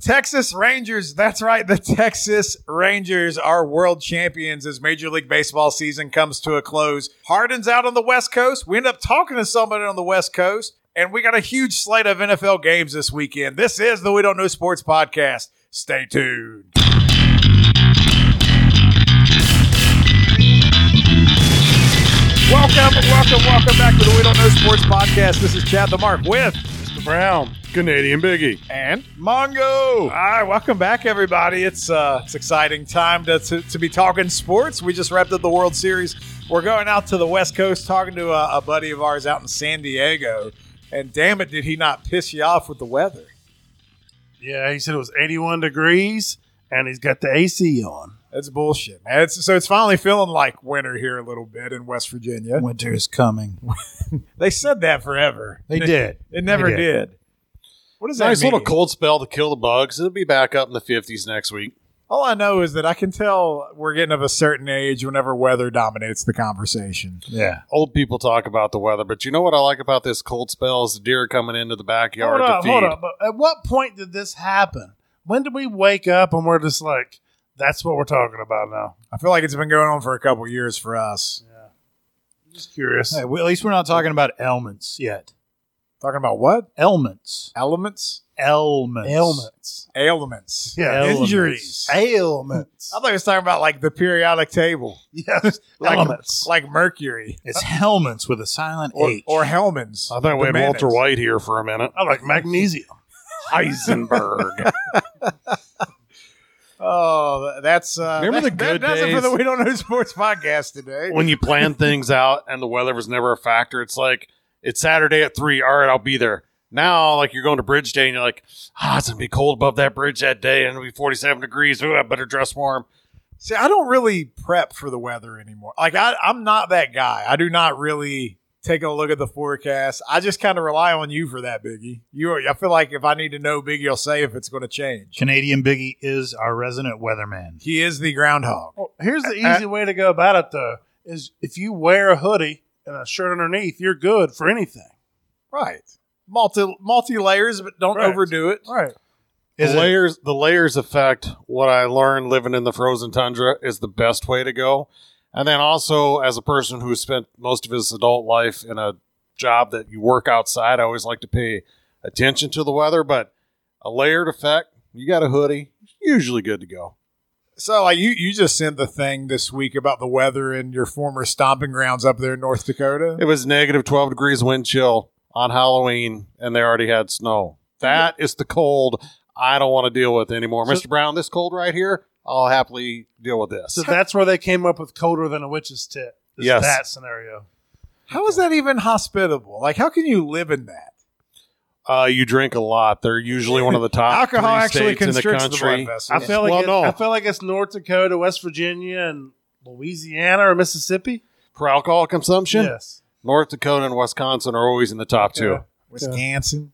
Texas Rangers, that's right. The Texas Rangers are world champions as Major League Baseball season comes to a close. Harden's out on the West Coast. We end up talking to somebody on the West Coast, and we got a huge slate of NFL games this weekend. This is the We Don't Know Sports podcast. Stay tuned. Welcome, welcome, welcome back to the We Don't Know Sports podcast. This is Chad the Mark with. Brown, Canadian Biggie. and Mongo. All right, welcome back, everybody. It's uh, it's exciting time to, to, to be talking sports. We just wrapped up the World Series. We're going out to the West Coast, talking to a, a buddy of ours out in San Diego. And damn it, did he not piss you off with the weather? Yeah, he said it was 81 degrees and he's got the AC on. That's bullshit, man. It's, so it's finally feeling like winter here a little bit in West Virginia. Winter is coming. They said that forever. They It- did. It never They did. did. What does that Nice mean? little cold spell to kill the bugs. It'll be back up in the 50s next week. All I know is that I can tell we're getting of a certain age whenever weather dominates the conversation. Yeah. Old people talk about the weather, but you know what I like about this cold spell is the deer coming into the backyard Hold to up, feed. hold up. But at what point did this happen? When did we wake up and we're just like, that's what we're talking about now? I feel like it's been going on for a couple years for us. Yeah. Just curious. Hey, well, at least we're not talking about ailments yet. Talking about what? Ailments. Elements? Ailments. Ailments. Ailments. Yeah. Ailments. Injuries. Ailments. I thought he was talking about like the periodic table. yes. Like, Elements. Like mercury. It's helmets with a silent Or, H. or Hellmann's. I thought we had Walter. White here for a minute. I like magnesium. Heisenberg. Oh, that's uh, Remember that- the good that does it for the? We Don't Know Sports podcast today. when you plan things out and the weather was never a factor, it's like, it's Saturday at 3. All right, I'll be there. Now, like you're going to Bridge Day and you're like, ah, it's going to be cold above that bridge that day and it'll be 47 degrees. Ooh, I better dress warm. See, I don't really prep for the weather anymore. Like I, I'm not that guy. I do not really take a look at the forecast. I just kind of rely on you for that, Biggie. You, are, I feel like if I need to know, Biggie will say if it's going to change. Canadian Biggie is our resident weatherman. He is the groundhog. Well, here's the easy way to go about it, though, is if you wear a hoodie and a shirt underneath, you're good for anything. Right. Multi multi layers, but don't Right. overdo it. Right. Is the it- layers the layers effect what i learned living in the frozen tundra is the best way to go and then also as a person who spent most of his adult life in a job that you work outside i always like to pay attention to the weather but a layered effect you got a hoodie usually good to go. So, like you, you just sent the thing this week about the weather in your former stomping grounds up there in North Dakota. it was negative 12 degrees wind chill on halloween and they already had snow. That is the cold i don't want to deal with anymore. So- mr brown this cold right here i'll happily deal with this So that's where they came up with colder than a witch's tit. is Yes. That scenario. How is that even hospitable? Like, how can you live in that? Uh, you drink a lot. They're usually one of the top Alcohol three actually states in the constricts the, country. blood vessels. I feel like Well, it- no. I feel like it's North Dakota, West Virginia, and Louisiana or Mississippi. For alcohol consumption, Yes. North Dakota and Wisconsin are always in the top two. Yeah. Wisconsin.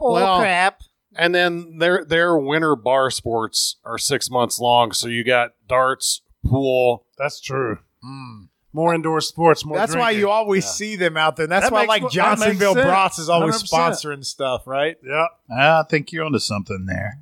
Well, crap. And then their their winter bar sports are six months long. So you got darts, pool. That's true. Mm. More indoor sports. More. That's why you always Yeah. see them out there. And that's That why makes- like Johnsonville sense. Brats is always 100%. sponsoring stuff, right? Yeah. I think you're onto something there.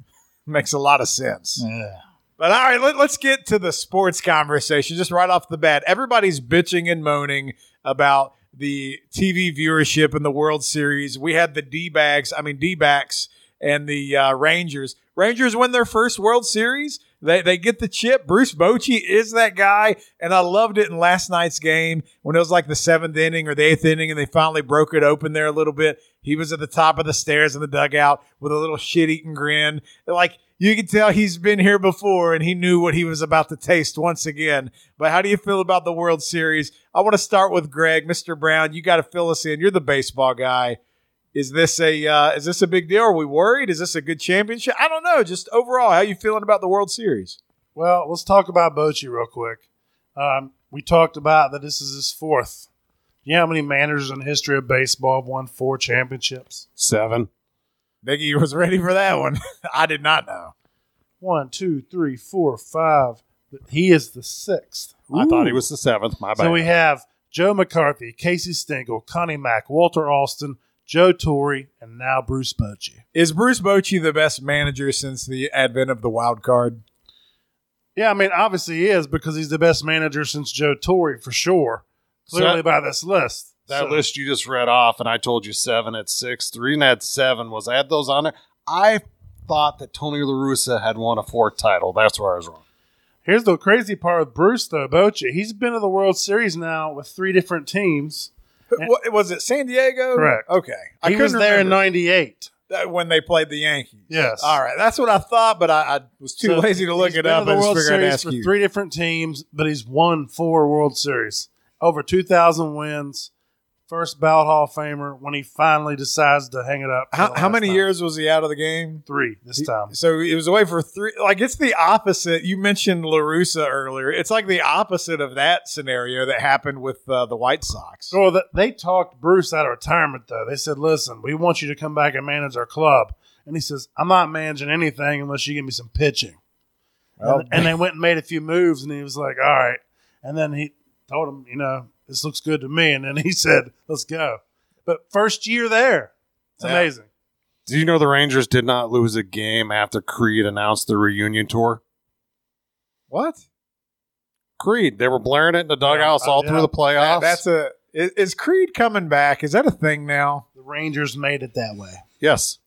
Makes a lot of sense. Yeah. But all right, let, us get to the sports conversation just right off the bat. Everybody's bitching and moaning about the TV viewership in the World Series. We had the D bags, I mean D backs, and the uh, Rangers. Rangers win their first World Series. They, they get the chip. Bruce Bochy is that guy, and I loved it in last night's game when it was like the seventh inning or the eighth inning, and they finally broke it open there a little bit. He was at the top of the stairs in the dugout with a little shit-eating grin. Like you can tell he's been here before and he knew what he was about to taste once again. But how do you feel about the World Series? I want to start with Greg, Mr. Brown. You got to fill us in. You're the baseball guy. Is this a uh, is this a big deal? Are we worried? Is this a good championship? I don't know. Just overall, how you feeling about the World Series? Well, let's talk about Bochy real quick. Um, we talked about that this is his fourth. You know how many managers in the history of baseball have won four championships? Seven. Biggie was ready for that one. I did not know. One, two, three, four, five. He is the sixth. I thought he was the seventh. My bad. So we have Joe McCarthy, Casey Stengel, Connie Mack, Walter Alston, Joe Torre, and now Bruce Bochy. Is Bruce Bochy the best manager since the advent of the wild card? Yeah, I mean, obviously he is because he's the best manager since Joe Torre for sure. Clearly So- by this list. That So- list you just read off, and I told you seven at six. The reason I had seven was I had those on there. I thought that Tony La Russa had won a fourth title. That's where I was wrong. Here's the crazy part with Bruce though, Bochy. He's been to the World Series now with three different teams. What, was it San Diego? Correct. Okay. I He was there in '98. that when they played the Yankees. Yes. All right. That's what I thought, but I, I was too So lazy to look it up. the I World Series ask for you. three different teams, but he's won four World Series, over 2,000 wins. First ballot Hall of Famer when he finally decides to hang it up. How, how many time. years was he out of the game? Three this time. So he was away for three. Like it's the opposite. You mentioned La Russa earlier. It's like the opposite of that scenario that happened with uh, the White Sox. Well, th- they talked Bruce out of retirement, though. They said, listen, we want you to come back and manage our club. And he says, I'm not managing anything unless you give me some pitching. Well, and, and they went and made a few moves, and he was like, all right. And then he told him, you know, this looks good to me. And then he said, let's go. But first year there, it's Yeah. amazing. Do you know the Rangers did not lose a game after Creed announced the reunion tour? what? Creed, they were blaring it in the dugouts Yeah, all uh, through the playoffs. That- that's a. Is, is Creed coming back? Is that a thing now? The Rangers made it that way. yes.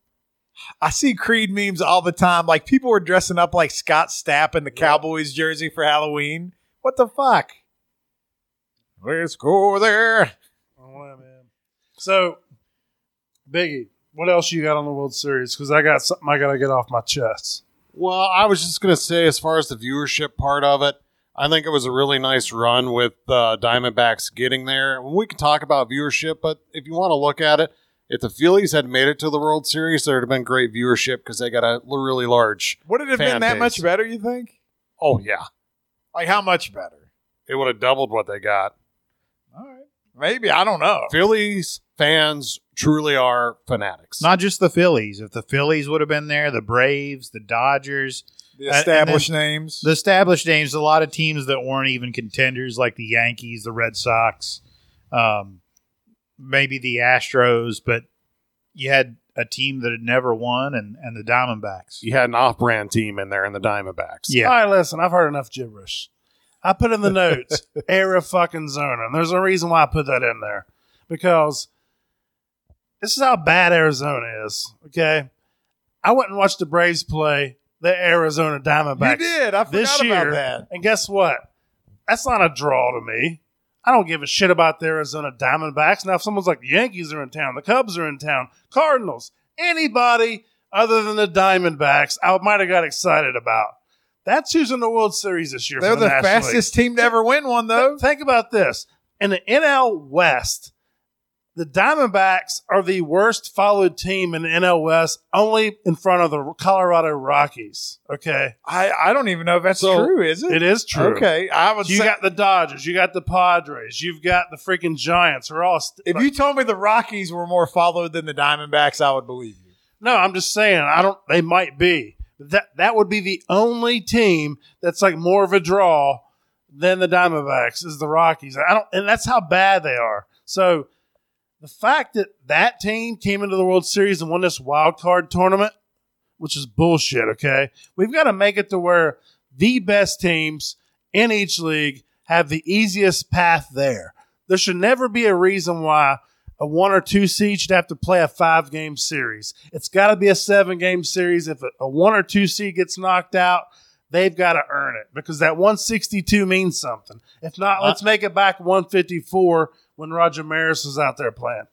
I see Creed memes all the time. Like people were dressing up like Scott Stapp in the Cowboys jersey for Halloween. What the fuck? Let's go there. Oh, man. So, Biggie, what else you got on the World Series? Because I got something I got to get off my chest. Well, I was just going to say, as far as the viewership part of it, I think it was a really nice run with uh, Diamondbacks getting there. We can talk about viewership, but if you want to look at it, if the Phillies had made it to the World Series, there would have been great viewership because they got a really large. Would it have been that base. much better? You think? Oh yeah, Like how much better? it would have doubled what they got. All right, maybe I don't know. Phillies fans truly are fanatics. Not just the Phillies. If the Phillies would have been there, the Braves, the Dodgers, The and established names. the established names, a lot of teams that weren't even contenders, like the Yankees, the Red Sox, um, maybe the Astros, but you had a team that had never won, and, and the Diamondbacks. you had an off-brand team in there and the Diamondbacks. Yeah. All right, listen, I've heard enough gibberish. I put in the notes, era fucking zona. And there's a reason why I put that in there. Because this is how bad Arizona is, okay? I went and watched the Braves play the Arizona Diamondbacks. you did. I forgot this year. about that. And guess what? That's not a draw to me. I don't give a shit about the Arizona Diamondbacks. Now, if someone's like the Yankees are in town, the Cubs are in town, Cardinals, anybody other than the Diamondbacks, I might have got excited about. That's who's in the World Series this year. They're the, the League. fastest team to ever win one, though. Th- Think about this. In the NL West, the Diamondbacks are the worst followed team in the NL West, only in front of the Colorado Rockies. Okay. I, I don't even know if that's So, true. Is it? It is true. Okay, I would You say got the Dodgers, you got the Padres, you've got the freaking Giants. Are all st- if you told me the Rockies were more followed than the Diamondbacks, I would believe you. no, I'm just saying. I don't. They might be. That that would be the only team that's like more of a draw than the Diamondbacks is the Rockies. I don't, and that's how bad they are. So the fact that that team came into the World Series and won this wild card tournament, which is bullshit. Okay, we've got to make it to where the best teams in each league have the easiest path there. There should never be a reason why a one or two seed should have to play a five game series. It's got to be a seven game series. If a, a one or two seed gets knocked out, they've got to earn it because that 162 means something. If not, uh, let's make it back 154 when Roger Maris was out there playing.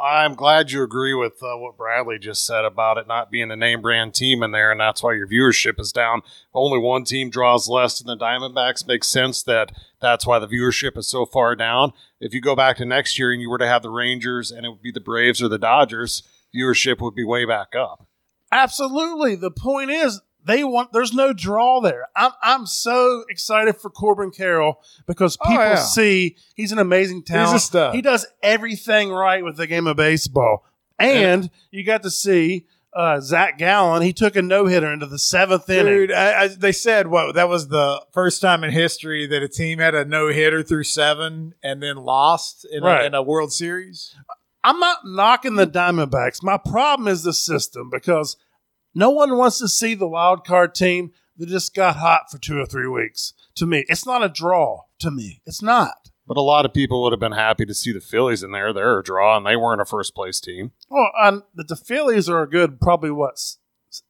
I'm glad you agree with uh, what Bradley just said about it not being a name brand team in there, and that's why your viewership is down. Only one team draws less than the Diamondbacks. Makes sense that that's why the viewership is so far down. If you go back to next year and you were to have the Rangers and it would be the Braves or the Dodgers, viewership would be way back up. Absolutely. The point is, they want. There's no draw there. I'm I'm so excited for Corbin Carroll because Oh, people yeah. see he's an amazing talent. stud. He does everything right with the game of baseball, and you got to see uh, Zach Gallen. He took a no hitter into the seventh inning. Dude, I, I, they said what that was the first time in history that a team had a no hitter through seven and then lost in, Right. a, in a World Series. I'm not knocking the Diamondbacks. My problem is the system because no one wants to see the wild card team that just got hot for two or three weeks. To me, it's not a draw. To me, it's not. But a lot of people would have been happy to see the Phillies in there. They're a draw, and they weren't a first place team. Well, um, the, the Phillies are a good, probably what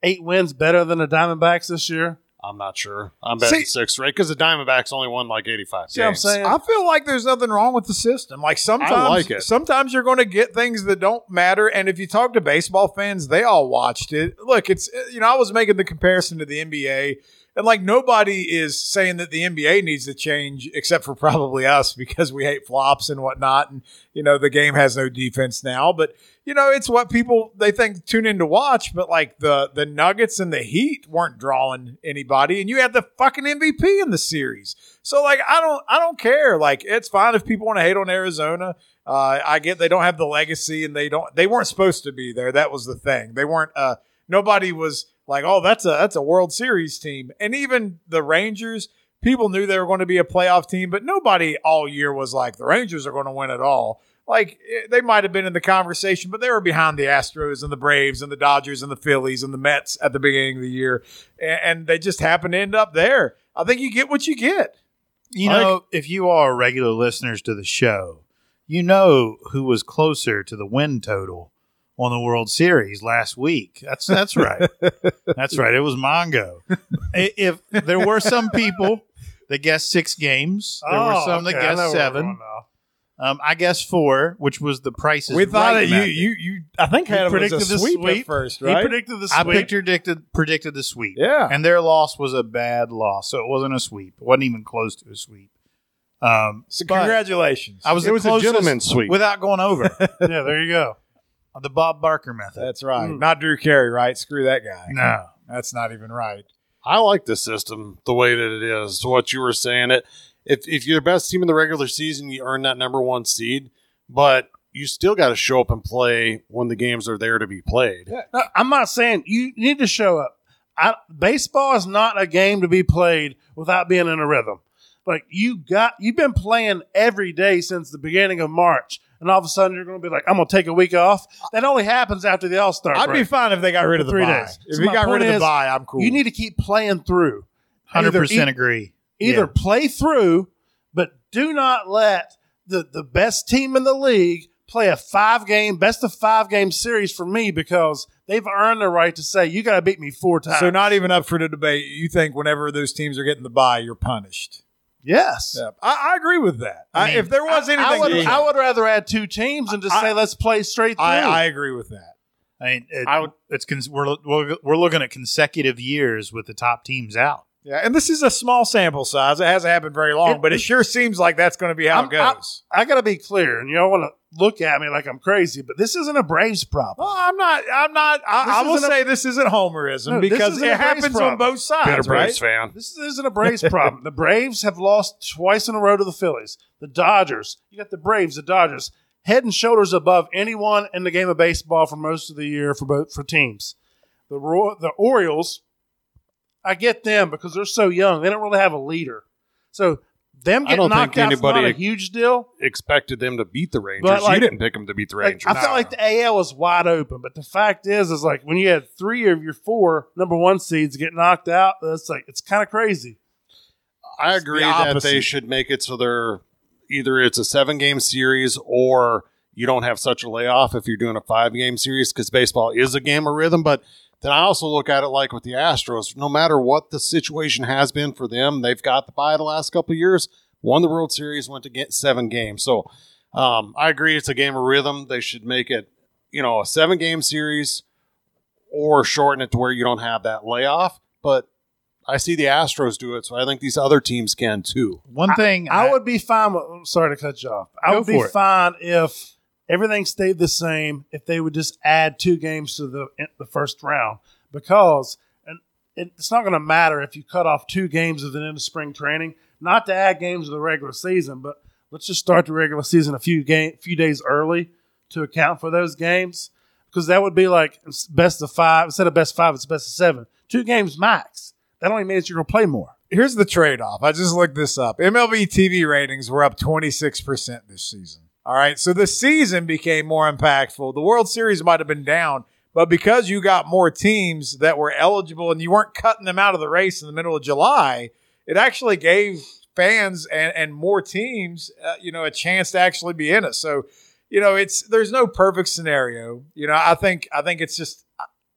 eight wins better than the Diamondbacks this year. I'm not sure. I'm betting See- six, right? Because the Diamondbacks only won like 85 See what I'm saying? I feel like there's nothing wrong with the system. Like sometimes, like it. sometimes you're going to get things that don't matter. And if you talk to baseball fans, they all watched it. Look, it's you know I was making the comparison to the NBA, and like nobody is saying that the NBA needs to change except for probably us because we hate flops and whatnot, and you know the game has no defense now. But you know it's what people they think tune in to watch. But like the the Nuggets and the Heat weren't drawing anybody, and you had the fucking MVP in the series. So like I don't I don't care. Like it's fine if people want to hate on Arizona. Uh, I get they don't have the legacy and they don't they weren't supposed to be there. That was the thing. They weren't. Uh, nobody was like, oh, that's a that's a World Series team. And even the Rangers, people knew they were going to be a playoff team, but nobody all year was like the Rangers are going to win it all. Like eh, they might have been in the conversation, but they were behind the Astros and the Braves and the Dodgers and the Phillies and the Mets at the beginning of the year, and, and they just happened to end up there. I think you get what you get. You Like- know, if you are regular listeners to the show, you know who was closer to the win total on the World Series last week. That's that's right. that's right. It was Mongo. I- If there were some people that guessed six games, there were Oh, some that okay, I know guessed seven. Um, I guessed four, which was the prices. we thought right that you, method. you you I think He had it was a predicted the sweep, sweep. at first, He right? predicted the sweep. I sweep. predicted predicted the sweep. Yeah. and their loss was a bad loss, so it wasn't a sweep. It wasn't even close to a sweep. Um, so congratulations. I was It the was a closest gentleman's sweep. without going over yeah, there you go. The Bob Barker method. That's right. Mm. Not Drew Carey, right? Screw that guy. no, That's not even right. I like the system the way that it is. To what you were saying, it if if you're the best team in the regular season, you earn that number one seed, but you still got to show up and play when the games are there to be played. No, I'm not saying you need to show up. I, baseball is not a game to be played without being in a rhythm. Like you got, you've been playing every day since the beginning of March, and all of a sudden you're going to be like, "I'm going to take a week off." That only happens after the All Star I'd be fine if they got rid of the Three bye. days. If So he got rid of the is, bye, I'm cool. You need to keep playing through. hundred Either- percent e- agree. Either Yeah. play through, but do not let the the best team in the league play a five game best of five game series for me because they've earned the right to say you got to beat me four times. so not even up for the debate. You think whenever those teams are getting the bye, you're punished. Yes. Yeah, I, I agree with that. I I if there was I- anything, I would, to- I would rather add two teams and just I- say let's play straight through. I, I agree with that. I mean, it, I would- it's we're, we're we're looking at consecutive years with the top teams out. Yeah, and this is a small sample size. It hasn't happened very long, It- but it sure seems like that's going to be how I'm- it goes. I got to be clear, and you don't want to look at me like I'm crazy, but this isn't a Braves problem. well, I'm not. I'm not. I, I will isn't a- say this isn't homerism No, because isn't it a Braves happens on both sides, Been a right? Fan. This isn't a Braves problem. The Braves have lost twice in a row to the Phillies. The Dodgers, you got the Braves, the Dodgers, head and shoulders above anyone in the game of baseball for most of the year for both for teams. The Ro- the Orioles, I get them because they're so young. They don't really have a leader. So them I getting don't knocked think out is not a huge deal. Expected them to beat the Rangers. But, like- you didn't pick them to beat the Like, Rangers. I felt like the AL was wide open, but the fact is, is like when you had three of your four number one seeds get knocked out, that's like it's kind of crazy. I agree the that they should make it so they're either it's a seven game series or you don't have such a layoff if you're doing a five game series because baseball is a game of rhythm. But then I also look at it like with the Astros, no matter what the situation has been for them, they've got the bye the last couple of years, won the World Series, went to get seven games. So um, I agree it's a game of rhythm. They should make it, you know, a seven game series or shorten it to where you don't have that layoff. But I see the Astros do it, so I think these other teams can too. One thing I would be fine with. Sorry to cut you off. I Go would be it. fine if everything stayed the same. If they would just add two games to the the first round, because and it's not going to matter if you cut off two games at the end of spring training. Not to add games to the regular season, but let's just start the regular season a few game few days early to account for those games, because that would be like best of five instead of best five. It's best of seven. Two games max. That only means you're going to play more. Here's the trade off. I just looked this up. MLB TV ratings were up 26% this season. All right. So the season became more impactful. The World Series might have been down, but because you got more teams that were eligible and you weren't cutting them out of the race in the middle of July, it actually gave fans and, and more teams, uh, you know, a chance to actually be in it. So, you know, it's there's no perfect scenario. You know, I think I think it's just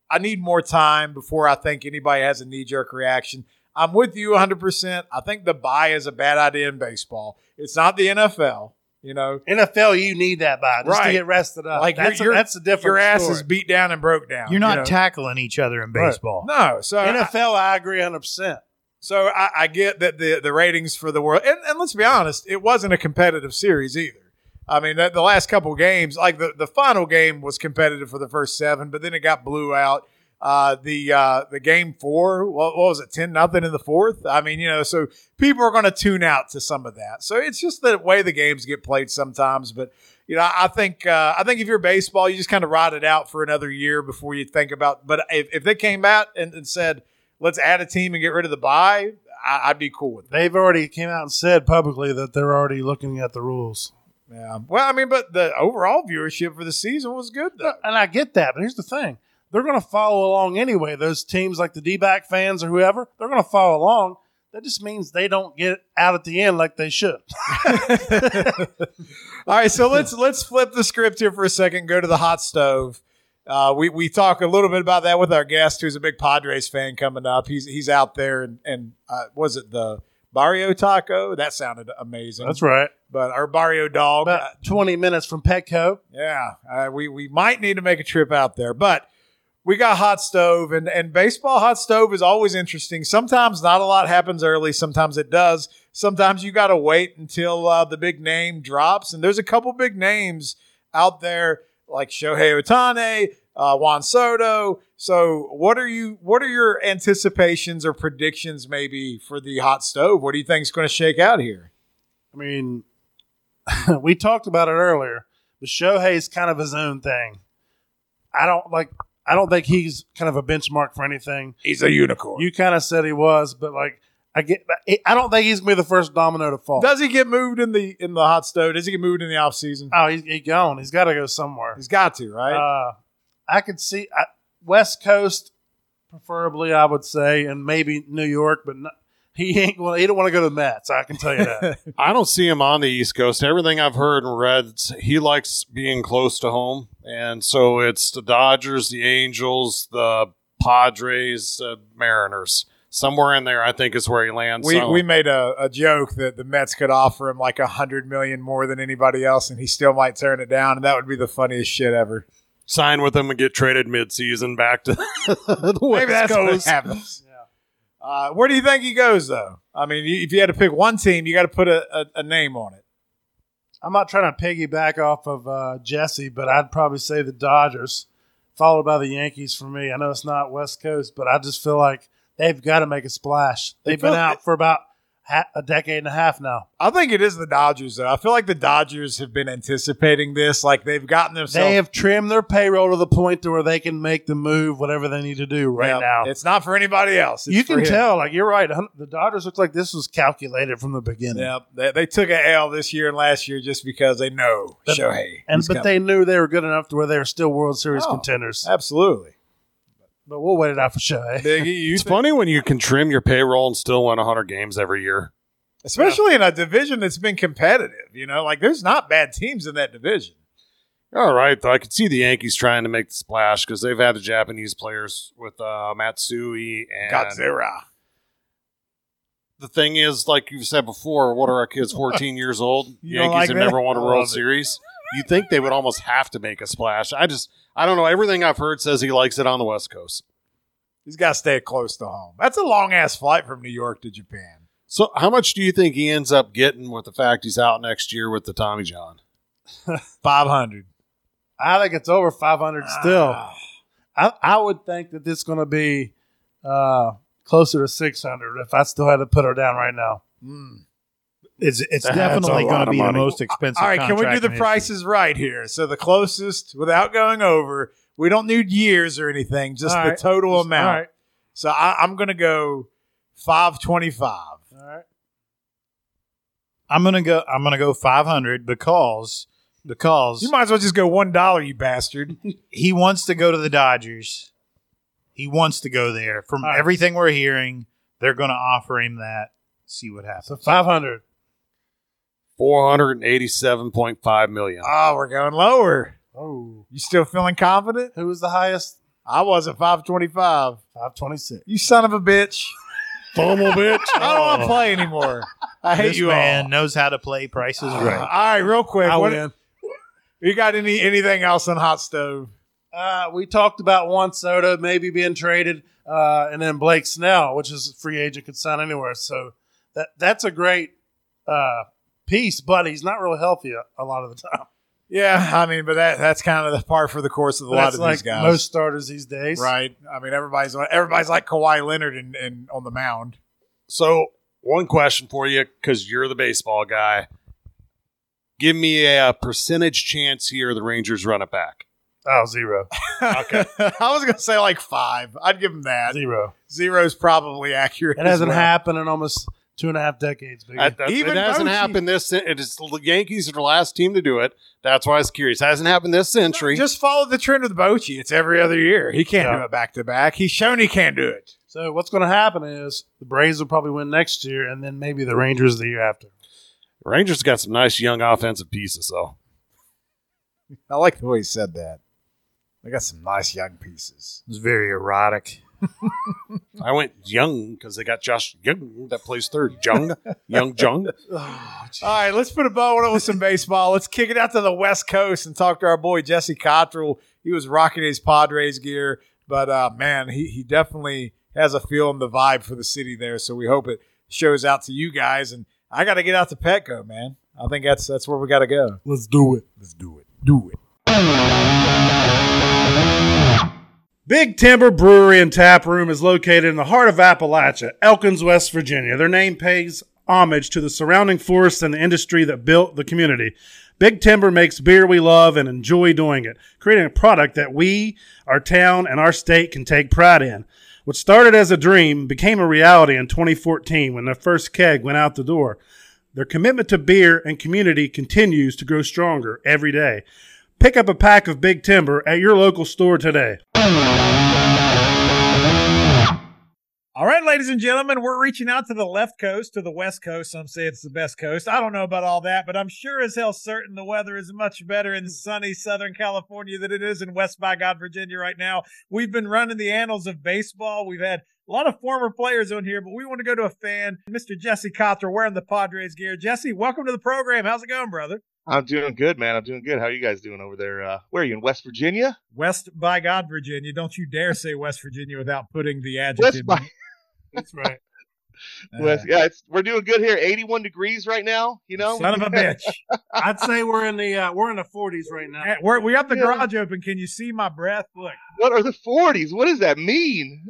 I need more time before I think anybody has a knee jerk reaction. I'm with you 100%. I think the bye is a bad idea in baseball. It's not the NFL. You know, NFL, you need that bye just Right. to get rested up. Like, that's, you're- a, that's a different your ass story. is beat down and broke down. You're not you know? tackling each other in Right. baseball. no. So I- NFL, I agree 100%. So I, I get that the the ratings for the world, and, and let's be honest, it wasn't a competitive series either. I mean, the, the last couple games, like the, the final game was competitive for the first seven, but then it got blew out. Uh, the uh, the game four, what, what was it, ten nothing in the fourth? I mean, you know, so people are going to tune out to some of that. So it's just the way the games get played sometimes. But you know, I think uh, I think if you're baseball, you just kind of ride it out for another year before you think about. But if, if they came out and, and said, let's add a team and get rid of the bye," I'd be cool with. They've already came out and said publicly that they're already looking at the rules. Yeah. Well, I mean, but the overall viewership for the season was good though. And I get that, but here's the thing. They're going to follow along anyway. Those teams like the D-back fans or whoever, they're going to follow along. That just means they don't get out at the end like they should. All right, so let's let's flip the script here for a second. Go to the hot stove. Uh, we we talk a little bit about that with our guest, who's a big Padres fan coming up. He's he's out there and and uh, was it the Barrio Taco? That sounded amazing. That's right. But our Barrio dog, uh, About 20 minutes from Petco. yeah, uh, we we might need to make a trip out there, but we got hot stove and and baseball hot stove is always interesting. Sometimes not a lot happens early, sometimes it does. Sometimes you got to wait until uh, the big name drops, and there's a couple big names out there like Shohei Ohtani, uh, Juan Soto. So, what are you? What are your anticipations or predictions maybe for the hot stove? What do you think is going to shake out here? I mean, we talked about it earlier, but Shohei's kind of his own thing. I don't like. I don't think he's kind of a benchmark for anything. He's a unicorn. You kind of said he was, but like I get, I don't think he's gonna be the first domino to fall. Does he get moved in the in the hot stove? Does he get moved in the off season? oh, he's, he's gone. He's got to go somewhere. He's got to, right? Uh, I could see I, West Coast, preferably, I would say, and maybe New York, but not, he ain't. Well, he don't want to go to the Mets. I can tell you that. I don't see him on the East Coast. Everything I've heard and read, he likes being close to home, and so it's the Dodgers, the Angels, the Padres, the Mariners. Somewhere in there, I think is where he lands. we So- we made a, a joke that the Mets could offer him like a hundred million more than anybody else, and he still might turn it down, and that would be the funniest shit ever. sign with him and get traded midseason back to the West Maybe that's what Coast. happens. Uh, where do you think he goes, though? I mean, if you had to pick one team, you got to put a, a, a name on it. I'm not trying to piggyback off of uh, Jesse, but I'd probably say the Dodgers, followed by the Yankees for me. I know it's not West Coast, but I just feel like they've got to make a splash. They've been out for about ha- a decade and a half now. I think it is the Dodgers, though. I feel like the Dodgers have been anticipating this. Like they've gotten themselves. They have trimmed their payroll to the point to where they can make the move, whatever they need to do right Yeah, now. It's not for anybody else. It's you can tell, like you're right. The Dodgers look like this was calculated from the beginning. Yeah, they, they took a L this year and last year just because they know But- Shohei. And but coming. they knew they were good enough to where they were still World Series Oh. contenders. absolutely. But we'll wait it out for sure. Biggie, you It's think- funny when you can trim your payroll and still win 100 games every year. especially in a division that's been competitive. You know, like there's not bad teams in that division. All right, though I could see the Yankees trying to make the splash because they've had the Japanese players with uh, Matsui and Godzilla. the thing is, like you've said before, what are our kids 14 years old? You don't Yankees like have that? never won a I World love it. Series. You think they would almost have to make a splash? I just, I don't know. Everything I've heard says he likes it on the West Coast. He's got to stay close to home. That's a long ass flight from New York to Japan. So, how much do you think he ends up getting with the fact he's out next year with the Tommy John? Five hundred I think it's over 500 still. Ah. I, I would think that it's going to be uh, closer to 600 if I still had to put her down right now. Mm. It's it's That's definitely a going to of be the money. most expensive. All right, can we do contract the in history. prices right here? So the closest, without going over, we don't need years or anything, just All the right. total Just- amount. all right. So I, I'm going to go five twenty five. All right. I'm gonna go. I'm gonna go 500 because because You might as well just go one dollar, you bastard. he wants to go to the Dodgers. He wants to go there. From All right. everything we're hearing, they're going to offer him that. See what happens. So five hundred. Four hundred and eighty-seven point five million. Oh, we're going lower. Oh, You still feeling confident? who was the highest? I was at five twenty five. Five twenty six. You son of a bitch. Fumble bitch. I don't want to play anymore. I hate this you man all. knows how to play prices Uh, right. all right, real quick. I What, win. you got any anything else on hot stove? Uh, we talked about Juan Soto maybe being traded, uh, and then Blake Snell, which is a free agent, could sign anywhere. So that that's a great uh, piece, but he's not real healthy a, a lot of the time. Yeah, I mean, but that that's kind of the par for the course of a lot That's of like these guys. most starters these days, right. I mean, everybody's everybody's like Kawhi Leonard and, and on the mound. So, one question for you, because you're the baseball guy. Give me a, percentage chance here the Rangers run it back. Oh, zero, Okay, I was gonna say like five. I'd give him that. zero. Zero's probably accurate. It as hasn't well. happened in almost two and a half decades. Biggie. That- that- Even it hasn't Bochy- happened this. It is the Yankees are the last team to do it. That's why I was curious. It hasn't happened this century. Just follow the trend with Bochy. It's every other year. He can't Yeah. do it back to back. He's shown he can't do it. so what's going to happen is the Braves will probably win next year, and then maybe the Rangers the year after. Rangers got some nice young offensive pieces, though. I like the way he said that. They got some nice young pieces. It's very erotic. I went young because they got Josh Jung that plays third. Jung, young Jung. All right, let's put a bow on it with some baseball. Let's kick it out to the West Coast and talk to our boy Jesse Cottrell. He was rocking his Padres gear, but uh, man, he, he definitely has a feel and the vibe for the city there. So we hope it shows out to you guys. And I got to get out to Petco, man. I think that's that's where we got to go. Let's do it. Let's do it. Do it. Big Timber Brewery and Tap Room is located in the heart of Appalachia, Elkins, West Virginia. Their name pays homage to the surrounding forests and the industry that built the community. Big Timber makes beer we love and enjoy doing it, creating a product that we, our town, and our state can take pride in. What started as a dream became a reality in 2014 when their first keg went out the door. Their commitment to beer and community continues to grow stronger every day. Pick up a pack of Big Timber at your local store today. All right, ladies and gentlemen, we're reaching out to the left coast, to the west coast. Some say it's the best coast. I don't know about all that, but I'm sure as hell certain the weather is much better in hmm. sunny Southern California than it is in West by God, Virginia right now. We've been running the annals of baseball. We've had a lot of former players on here, but we want to go to a fan, Mr. Jesse Cotter, wearing the Padres gear. Jesse, welcome to the program. How's it going, brother? I'm doing good, man. I'm doing good. How are you guys doing over there? Uh, where are you in West Virginia? West by God, Virginia. Don't you dare say West Virginia without putting the adjective. West by That's right. Uh, West. Yeah, it's we're doing good here. 81 degrees right now. You know. Son of a bitch. I'd say we're in the uh, we're in the 40s right now. Hey, We're, we got the Yeah. garage open. Can you see my breath? Look, What are the 40s? What does that mean?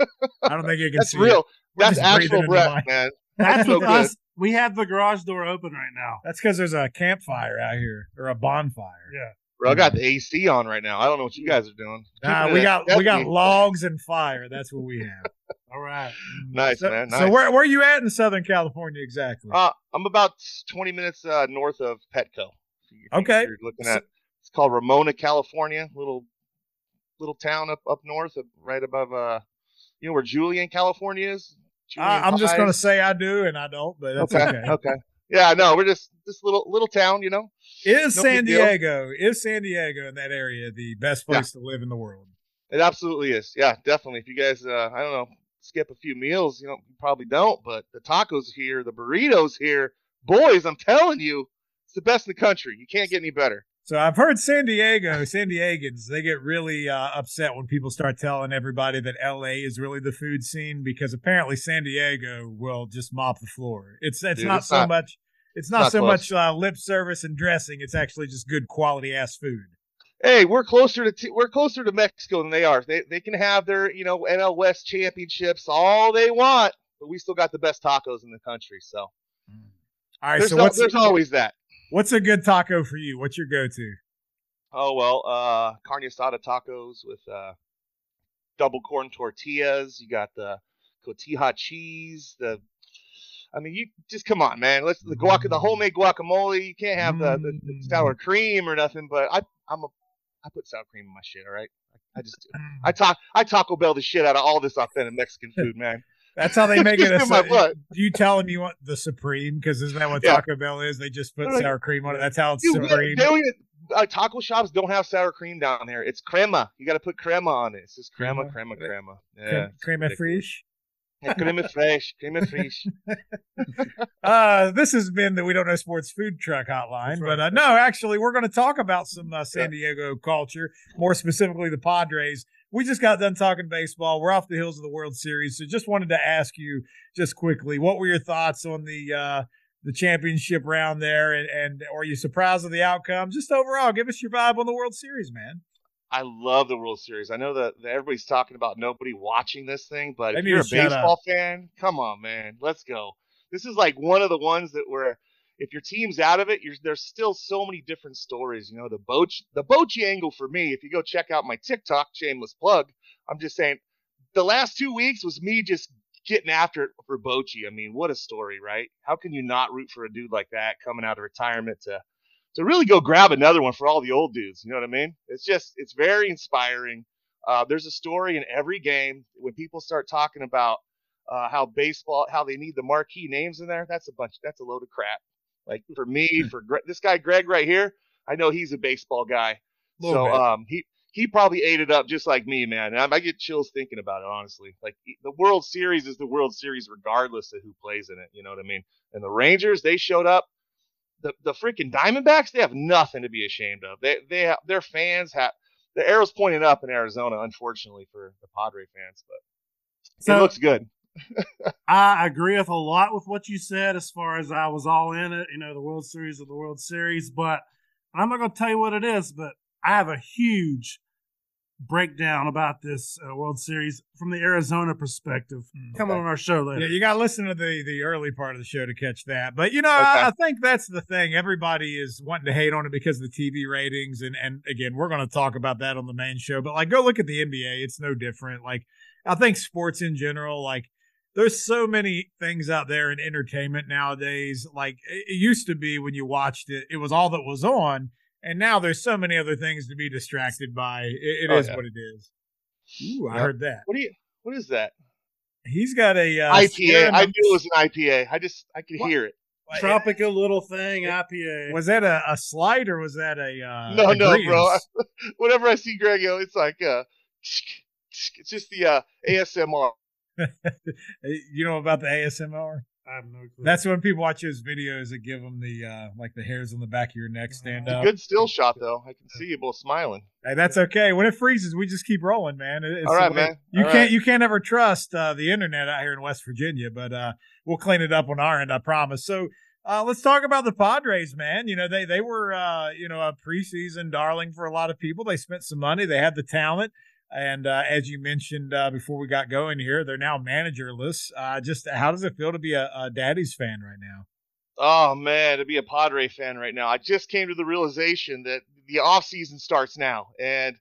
I don't think you can That's see real. It. That's actual breath, man. That's so with good. us. We have the garage door open right now. That's because there's a campfire out here or a bonfire. Yeah. Bro, I got the AC on right now. I don't know what you guys are doing. Nah, we got we got logs and fire. That's what we have. All right. Nice, so, man. So Nice. where where you at in Southern California exactly? Uh, I'm about 20 minutes uh, north of Petco. If you- if Okay. You're looking at. It's called Ramona, California. Little little town up up north, right above uh, you know where Julian, California is. I, I'm just gonna say I do and I don't, but that's okay. okay. Okay. Yeah, no, we're just this little little town, you know. Is No San. Diego is San Diego in that area the best place to live in the world? It absolutely is. Yeah, definitely. If you guys, uh, I don't know, skip a few meals, you know, you probably don't, but the tacos here, the burritos here, boys, I'm telling you, it's the best in the country. You can't get any better. So I've heard San Diego, San Diegans, they get really uh, upset when people start telling everybody that LA is really the food scene because apparently San Diego will just mop the floor. It's it's Dude, not it's so not- much it's not, not so close. much uh, lip service and dressing. It's actually just good quality ass food. Hey, we're closer to t- we're closer to Mexico than they are. They they can have their you know NL West championships all they want, but we still got the best tacos in the country. So All right, there's, so there's always that. What's a good taco for you? What's your go to? Oh well, uh, carne asada tacos with uh, double corn tortillas. You got the cotija cheese, the I mean, you just come on, man. Let's the guac, the homemade guacamole. You can't have the, the, the sour cream or nothing. But I, I'm a, I put sour cream in my shit. All right, I, I just do. I talk, I Taco Bell the shit out of all this authentic Mexican food, man. That's how they make it. A, my do you tell them you want the supreme? Because isn't that what Yeah. Taco Bell is? They just put sour cream on it. That's how it's Dude, supreme. they don't even- uh, taco shops don't have sour cream down there. It's crema. You got to put crema on it. It's just crema, crema, crema. Yeah, Creme- Creme ridiculous. fraiche. Yeah, crema fresh, crema fresh. Uh, this has been the We Don't Know Sports Food Truck Hotline. But uh, no, actually, we're going to talk about some uh, San Diego culture, more specifically the Padres. We just got done talking baseball. We're off the hills of the World Series. So just wanted to ask you just quickly, what were your thoughts on the uh, the championship round there? And, and are you surprised with the outcome? Just overall, give us your vibe on the World Series, man. I love the World Series. I know that, that everybody's talking about nobody watching this thing, but if you're a baseball fan, come on, man, let's go. This is like one of the ones that where if your team's out of it, there's still so many different stories. You know, the Boch, the Bochy angle for me. If you go check out my TikTok, shameless plug, I'm just saying, the last two weeks was me just getting after it for Bochy. I mean, what a story, right? How can you not root for a dude like that coming out of retirement to to really go grab another one for all the old dudes. You know what I mean? It's just it's very inspiring. Uh, there's a story in every game when people start talking about uh, how baseball, how they need the marquee names in there. That's a bunch. That's a load of crap. Like for me, for Gre- this guy Greg right here, I know he's a baseball guy. So um, he he probably ate it up just like me, man. And I, I get chills thinking about it, honestly. Like the World Series is the World Series regardless of who plays in it. You know what I mean? And the Rangers, they showed up the the freaking Diamondbacks, they have nothing to be ashamed of. They they have, their fans have the arrow's pointing up in Arizona, unfortunately for the Padre fans, but So- it looks good. I agree with a lot with what you said as far as I was all in it, you know, the World Series of the World Series. But I'm not going to tell you what it is, but I have a huge breakdown about this uh, World Series from the Arizona perspective. Coming on our show later. Yeah, you got to listen to the the early part of the show to catch that. But you know, Okay. I, I think that's the thing. Everybody is wanting to hate on it because of the TV ratings, and and again, we're going to talk about that on the main show. But like, go look at the NBA; it's no different. Like, I think sports in general, like. There's so many things out there in entertainment nowadays. Like it it used to be when you watched it, it was all that was on, and now there's so many other things to be distracted by. It, it is Oh, yeah. what it is. Ooh, I Yep. heard that. What do you what is that? He's got a uh, IPA. I knew it was an IPA. I just I could What? hear it. Tropical little thing, IPA. Was that a, a slide or was that a uh, no, a no, bro. grease? Whenever I see Greg, you know, it's like uh it's just the uh, ASMR. you know about the ASMR? I have no clue. That's when people watch those videos that give them the uh, like the hairs on the back of your neck stand up. Good still shot though. I can see you both smiling. Hey, that's okay. When it freezes, we just keep rolling, man. It's All right, man. You All can't right. you can't ever trust uh, the internet out here in West Virginia, but uh, we'll clean it up on our end, I promise. So uh, let's talk about the Padres, man. You know they they were uh, you know a preseason darling for a lot of people. They spent some money. They had the talent. And uh, as you mentioned uh, before we got going here, they're now managerless. Uh, just how does it feel to be a, a Daddy's fan right now? Oh man, to be a Padre fan right now. I just came to the realization that the off season starts now, and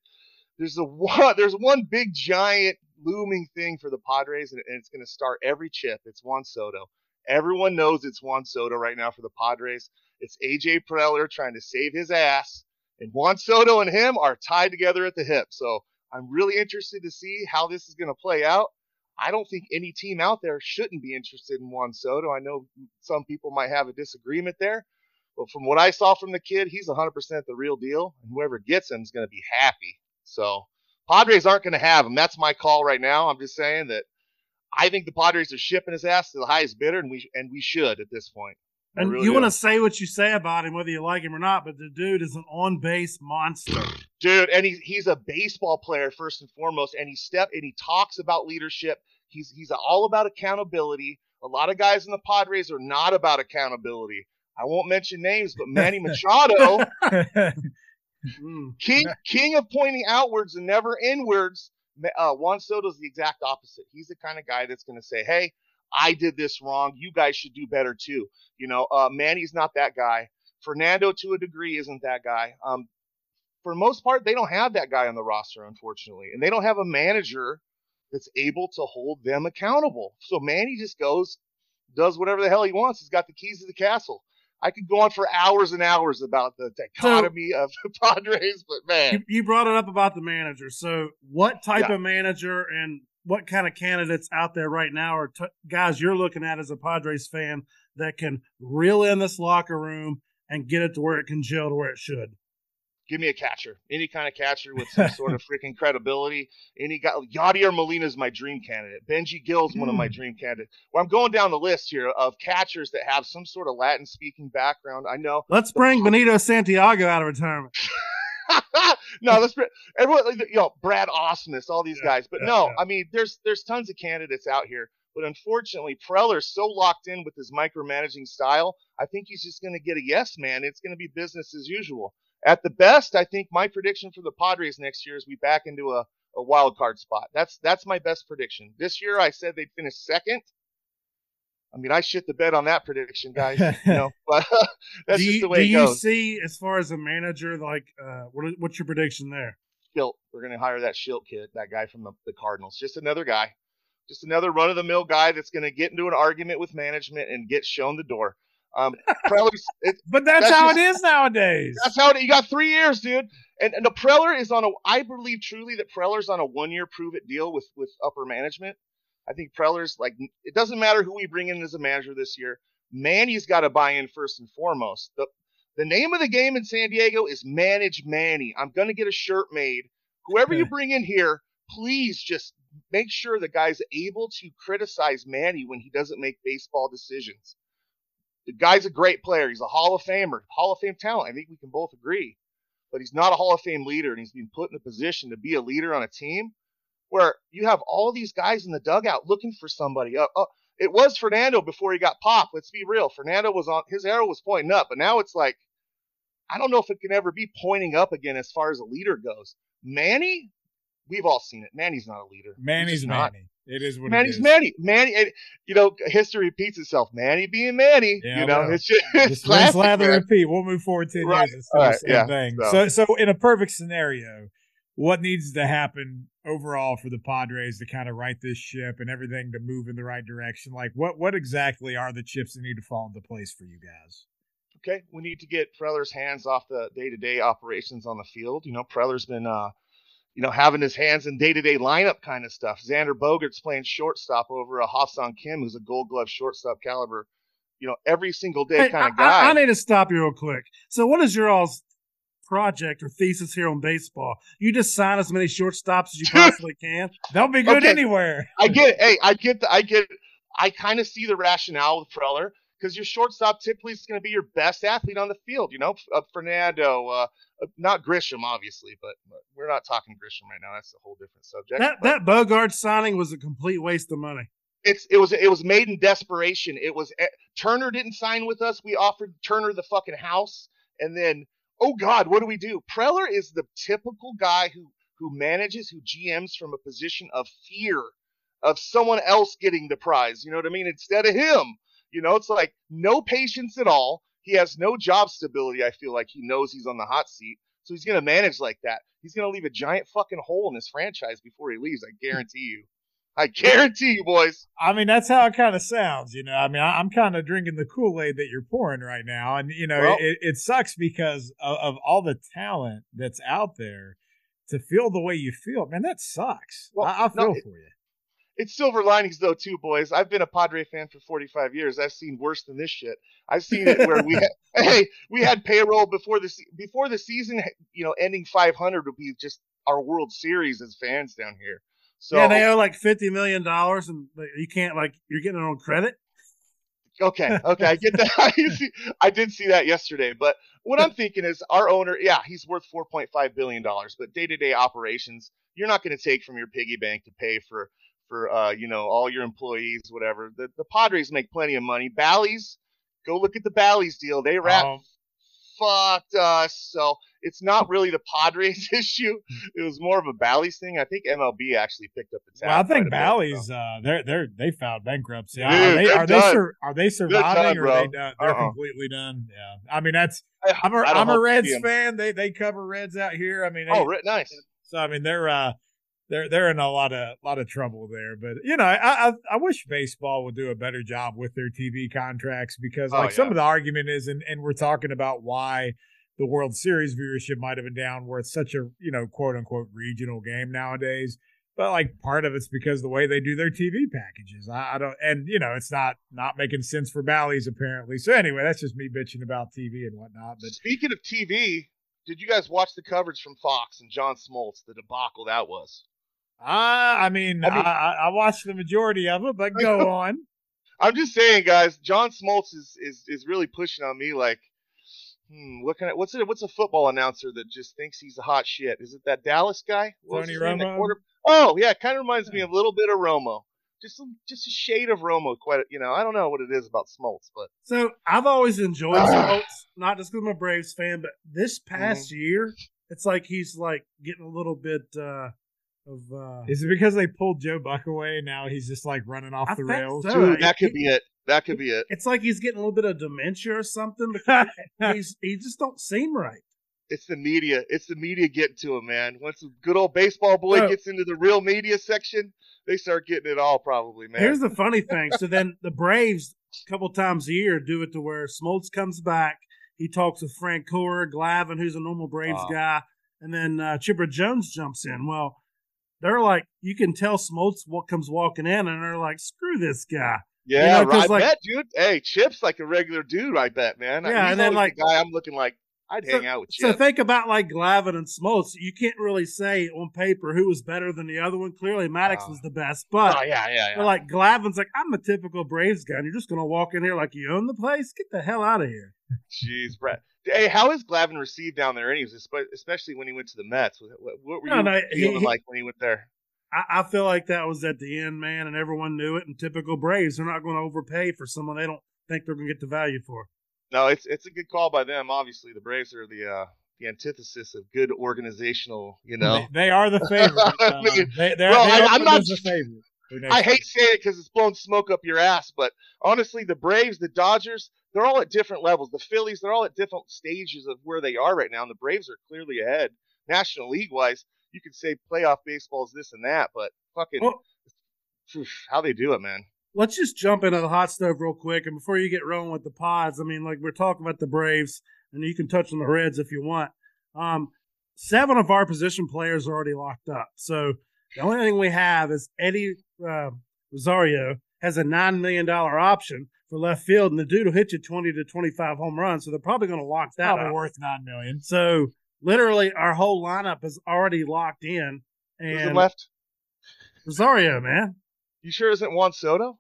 there's a one there's one big giant looming thing for the Padres, and, and it's going to start every chip. It's Juan Soto. Everyone knows it's Juan Soto right now for the Padres. It's AJ Preller trying to save his ass, and Juan Soto and him are tied together at the hip. So I'm really interested to see how this is going to play out. I don't think any team out there shouldn't be interested in Juan Soto. I know some people might have a disagreement there, but from what I saw from the kid, he's 100% the real deal, and whoever gets him is going to be happy. So Padres aren't going to have him. That's my call right now. I'm just saying that I think the Padres are shipping his ass to the highest bidder, and we and we should at this point. And really you want to say what you say about him, whether you like him or not, but the dude is an on base monster. dude and he, he's a baseball player first and foremost and he step and he talks about leadership. He's he's all about accountability. A lot of guys in the padres are not about accountability. I won't mention names but manny machado Mm. king king of pointing outwards and never inwards uh, juan soto's the exact opposite. He's the kind of guy that's going to say hey i did this wrong you guys should do better too you know uh, manny's not that guy fernando to a degree isn't that guy um, for the most part, they don't have that guy on the roster, unfortunately, and they don't have a manager that's able to hold them accountable. So Manny just goes does whatever the hell he wants. He's got the keys to the castle. I could go on for hours and hours about the dichotomy of the Padres, but You, man, you brought it up about the manager. So, what type Yeah. of manager and what kind of candidates out there right now are t- guys you're looking at as a Padres fan that can reel in this locker room and get it to where it can gel to where it should? give me a catcher, any kind of catcher with some sort of freaking credibility. Any guy, Yadier Molina is my dream candidate. Benji Gil's one of my hmm. dream candidates. Well, I'm going down the list here of catchers that have some sort of Latin speaking background. I know Let's bring Benito Santiago out of retirement. no, let's everyone, like, you know, Brad Ausmus, all these Yeah, guys. But yeah, no, yeah. I mean, there's there's tons of candidates out here. But unfortunately, Preller's so locked in with his micromanaging style. I think he's just going to get a yes man. It's going to be business as usual. At the best, I think my prediction for the Padres next year is we back into a, a wild card spot. That's that's my best prediction. This year, I said they'd finish second. I mean, I shit the bed on that prediction, guys. you know, but that's do just the way it goes. do you see, as far as a manager, like uh, what, what's your prediction there? Shildt. We're going to hire that Shildt kid, that guy from the, the Cardinals. Just another guy. Just another run of the mill guy that's going to get into an argument with management and get shown the door. Um, Preller's, it, But that's, That's how just- it is nowadays. that's how it, you got three years, dude. And, and the Preller is on a, I believe truly that Preller's on a one year prove it deal with, with upper management. I think Preller's like, it doesn't matter who we bring in as a manager this year. Manny's got to buy in first and foremost. The, the name of the game in San Diego is Manage Manny. I'm going to get a shirt made. Whoever you bring in here, please just make sure the guy's able to criticize Manny when he doesn't make baseball decisions. The guy's a great player. He's a Hall of Famer, Hall of Fame talent. I think we can both agree. But he's not a Hall of Fame leader, and he's been put in a position to be a leader on a team where you have all these guys in the dugout looking for somebody. Uh, uh, it was Fernando before he got popped. Let's be real. Fernando was on his arrow was pointing up, but now it's like I don't know if it can ever be pointing up again as far as a leader goes. Manny, we've all seen it. Manny's not a leader. Manny's not. Manny. It is what it Manny's is. Manny. Manny, and, you know, history repeats itself. Manny being Manny. Yeah, you know, well, it's just Just it's rinse, classic, lather, repeat. We'll move forward ten Right. years. It's still All the right, same yeah, thing. so- So. so, in a perfect scenario, what needs to happen overall for the Padres to kind of right this ship and everything to move in the right direction? Like, what what exactly are the chips that need to fall into place for you guys? okay, we need to get Preller's hands off the day-to-day operations on the field. You know, Preller's been, uh, you know, having his hands in day-to-day lineup kind of stuff. Xander Bogaerts playing shortstop over a Ha-Seong Kim, who's a Gold Glove shortstop caliber. You know, every single day Hey, kind of guy. I, I need to stop you real quick. So, what is your all's project or thesis here on baseball? You just sign as many shortstops as you possibly can. They'll be good Okay. anywhere. I get it. Hey, I get the, I get it. I kind of see the rationale with Preller because your shortstop typically is going to be your best athlete on the field. You know, uh, Fernando, uh, uh, not Grisham, obviously, but, but we're not talking Grisham right now. That's a whole different subject. That But that Bogart signing was a complete waste of money. it's it was it was made in desperation. It was eh, Turner didn't sign with us. We offered Turner the fucking house, and then oh god, what do we do? Preller is the typical guy who who manages, who GMs from a position of fear of someone else getting the prize. You know what I mean? Instead of him. You know, it's like no patience at all. He has no job stability. I feel like he knows he's on the hot seat, so he's gonna manage like that. He's gonna leave a giant fucking hole in his franchise before he leaves. I guarantee you. I guarantee you, boys. I mean, that's how it kind of sounds, you know. I mean, I, I'm kind of drinking the Kool Aid that you're pouring right now, and you know, Well- it, it sucks because of, of all the talent that's out there to feel the way you feel. Man, that sucks. Well, I, I no, feel it- for you. It's silver linings though too, boys. I've been a Padre fan for 45 years. I've seen worse than this shit. I've seen it where we had, hey, we had payroll before the before the season, you know, ending 500 would be just our World Series as fans down here. So yeah, they owe like fifty million dollars, and you can't like you're getting it on credit. okay, okay, I get that. I, see, I did see that yesterday, but what I'm thinking is our owner, yeah, he's worth 4.5 billion dollars, but day-to-day operations, you're not going to take from your piggy bank to pay for for uh, you know all your employees, whatever. The the Padres make plenty of money. Bally's, go look at the Bally's deal. They wrap Um, fucked us. So it's not really the Padres issue. It was more of a Bally's thing. I think MLB actually picked up the tab. well, I think Bally's, uh, they're they're they filed bankruptcy. Dude, are they they're they sur- are they surviving done, or are they done? They're Uh-uh. completely done. Yeah, I mean that's I'm a I'm a Reds fan. They they cover Reds out here. I mean, they, Oh, nice. So I mean, they're uh, they're they're in a lot of lot of trouble there. But you know, I I, I wish baseball would do a better job with their TV contracts because Oh, like some of the argument is, and and we're talking about why the World Series viewership might have been down, where it's such a you know quote unquote regional game nowadays. But like part of it's because the way they do their TV packages. I, I don't, and you know, it's not not making sense for Bally's apparently. So anyway, that's just me bitching about TV and whatnot. But Speaking of TV, did you guys watch the coverage from Fox and John Smoltz? The debacle that was. I, I mean, I, I mean- I, I watched the majority of it, but go on. I'm just saying, guys. John Smoltz is is is really pushing on me. Like, hmm, what kind of what's it? What's a football announcer that just thinks he's a hot shit? Is it that Dallas guy? Tony his name? That Romo? quarter- Oh yeah, kind of reminds me of a little bit of Romo. Just some, just a shade of Romo. Quite, a- you know, I don't know what it is about Smoltz, but So I've always enjoyed Ah. Smoltz, not just because I'm a Braves fan, but this past Mm-hmm. year, it's like he's like getting a little bit uh, of. Uh, Is it because they pulled Joe Buck away and now he's just like running off I the rails? so. dude, that could be it. That could be it. it's like he's getting a little bit of dementia or something because he's he just don't seem right. It's the media. It's the media getting to him, man. Once a good old baseball boy So- gets into the real media section, they start getting it all, probably, man. Here's the funny thing. So then the Braves, a couple times a year, do it to where Smoltz comes back. He talks with Frank Core, Glavine, who's a normal Braves Wow. guy, and then uh, Chipper Jones jumps in. Well, they're like, you can tell Smoltz what comes walking in, and they're like, screw this guy. Yeah, You know, I like- bet, dude. Hey, Chip's like a regular dude. I bet, man. Yeah, He's and then, like- the guy I'm looking like. I'd So- hang out with you. So think about like Glavine and Smoltz. You can't really say on paper who was better than the other one. Clearly, Maddux Oh. was the best, but oh yeah, yeah, But yeah. like Glavine's like, I'm a typical Braves guy, and you're just gonna walk in here like you own the place? Get the hell out of here. Jeez, Brett. Hey, how is Glavine received down there? Anyways, espe- especially when he went to the Mets. What, what- were No, you no, feeling he- like when he went there? I, I feel like that was at the end, man, and everyone knew it. And typical Braves, they're not going to overpay for someone they don't think they're going to get the value for. No, it's it's a good call by them. Obviously, the Braves are the uh, the antithesis of good organizational. You know, They, they are the favorite. I mean, they, they're, well, I, I'm not- the favorite. I hate saying it because it's blowing smoke up your ass, but honestly, the Braves, the Dodgers, they're all at different levels. The Phillies, they're all at different stages of where they are right now, and the Braves are clearly ahead. National League wise, you could say playoff baseball is this and that, but fucking Well- how they do it, man. Let's just jump into the hot stove real quick. And before you get rolling with the pods, I mean, like we're talking about the Braves, and you can touch on the Reds if you want. Um, seven of our position players are already locked up. So the only thing we have is Eddie uh, Rosario has a $9 million option for left field, and the dude will hit you 20 to 25 home runs. So they're probably going to lock that Probably up. worth nine million. So literally, our whole lineup is already locked in. Who's And left? Rosario, man. You sure isn't Juan Soto?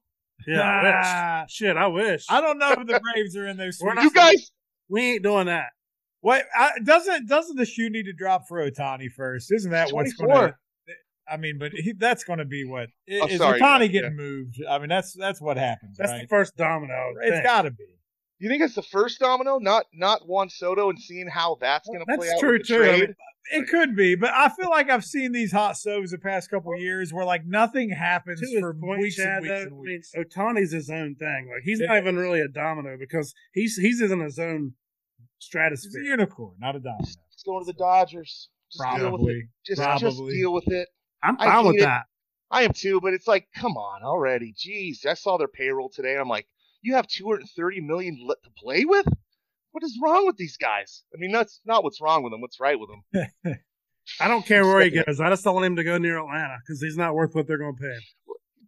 Yeah, I Ah, wish. Shit, I wish. I don't know if the Braves are in those. We're not- You guys, we ain't doing that. Wait, I, doesn't doesn't the shoe need to drop for Ohtani first? Isn't that what's going 24. to? I mean, but he, that's going to be what Oh, is sorry, Ohtani yeah, getting moved? I mean, that's that's what happens, That's right? the first domino. It's got to be. you think it's the first domino, not not Juan Soto, and seeing how that's going to That's play out That's true, with the too. I mean, It could be, but I feel like I've seen these hot stoves the past couple of years where like nothing happens to his for point, weeks Chad, and weeks though, and I mean, weeks. Ohtani's his own thing. Like he's Yeah. not even really a domino because he's he's in his own He's a unicorn, not a domino. Just going to the Dodgers. Just deal with it. Probably. Just, just deal with it. I'm fine with it. that. I am too, but it's like, come on already. Jeez, I saw their payroll today. And I'm like, you have 230 million li- to play with? What is wrong with these guys? I mean, that's not what's wrong with them. What's right with them? I don't care where he goes. I just don't want him to go near Atlanta because he's not worth what they're going to pay him.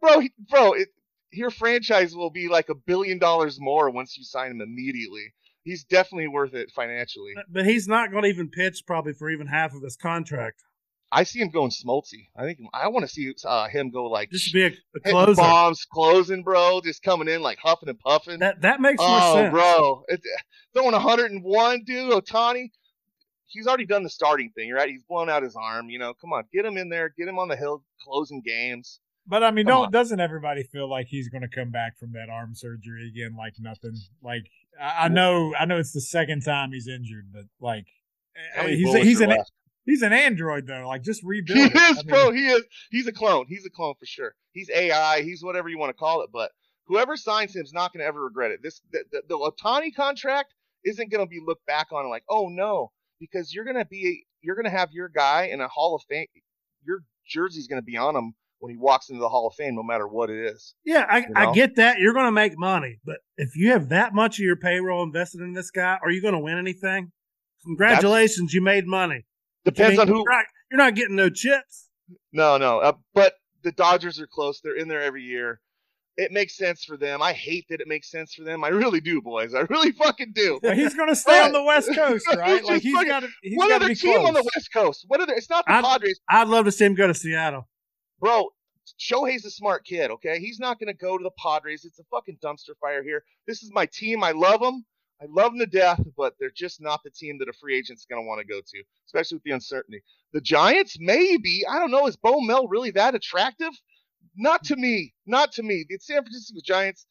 Bro, he, bro, it, your franchise will be like a billion dollars more once you sign him immediately. He's definitely worth it financially. But he's not going to even pitch probably for even half of his contract. I see him going smoltzy. I think I want to see uh, him go like this to be a, a closer. bombs, closing, bro, just coming in like huffing and puffing. That that makes more oh, sense. bro, it, throwing 101, dude. Ohtani, he's already done the starting thing, right? He's blown out his arm. You know, come on, get him in there, get him on the hill, closing games. But I mean, Come don't on. doesn't everybody feel like he's going to come back from that arm surgery again like nothing? Like I, I know, I know it's the second time he's injured, but like he's he's an left? He's an android though. Like just rebuild. He it. is, I mean, bro. He is. He's a clone. He's a clone for sure. He's AI. He's whatever you want to call it. But whoever signs him is not going to ever regret it. This the, the, the Ohtani contract isn't going to be looked back on like, oh no, because you're going to be you're going to have your guy in a Hall of Fame your jersey's going to be on him when he walks into the Hall of Fame, no matter what it is. Yeah, I, You know? I get that. You're going to make money, but if you have that much of your payroll invested in this guy, are you going to win anything? Congratulations, you made money. Depends on who. You're not, you're not getting no chips. No, no. Uh, but the Dodgers are close. They're in there every year. It makes sense for them. I hate that it makes sense for them. I really do, boys. I really fucking do. He's to stay on the West Coast, right? He's Like he's got to. He's what other team close. on the West Coast? What other? It's not the I'm- Padres, I'd love to see him go to Seattle. bro. Shohei's a smart kid. Okay, he's not going to go to the Padres. It's a fucking dumpster fire here. This is my team. I love them. I love them to death, but they're just not the team that a free agent's going to want to go to, especially with the uncertainty. The Giants, maybe. I don't know. Is Bo Mel really that attractive? Not to me. Not to me. The San Francisco Giants,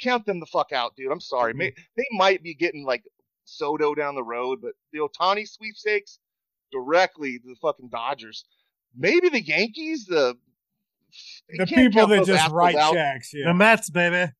count them the fuck out, dude. I'm sorry. Mm-hmm. May, they might be getting like Soto down the road, but the Ohtani sweepstakes directly to the fucking Dodgers. Maybe the Yankees, the The people that just write out. checks. Yeah. The Mets, baby.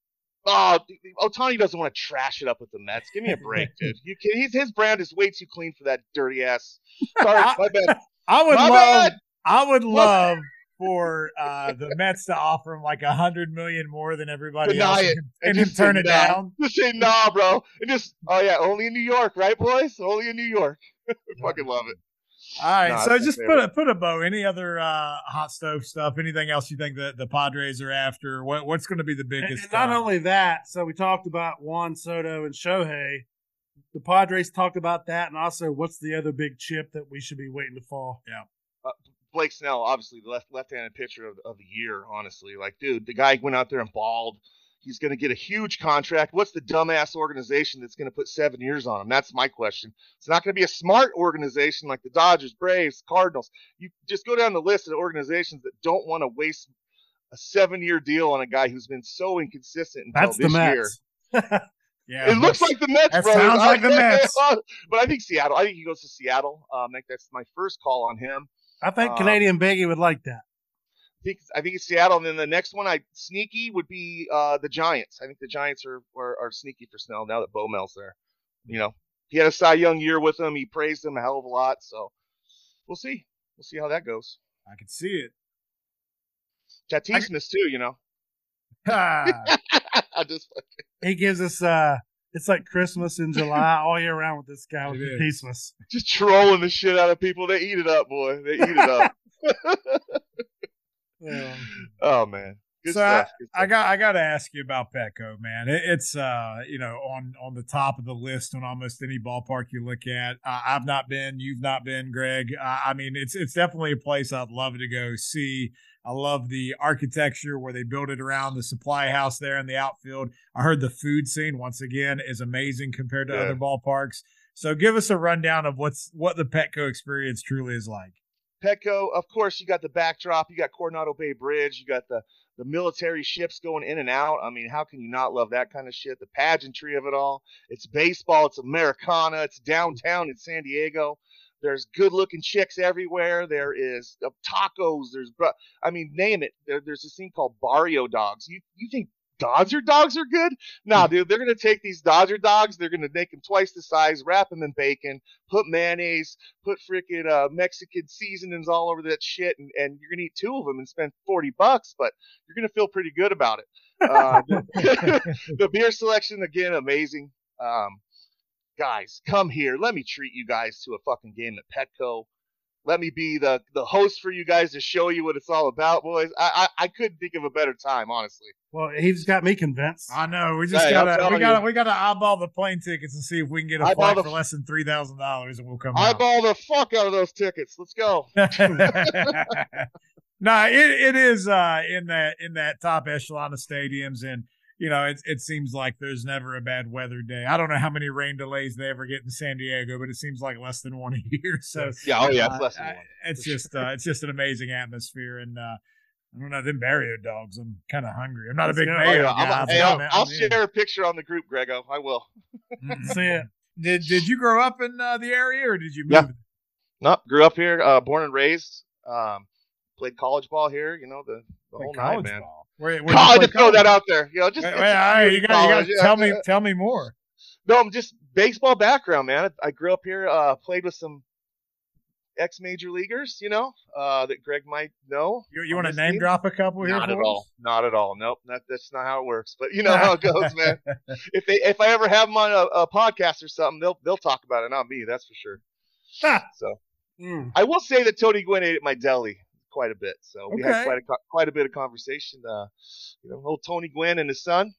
Oh, Ohtani doesn't want to trash it up with the Mets. Give me a break, dude. You can, he's, his brand is way too clean for that dirty ass. Sorry, my bad. I would My love. bad. I would love for uh, the Mets to offer him like a hundred million more than everybody Deny else, it and, and and him just turn it no. down. Just say nah, bro. And just oh yeah, only in New York, right, boys? Only in New York. I fucking love it. All right, No, so that's my just put a put a bow. Any other uh, hot stove stuff? Anything else you think that the Padres are after? What what's going to be the biggest? and not uh, only that, so we talked about Juan Soto and Shohei. The Padres talked about that, and also what's the other big chip that we should be waiting to fall? Yeah. Blake Snell, obviously the left left-handed pitcher of, of the year. Honestly, like dude, the guy went out there and balled. He's going to get a huge contract. What's the dumbass organization that's going to put seven years on him? That's my question. It's not going to be a smart organization like the Dodgers, Braves, Cardinals. You just go down the list of organizations that don't want to waste a seven-year deal on a guy who's been so inconsistent until That's this the year. Mets. yeah, It looks like the Mets, that sounds like the Mets. but I think Seattle. I think he goes to Seattle. Um, I think that's my first call on him. I think Um, Canadian Biggie would like that. I think I think it's Seattle, and then the next one I sneaky would be uh, the Giants. I think the Giants are, are are sneaky for Snell now that Bo Mel's there. You know, he had a Cy Young year with him. He praised him a hell of a lot. So we'll see. We'll see how that goes. I can see it. Tatis missed too. You know, I just He gives us uh it's like Christmas in July all year round with this guy with It the. Christmas. just trolling the shit out of people. They eat it up, boy. They eat it up. Oh man, good So stuff. I stuff. got I got to ask you about Petco, man. It, it's uh you know on on the top of the list on almost any ballpark you look at. Uh, I've not been, you've not been, Greg. Uh, I mean, it's it's definitely a place I'd love to go see. I love the architecture where they built it around the supply house there in the outfield. I heard the food scene once again is amazing compared to Yeah. other ballparks. So give us a rundown of what's what the Petco experience truly is like. Petco, of course, you got the backdrop. You got Coronado Bay Bridge. You got the the military ships going in and out. I mean, how can you not love that kind of shit? The pageantry of it all. It's baseball. It's Americana. It's downtown in San Diego. There's good looking chicks everywhere. There is uh, tacos. There's, I mean, name it. There, there's this thing called Barrio dogs. You you think Dodger dogs are good? Nah, dude. They're gonna take these Dodger dogs. They're gonna make them twice the size, wrap them in bacon, put mayonnaise, put freaking uh, Mexican seasonings all over that shit, and, and you're gonna eat two of them and spend forty bucks, but you're gonna feel pretty good about it. Uh, the, the beer selection again, amazing. Um, guys, come here. Let me treat you guys to a fucking game at Petco. Let me be the the host for you guys to show you what it's all about, boys. I I, I couldn't think of a better time, honestly. Well, he's got me convinced. I know. We just Hey, gotta we gotta you. we gotta eyeball the plane tickets and see if we can get a Eyeball flight the- for less than three thousand dollars, and we'll come out. Eyeball the fuck out of those tickets. Let's go. no, it, it is uh, in that in that top echelon of stadiums, and you know it it seems like there's never a bad weather day. I don't know how many rain delays they ever get in San Diego, but it seems like less than one a year. So Yeah, oh yeah, it's uh, less than I- one. it's just uh, it's just an amazing atmosphere, and uh, I don't know them barrio dogs. I'm kind of hungry. I'm not a Let's big go. Oh, mayo yeah, guy. I'll, but hey, I'll, I'm- I'll I'm in. share a picture on the group, Grego. I will. See it. Did Did you grow up in uh, the area, or did you move? Yeah. Nope, grew up here, uh, born and raised. Um, played college ball here. You know the, the whole college night, man. ball. Where God, I just throw that out there. You know, just Wait, wait, just all right, you got college, to tell me tell me more. No, I'm just baseball background, man. I, I grew up here. Uh, played with some ex major leaguers, you know, uh, that Greg might know. You, you want to name team? drop a couple here? Not at us? all. Not at all. Nope. That, that's not how it works. But you know how it goes, man. If they if I ever have them on a, a podcast or something, they'll they'll talk about it, not me. That's for sure. so Mm. I will say that Tony Gwynn ate at my deli quite a bit. So we Okay. had quite a quite a bit of conversation. Uh, you know, old Tony Gwynn and his son.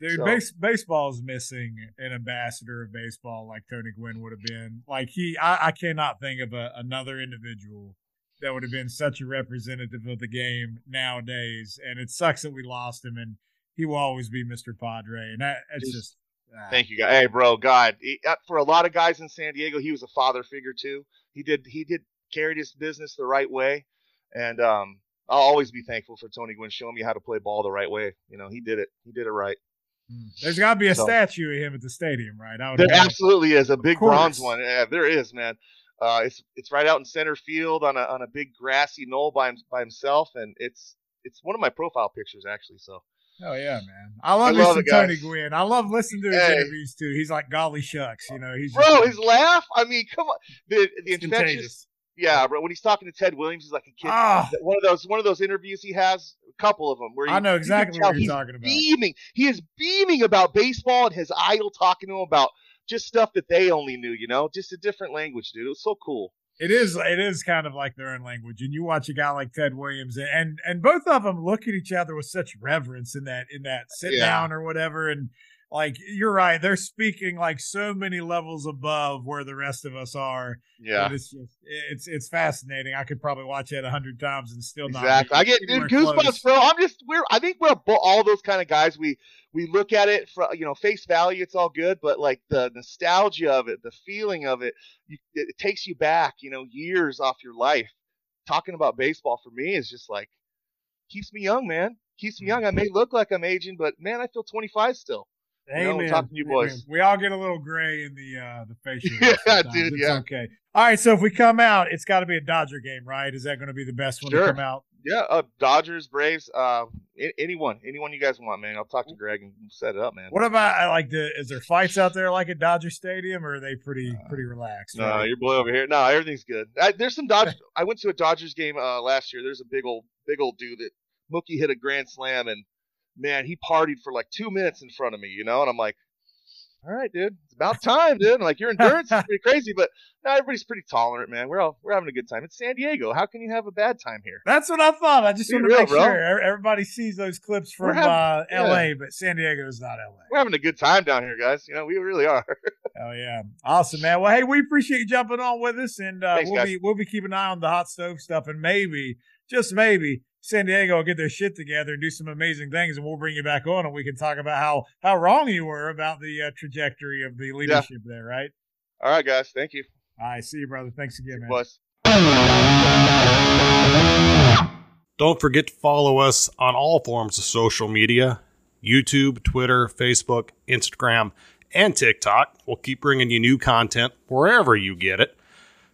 Dude, So- base, baseball's missing an ambassador of baseball like Tony Gwynn would have been. Like he, I, I cannot think of a, another individual that would have been such a representative of the game nowadays. And it sucks that we lost him, and he will always be Mr. Padre. And that, it's Just- just, ah. Thank you, guys. Hey, bro, God, he, uh, for a lot of guys in San Diego, he was a father figure too. He did he did carried his business the right way, and um, I'll always be thankful for Tony Gwynn showing me how to play ball the right way. You know, he did it. He did it right. Mm. There's got to be a So- statue of him at the stadium, right? I would There imagine. absolutely is a big bronze one. Yeah, there is, man. Uh, it's it's right out in center field on a on a big grassy knoll by him, by himself, and it's it's one of my profile pictures actually. So Oh yeah, man. I love, I love. Tony Gwynn. I love listening to his Hey. interviews too. He's like golly shucks, you know. He's bro, just, his laugh. I mean, come on. The the infectious. contagious. Yeah, bro. When he's talking to Ted Williams, he's like a kid. ah, one of those one of those interviews he has, a couple of them where I know exactly what you're he's talking about. beaming. He is beaming about baseball and his idol talking to him about just stuff that they only knew. You know, just a different language, dude. It was so cool. It is. It is kind of like their own language, and you watch a guy like Ted Williams, and and both of them look at each other with such reverence in that in that sit Yeah. down or whatever, and like you're right, they're speaking like so many levels above where the rest of us are. Yeah. it's just it's it's fascinating. I could probably watch it a hundred times and still not Exactly. I get dude, goosebumps, close. bro. I'm just we're I think we're all those kind of guys. We we look at it from you know face value. It's all good, but like the nostalgia of it, the feeling of it, you, it, it takes you back. You know, years off your life. Talking about baseball for me is just like keeps me young, man. Keeps me hmm. young. I may look like I'm aging, but man, I feel 25 still. Amen. talking to you boys. We all get a little gray in the uh the facial. Yeah, sometimes. dude, It's yeah. okay. All right, so if we come out, it's got to be a Dodger game, right? Is that going to be the best one Sure. to come out? Yeah, uh, Dodgers, Braves, uh, anyone, anyone you guys want, man. I'll talk to Greg and set it up, man. What about I like the? Is there fights out there like at Dodger Stadium, or are they pretty pretty relaxed? No, right? you're blue over here. No, everything's good. I, there's some Dodgers. I went to a Dodgers game uh, last year. There's a big old, big old dude that Mookie hit a grand slam, and man, he partied for like two minutes in front of me, you know. And I'm like, all right, dude, it's about time, dude. I'm like, your endurance is pretty crazy, but now everybody's pretty tolerant, man. We're all we're having a good time. It's San Diego. How can you have a bad time here? That's what I thought. I just Be want to real, make bro. sure everybody sees those clips from having- uh, yeah. L.A., but San Diego is not L.A. We're having a good time down here, guys. You know, we really are. Oh yeah, awesome, man. Well, hey, we appreciate you jumping on with us, and uh, Thanks, we'll guys. be we'll be keeping an eye on the hot stove stuff, and maybe just maybe San Diego will get their shit together and do some amazing things, and we'll bring you back on, and we can talk about how how wrong you were about the uh, trajectory of the leadership there, right? all right, guys. Thank you, All right, see you, brother. Thanks again, man. boys. Don't forget to follow us on all forms of social media YouTube, Twitter, Facebook, Instagram, and TikTok. We'll keep bringing you new content wherever you get it.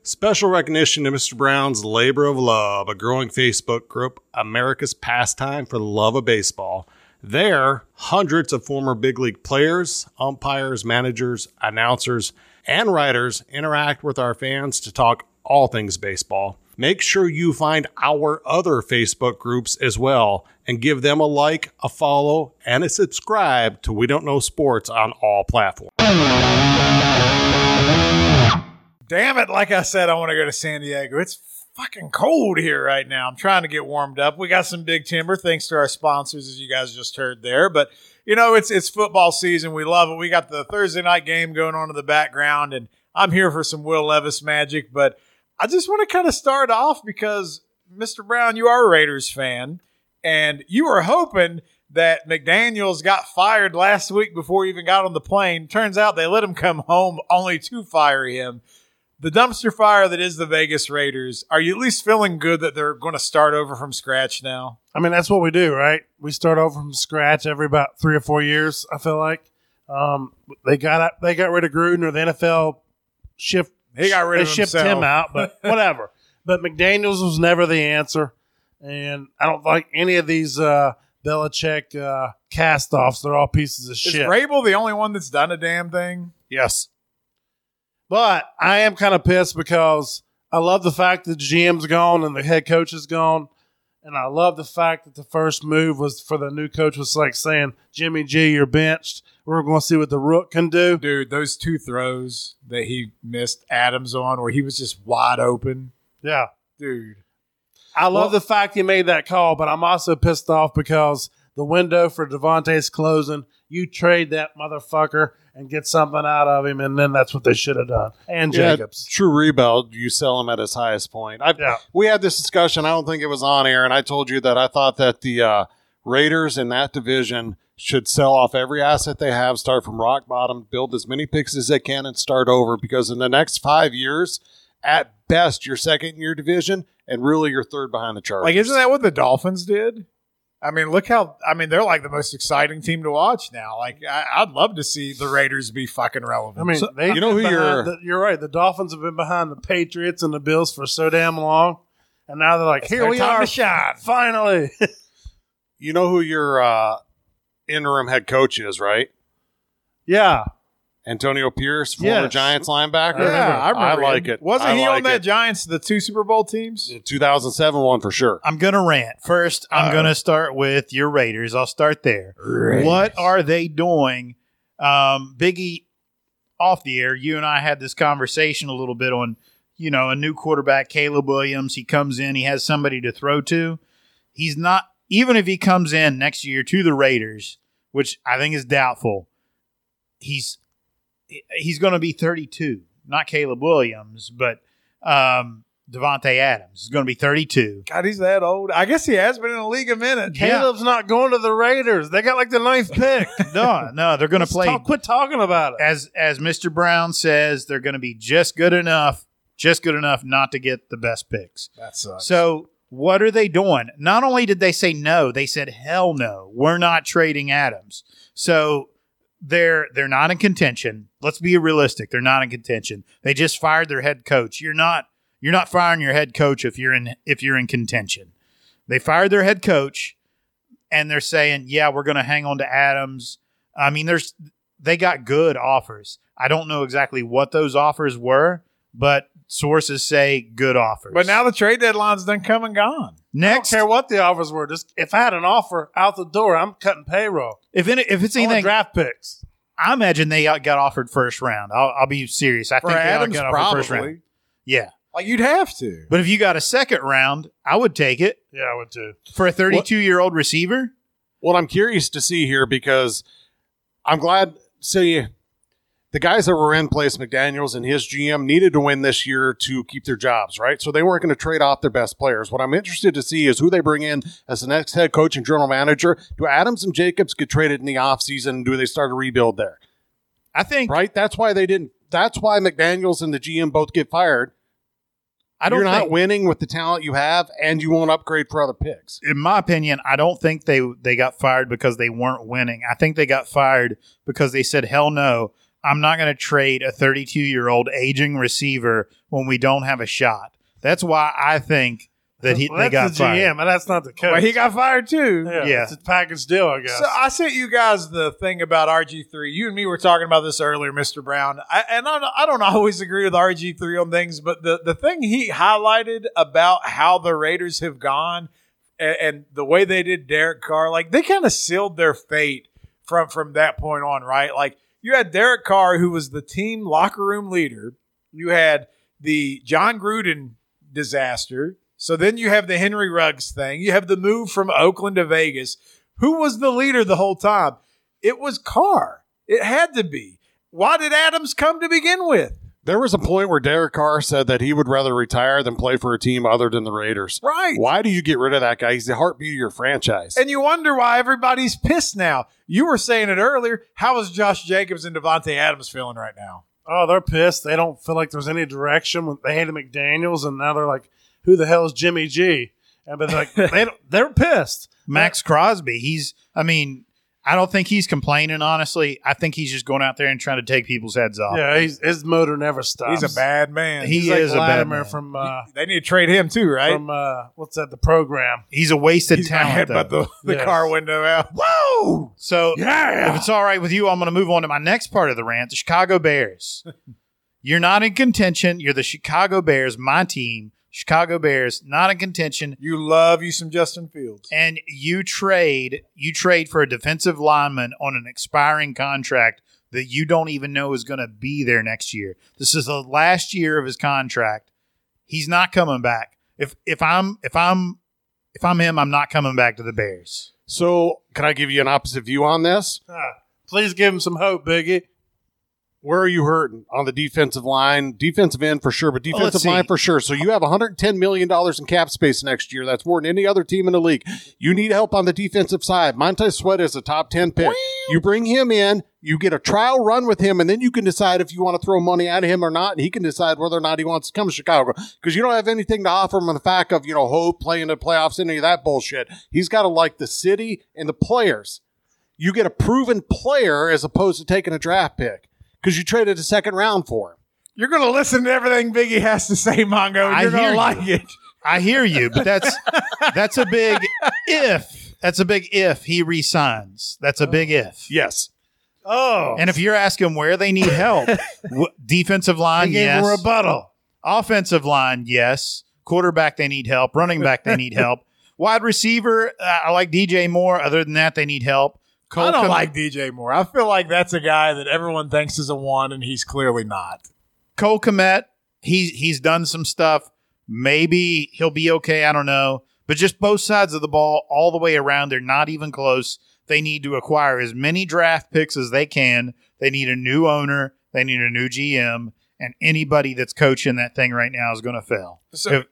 Special recognition to Mr. Brown's Labor of Love, a growing Facebook group, America's Pastime for the Love of Baseball. There, hundreds of former big league players, umpires, managers, announcers, and writers interact with our fans to talk all things baseball. Make sure you find our other Facebook groups as well and give them a like, a follow, and a subscribe to We Don't Know Sports on all platforms. Damn it! Like I said, I want to go to San Diego. It's fucking cold here right now. I'm trying to get warmed up. We got some big timber thanks to our sponsors, as you guys just heard there. But you know, it's it's football season. We love it. We got the Thursday night game going on in the background, and I'm here for some Will Levis magic. But I just want to kind of start off because Mr. Brown, you are a Raiders fan, and you were hoping that McDaniels got fired last week before he even got on the plane. Turns out they let him come home only to fire him the dumpster fire that is the Vegas Raiders, are you at least feeling good that they're going to start over from scratch now? I mean, that's what we do, right? We start over from scratch every about three or four years. I feel like um, they got they got rid of Gruden, or the NFL shift. He got rid they of shipped himself. him out, but whatever. but McDaniel's was never the answer, and I don't like any of these uh, Belichick uh, cast-offs. They're all pieces of Is shit. Vrabel the only one that's done a damn thing? Yes. But I am kind of pissed because I love the fact that the GM's gone and the head coach is gone. And I love the fact that the first move was for the new coach was like saying, Jimmy G, you're benched. We're going to see what the rook can do. Dude, those two throws that he missed Adams on where he was just wide open. Yeah. Dude. I love Well- the fact he made that call, but I'm also pissed off because the window for Davante's closing. You trade that motherfucker and get something out of him, and then that's what they should have done. And Yeah, Jacobs. true rebound, you sell him at his highest point. I, Yeah. We had this discussion. I don't think it was on air, and I told you that I thought that the uh, Raiders in that division should sell off every asset they have, start from rock bottom, build as many picks as they can, and start over. Because in the next five years, at best, your second in your division, and really your third behind the Chargers. Like, isn't that what the Dolphins did? I mean, look how, I mean, they're like the most exciting team to watch now. Like, I, I'd love to see the Raiders be fucking relevant. I mean, So- they you know who behind you're- the- you're right. The Dolphins have been behind the Patriots and the Bills for so damn long, and now they're like, It's here we time are, to shine. finally. you know who your uh, interim head coach is, right? yeah, Antonio Pierce, former Yes. Giants linebacker. yeah, I remember. like him. it. Wasn't I he like on that it. Giants, the two Super Bowl teams? 2007 one for sure. I'm gonna rant. First, I'm Uh-oh. gonna start with your Raiders. I'll start there. What are they doing? Um, Biggie, off the air, you and I had this conversation a little bit on, you know, a new quarterback, Caleb Williams. He comes in, he has somebody to throw to. He's not, even if he comes in next year to the Raiders, which I think is doubtful, he's he's going to be 32. Not Caleb Williams, but um, Davante Adams is going to be 32. God, he's that old. I guess he has been in the league a minute. Caleb's not going to the Raiders. They got like the ninth pick. No, no, they're going to play talk- quit talking about it. as as Mr. Brown says, they're going to be just good enough, just good enough not to get the best picks. That sucks. So what are they doing? Not only did they say no, they said hell no. We're not trading Adams. So they're they're not in contention. Let's be realistic. They're not in contention. They just fired their head coach. You're not you're not firing your head coach if you're in if you're in contention. They fired their head coach and they're saying, "Yeah, we're going to hang on to Adams." I mean, there's they got good offers. I don't know exactly what those offers were, but sources say good offers. but now the trade deadline's done come and gone. next, I don't care what the offers were. Just if I had an offer out the door, I'm cutting payroll. If any, if it's I want anything, draft picks. I imagine they got offered first round. I'll, I'll be serious. I For think Adams, they all got offered first round. probably. Yeah, Like, you'd have to. but if you got a second round, I would take it Yeah, I would too. for a 32 year old receiver. What I'm curious to see here because I'm glad. So See, the guys that were in place, McDaniels and his GM, needed to win this year to keep their jobs, right? So they weren't going to trade off their best players. What I'm interested to see is who they bring in as the next head coach and general manager. Do Adams and Jacobs get traded in the offseason? Do they start a rebuild there? I think Right? That's why they didn't. That's why McDaniels and the GM both get fired. I don't You're not think, winning with the talent you have, and you won't upgrade for other picks. in my opinion, I don't think they they got fired because they weren't winning. I think they got fired because they said, "Hell no, I'm not going to trade a 32 year old aging receiver when we don't have a shot." That's why I think that he, Well, they got that's the fired. GM, and that's not the coach. But he got fired too. yeah, Yeah. it's a package deal, I guess. So I sent you guys the thing about RG3. You and me were talking about this earlier, Mr. Brown. I, and I, don't- I don't always agree with RG3 on things, but the, the thing he highlighted about how the Raiders have gone and, and the way they did Derek Carr, like they kind of sealed their fate from from that point on, right? Like you had Derek Carr, who was the team locker room leader. You had the Jon Gruden disaster. So then you have the Henry Ruggs thing. You have the move from Oakland to Vegas. Who was the leader the whole time? It was Carr. It had to be. Why did Adams come to begin with? There was a point where Derek Carr said that he would rather retire than play for a team other than the Raiders. Right. Why do you get rid of that guy? He's the heartbeat of your franchise. And you wonder why everybody's pissed now. You were saying it earlier. How is Josh Jacobs and Davante Adams feeling right now? oh, they're pissed. They don't feel like there's any direction. When They hated McDaniels, and now they're like, "Who the hell is Jimmy G?" And but like they don't, they're pissed. Maxx Crosby, he's, I mean, I don't think he's complaining, honestly. I think he's just going out there and trying to take people's heads off. Yeah, he's, his motor never stops. He's a bad man. He He's like is a bad Latimer man. from uh, they need to trade him too, right? from uh, what's that? The program. He's a wasted He's gonna talent. headbutt though. the, the Yes. car window out. Whoa! So Yeah. if it's all right with you, I'm going to move on to my next part of the rant the Chicago Bears. You're not in contention. You're the Chicago Bears, my team. Chicago Bears, not in contention. You love you some Justin Fields. And you trade you trade for a defensive lineman on an expiring contract that you don't even know is going to be there next year. This is the last year of his contract. He's not coming back. If if I'm if I'm if I'm him, I'm not coming back to the Bears. So, can I give you an opposite view on this? Ah, please give him some hope, Biggie. Where are you hurting on the defensive line? Defensive end for sure, but Well, defensive line for sure. So you have 110 million dollars in cap space next year. That's more than any other team in the league. You need help on the defensive side. Montez Sweat is a top 10 pick. You bring him in, you get a trial run with him, and then you can decide if you want to throw money at him or not, and he can decide whether or not he wants to come to Chicago because you don't have anything to offer him on the fact of you know hope playing the playoffs, any of that bullshit. He's got to like the city and the players. You get a proven player as opposed to taking a draft pick because you traded a second round for him. You're going to listen to everything Biggie has to say, Mongo, and I you're going hear to you. like it. I hear you, but that's that's a big if. That's a big if he resigns. That's a big if. Yes. Oh, And if you're asking where they need help, w- defensive he line, gave yes. a rebuttal. Offensive line, yes. Quarterback, they need help. Running back, they need help. Wide receiver, uh, I like DJ Moore. Other than that, they need help. Cole I don't like DJ Moore. I feel like that's a guy that everyone thinks is a one, and he's clearly not. Cole Kmet. He's he's done some stuff. Maybe he'll be okay. I don't know. But just both sides of the ball, all the way around, they're not even close. They need to acquire as many draft picks as they can. They need a new owner. They need a new GM. And anybody that's coaching that thing right now is going to fail. So If-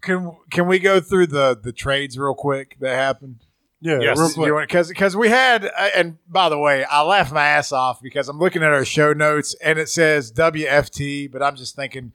can can we go through the the trades real quick that happened? Yeah, Yes. real quick. Because because we had uh, and by the way, I laughed my ass off because I'm looking at our show notes and it says WFT, but I'm just thinking,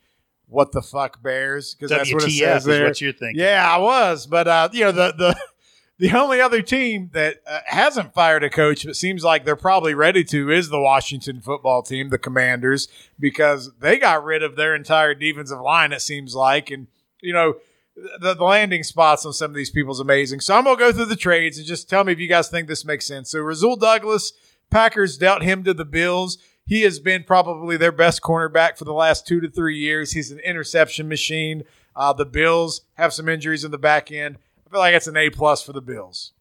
what the fuck Bears? Because that's what it says is there. what you're thinking. Yeah, I was, but uh, you know the the the only other team that uh, hasn't fired a coach, but seems like they're probably ready to, is the Washington football team, the Commanders, because they got rid of their entire defensive line. It seems like, and you know. The, landing spots on some of these people is amazing. So I'm gonna go through the trades and just tell me if you guys think this makes sense. So Rasul Douglas, Packers dealt him to the Bills. He has been probably their best cornerback for the last two to three years. He's an interception machine. Uh, the Bills have some injuries in the back end. I feel like it's an A plus for the Bills.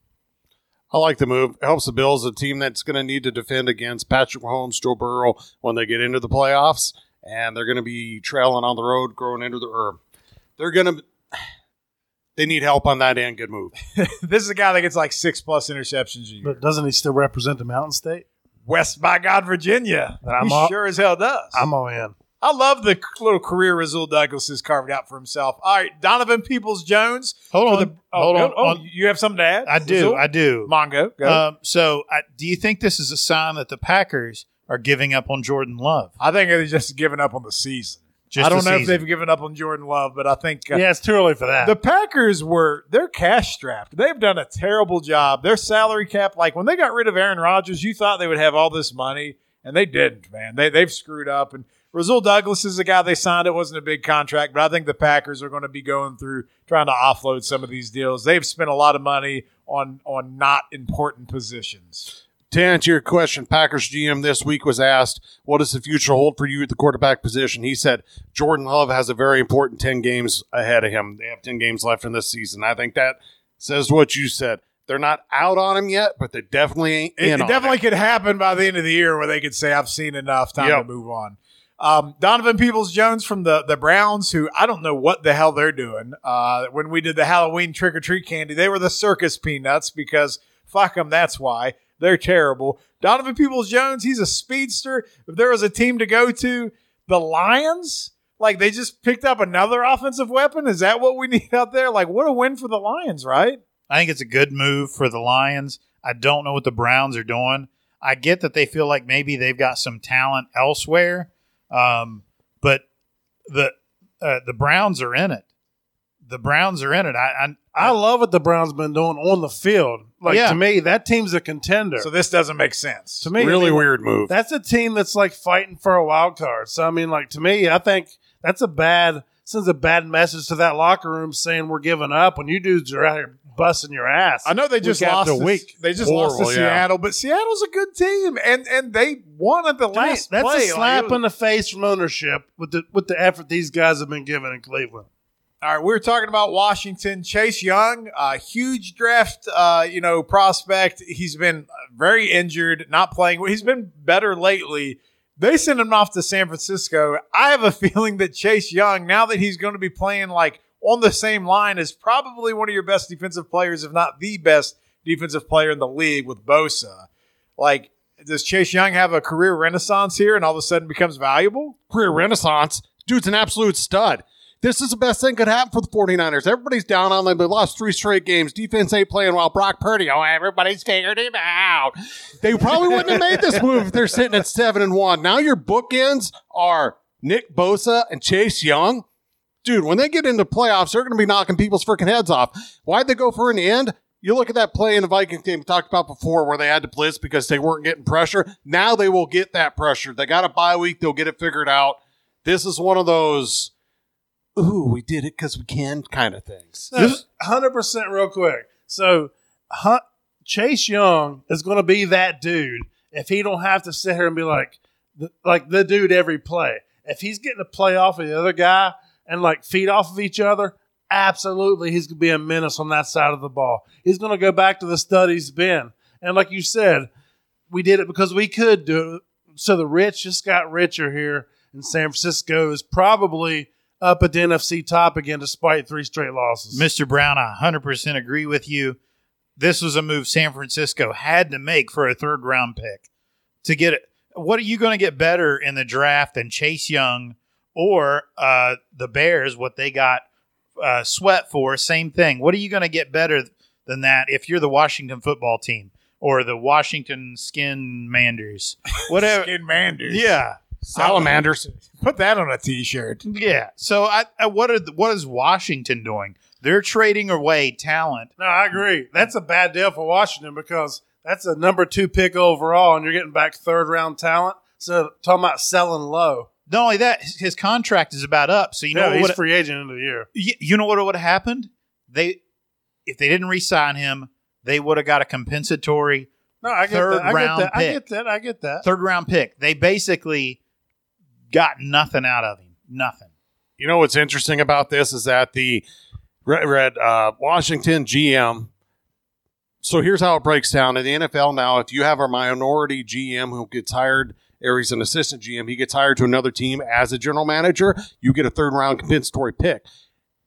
I like the move. It helps the Bills, a team that's going to need to defend against Patrick Mahomes, Joe Burrow when they get into the playoffs, and they're going to be trailing on the road, growing into the. Or they're going to. They need help on that end. Good move. this is a guy that gets like six plus interceptions a year. But doesn't he still represent the Mountain State? West by God, Virginia. I'm he all- sure as hell does. I'm all in. I love the little career Rasul Douglas has carved out for himself. All right, Donovan Peoples Jones. Hold on. the- oh, hold on. oh, on- you have something to add? I do. Rasul? I do. Mongo. Go. Um, so, I, do you think this is a sign that the Packers are giving up on Jordan Love? I think they're just giving up on the season. Just I don't know if they've given up on Jordan Love, but I think uh, Yeah, it's too early for that. the Packers were they're cash strapped. They've done a terrible job. Their salary cap, like when they got rid of Aaron Rodgers, you thought they would have all this money, and they didn't. Man, they they've screwed up. And Rasul Douglas is the guy they signed. It wasn't a big contract, but I think the Packers are going to be going through trying to offload some of these deals. They've spent a lot of money on on not important positions. To answer your question, Packers GM this week was asked, "What does the future hold for you at the quarterback position?" He said, "Jordan Love has a very important ten games ahead of him. They have ten games left in this season. I think that says what you said. They're not out on him yet, but they definitely ain't It, in it on definitely it. could happen by the end of the year where they could say, "I've seen enough. Time Yep. to move on." Um, Donovan Peoples Jones from the the Browns, who I don't know what the hell they're doing. Uh, when we did the Halloween trick or treat candy, they were the circus peanuts because fuck them. That's why they're terrible. Donovan Peoples Jones, he's a speedster. If there was a team to go to, the Lions. Like they just picked up another offensive weapon. Is that what we need out there? Like what a win for the Lions, right? I think it's a good move for the Lions. I don't know what the Browns are doing. I get that they feel like maybe they've got some talent elsewhere, um, but the uh, the Browns are in it. The Browns are in it. I, I, I love what the Browns been doing on the field. Like Yeah. to me, that team's a contender. So this doesn't make sense. to me, really I mean, weird move. That's a team that's like fighting for a wild card. So I mean, like to me, I think that's a bad sends a bad message to that locker room saying we're giving up when you dudes are out here busting your ass. I know they just week lost. a week. They just lost to yeah. Seattle, but Seattle's a good team, and and they won at the To me, last that's play. a slap it was- in the face from ownership with the with the effort these guys have been given in Cleveland. All right, we were talking about Washington. Chase Young, a huge draft, uh, you know, prospect. He's been very injured, not playing. He's been better lately. They sent him off to San Francisco. I have a feeling that Chase Young, now that he's going to be playing like on the same line, is probably one of your best defensive players, if not the best defensive player in the league with Bosa. Like, does Chase Young have a career renaissance here and all of a sudden becomes valuable? career renaissance. Dude's an absolute stud. This is the best thing could happen for the 49ers. Everybody's down on them. They lost three straight games. Defense ain't playing well. Brock Purdy, oh, everybody's figured him out. They probably wouldn't have made this move if they're sitting at seven and one. Now your bookends are Nick Bosa and Chase Young. Dude, when they get into playoffs, they're going to be knocking people's freaking heads off. Why'd they go for an end? You look at that play in the Vikings game we talked about before where they had to blitz because they weren't getting pressure. Now they will get that pressure. They got a bye week. They'll get it figured out. This is one of those, ooh, we did it because we can kind of things. Just hundred percent, real quick. So, Hunt, Chase Young is going to be that dude if he don't have to sit here and be like, the, like the dude every play. If he's getting to play off of the other guy and like feed off of each other, absolutely, he's going to be a menace on that side of the ball. He's going to go back to the stud he's been. And like you said, we did it because we could do it. So the rich just got richer here, and San Francisco is probably up at the NFC top again, despite three straight losses. Mr. Brown, I 100% agree with you. This was a move San Francisco had to make for a third round pick to get it. What are you going to get better in the draft than Chase Young or uh, the Bears? What they got uh, sweat for, same thing. What are you going to get better than that if you're the Washington football team or the Washington Skin Manders? Whatever. Skin Manders. yeah. Salamanders. Put that on a t-shirt. Yeah. So I, I what are the, what is Washington doing? They're trading away talent. No, I agree. That's a bad deal for Washington because that's a number two pick overall, and you're getting back third round talent. So talking about selling low. Not only that, his contract is about up. So you know yeah, what he's would- free agent into the year. y- you know what would have happened? They if they didn't re-sign him, they would have got a compensatory No, I get Third that. I get round that. I get that. I get that. third round pick. They basically got nothing out of him. Nothing. You know what's interesting about this is that the Red, Red uh, Washington GM. So here's how it breaks down in the NFL now. If you have a minority GM who gets hired, or he's an assistant GM, he gets hired to another team as a general manager. You get a third round compensatory pick.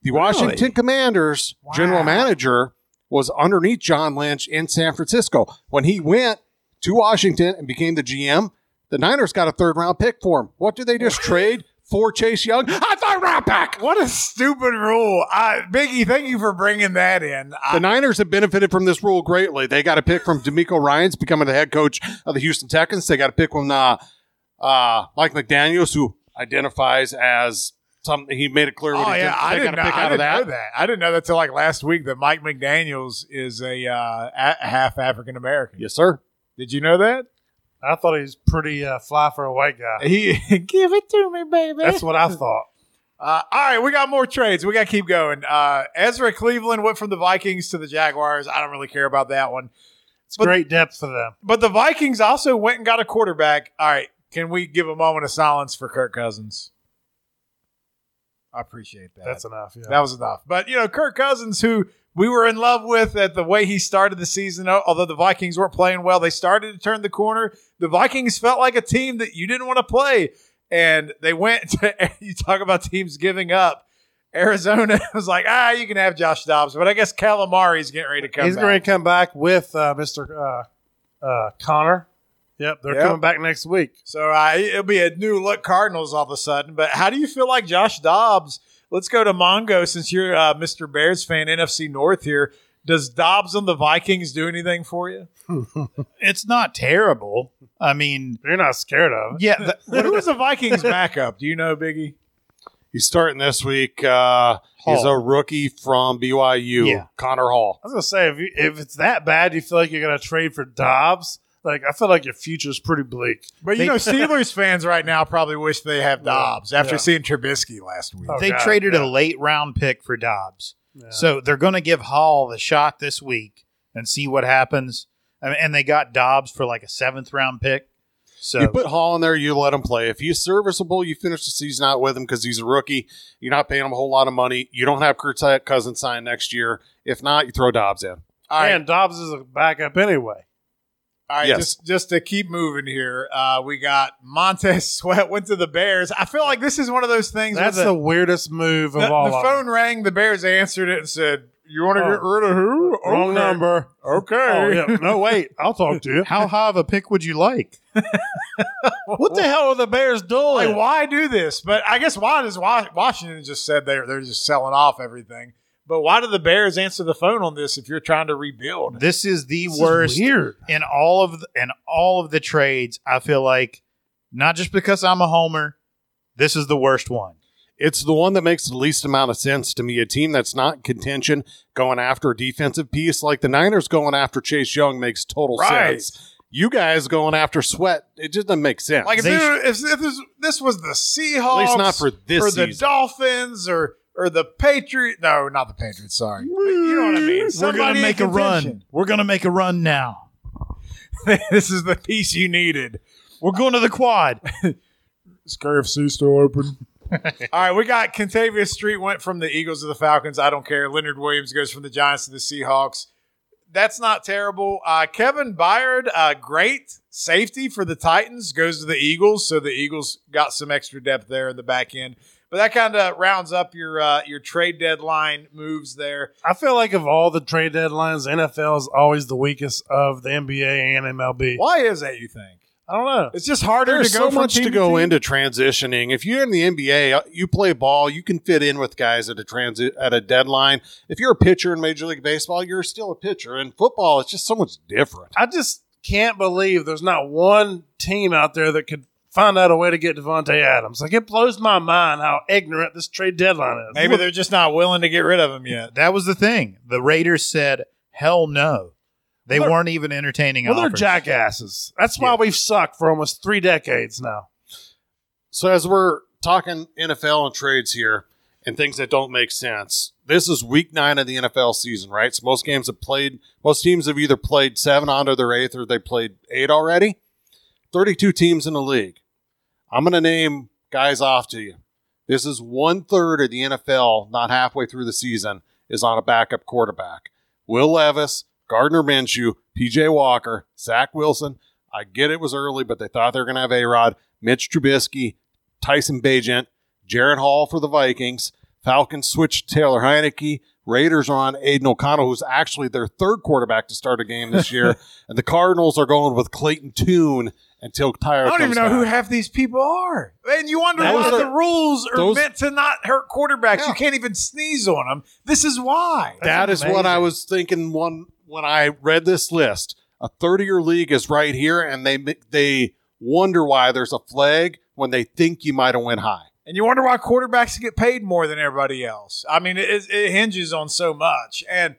The Washington Commanders general manager was underneath John Lynch in San Francisco when he went to Washington and became the GM. The Niners got a third round pick for him. What did they just trade for Chase Young? A third round pick. What a stupid rule. I, Biggie, thank you for bringing that in. I, The Niners have benefited from this rule greatly. They got a pick from DeMeco Ryans becoming the head coach of the Houston Texans. They got a pick from uh, uh, Mike McDaniels, who identifies as something. He made it clear. what oh he yeah, did. I didn't, know, pick I out didn't know that. that. I didn't know that till like last week that Mike McDaniel's is a, uh, a half African American. Yes, sir. Did you know that? I thought he was pretty uh, fly for a white guy. He give it to me, baby. That's what I thought. Uh, all right, we got more trades. We got to keep going. Uh, Ezra Cleveland went from the Vikings to the Jaguars. I don't really care about that one. It's But- great depth for them. But the Vikings also went and got a quarterback. All right, can we give a moment of silence for Kirk Cousins? I appreciate that. That's enough. Yeah. that was enough. But you know, Kirk Cousins, who we were in love with at the way he started the season, although the Vikings weren't playing well, they started to turn the corner. The Vikings felt like a team that you didn't want to play, and they went to. You talk about teams giving up. Arizona was like, ah, you can have Josh Dobbs, but I guess Kyler Murray's getting ready to come. He's back. going to come back with uh, Mr. Uh, uh, Connor. Yep, they're Yep. coming back next week. So uh, it'll be a new look Cardinals all of a sudden. But how do you feel like Josh Dobbs? Let's go to Mongo since you're uh, Mr. Bears fan, NFC North here. Does Dobbs on the Vikings do anything for you? It's not terrible. I mean, You're not scared of it. yeah, the, Who is the Vikings backup? Do you know, Biggie? He's starting this week. Uh, he's a rookie from BYU, Yeah. Connor Hall. I was gonna say if you, if it's that bad, you feel like you're gonna trade for Dobbs. Like I feel like your future's pretty bleak. But you They- know, Steelers fans right now probably wish they have Dobbs after Yeah. seeing Trubisky last week. Oh, they God, traded yeah. a late round pick for Dobbs. Yeah. So they're going to give Hall the shot this week and see what happens. I mean, and they got Dobbs for like a seventh round pick. So You put Hall in there, you let him play. If he's serviceable, you finish the season out with him because he's a rookie. You're not paying him a whole lot of money. You don't have Kirk Cousins sign next year. If not, you throw Dobbs in. All right, and Dobbs is a backup anyway. All right. Yes. Just just to keep moving here, uh, we got Montez Sweat went to the Bears. I feel like this is one of those things. That's where the weirdest move of the, all. the of phone them. rang. The Bears answered it and said, "You want to Oh. get rid of who? Wrong Okay. number. Okay. Oh yeah. No wait, I'll talk to you. how high of a pick would you like? What the hell are the Bears doing? Like, why do this? But I guess why does Washington just said they're they're just selling off everything? But why do the Bears answer the phone on this if you're trying to rebuild? This is the This is worst weird. in all of the, in all of the trades. I feel like not just because I'm a homer, this is the worst one. It's the one that makes the least amount of sense to me. A team that's not contention going after a defensive piece like the Niners going after Chase Young makes total Right. sense. You guys going after Sweat, it just doesn't make sense. Like if, They this, if, if this, this was the Seahawks, At least not for this or the. Dolphins, or or the Patriots. No, not the Patriots. Sorry, But you know what I mean. We're gonna make a run. We're gonna make a run now. this is the piece you needed. We're going to the quad. Is KFC still open? All right, we got Kentavius Street went from the Eagles to the Falcons. I don't care. Leonard Williams goes from the Giants to the Seahawks. That's not terrible. Uh, Kevin Byard, uh, great safety for the Titans, goes to the Eagles. So the Eagles got some extra depth there in the back end. But that kind of rounds up your uh, your trade deadline moves there. I feel like of all the trade deadlines, NFL is always the weakest of the NBA and MLB. Why is that? You think I don't know. it's just harder There's to go so from much team to go team? into transitioning. If you're in the NBA, uh, you play ball, you can fit in with guys at a transit at a deadline. If you're a pitcher in Major League Baseball, you're still a pitcher. In football, it's just so much different. I just can't believe there's not one team out there that could find out a way to get Davante Adams. Like it blows my mind how ignorant this trade deadline is. Maybe they're just not willing to get rid of him yet. That was the thing. The Raiders said, "Hell no." They Well, weren't even entertaining well, they're jackasses. That's why Yeah. we've sucked for almost three decades now. So as we're talking NFL and trades here and things that don't make sense, this is week nine of the NFL season, right? So most games have played, most teams have either played seven onto their eighth or they played eight already. 32 teams in the league. I'm going to name guys off to you. This is one third of the NFL, not halfway through the season, is on a backup quarterback. Will Levis, Gardner Minshew, PJ Walker, Zach Wilson. I get it was early, but they thought they were going to have A Rod, Mitch Trubisky, Tyson Bagent, Jaren Hall for the Vikings. Falcons switched Taylor Heinicke. Raiders are on Aidan O'Connell, who's actually their third quarterback to start a game this year. and the Cardinals are going with Clayton Tune until Kyler I don't even comes know who half these people are. And you wonder why the rules are those- meant to not hurt quarterbacks. Yeah. You can't even sneeze on them. This is why. That is what I was thinking one when I read this list. A 30-year league is right here, and they they wonder why there's a flag when they think you might have went high. And you wonder why quarterbacks get paid more than everybody else. I mean, it, it hinges on so much. And,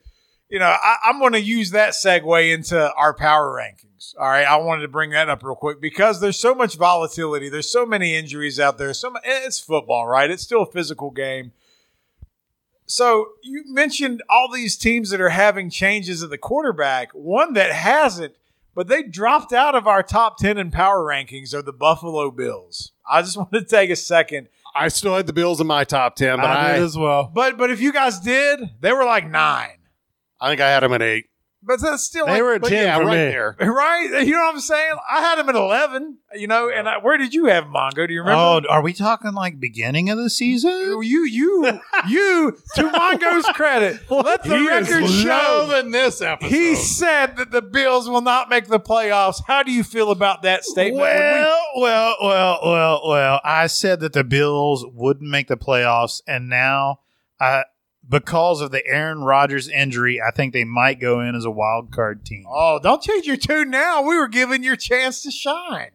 you know, I, I'm going to use that segue into our power rankings. All right. I wanted to bring that up real quick because there's so much volatility. There's so many injuries out there. So It's football, right? It's still a physical game. So you mentioned all these teams that are having changes at the quarterback. One that hasn't, but they dropped out of our top 10 in power rankings are the Buffalo Bills. I just want to take a second. I still had the Bills in my top 10, but I I, did as well. But but if you guys did, they were like nine. I think I had them at 8. But that's still They like, were at ten yeah, for right me. there. right. You know what I'm saying? I had them at eleven. You know, and I, where did you have Mongo? Do you remember? Oh, are we talking like beginning of the season? Oh, you you you to Mongo's credit, let the He is record show. loving this episode. He said that the Bills will not make the playoffs. How do you feel about that statement? When we- Well, well, well, well, well. I said that the Bills wouldn't make the playoffs, and now, I, because of the Aaron Rodgers injury, I think they might go in as a wild card team. oh, don't change your tune now. We were giving your chance to shine.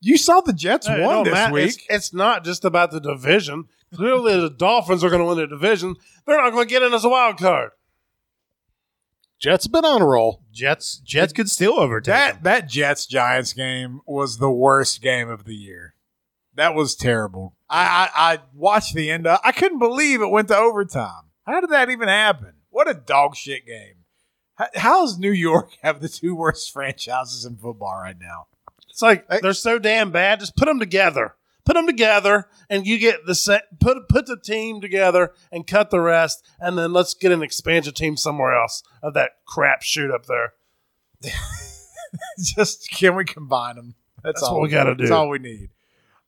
You saw the Jets Hey, won don't this matter. week. It's, it's not just about the division. Clearly, the Dolphins are going to win the division. They're not going to get in as a wild card. Jets have been on a roll. Jets Jets could still overtake That them. that Jets Giants game was the worst game of the year. That was terrible. I, I I watched the end. Of, I couldn't believe it went to overtime. How did that even happen? What a dog shit game. How, how does New York have the two worst franchises in football right now? It's like they're so damn bad. Just put them together. Put them together, and you get the set. Put put the team together and cut the rest, and then let's get an expansion team somewhere else of that crap shoot up there. Just can we combine them? That's, That's all what we gotta do. That's all we need.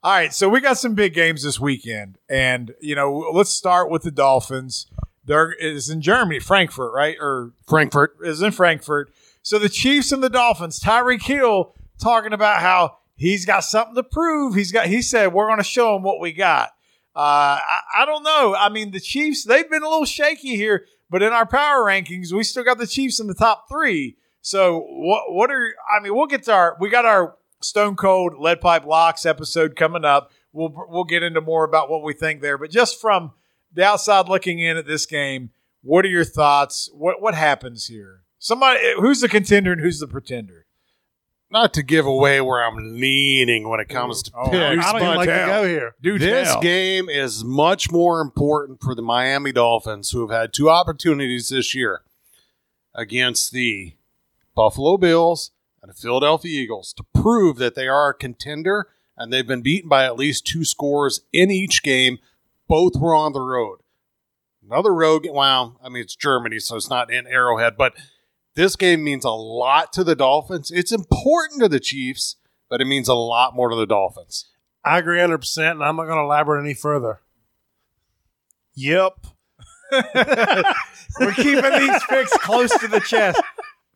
All right, so we got some big games this weekend, and you know, let's start with the Dolphins. They're is in Germany, Frankfurt, right? Or Frankfurt. is in Frankfurt. So the Chiefs and the Dolphins, Tyreek Hill talking about how he's got something to prove. He's got. He said we're going to show him what we got. Uh, I, I don't know. I mean, the Chiefs they've been a little shaky here, but in our power rankings, we still got the Chiefs in the top three. So what? What are? I mean, we'll get to our. We got our Stone Cold Lead Pipe Locks episode coming up. We'll we'll get into more about what we think there, but just from the outside looking in at this game, what are your thoughts? What what happens here? Somebody who's the contender and who's the pretender? Not to give away where I'm leaning when it comes to Oh, oh picks, I don't even like to go here. Do this tell. game is much more important for the Miami Dolphins, who have had two opportunities this year against the Buffalo Bills and the Philadelphia Eagles to prove that they are a contender, and they've been beaten by at least two scores in each game. Both were on the road. Another road, well, I mean, it's Germany, so it's not in Arrowhead, but this game means a lot to the Dolphins. It's important to the Chiefs, but it means a lot more to the Dolphins. I agree 100, percent and I'm not going to elaborate any further. Yep. We're keeping these picks close to the chest.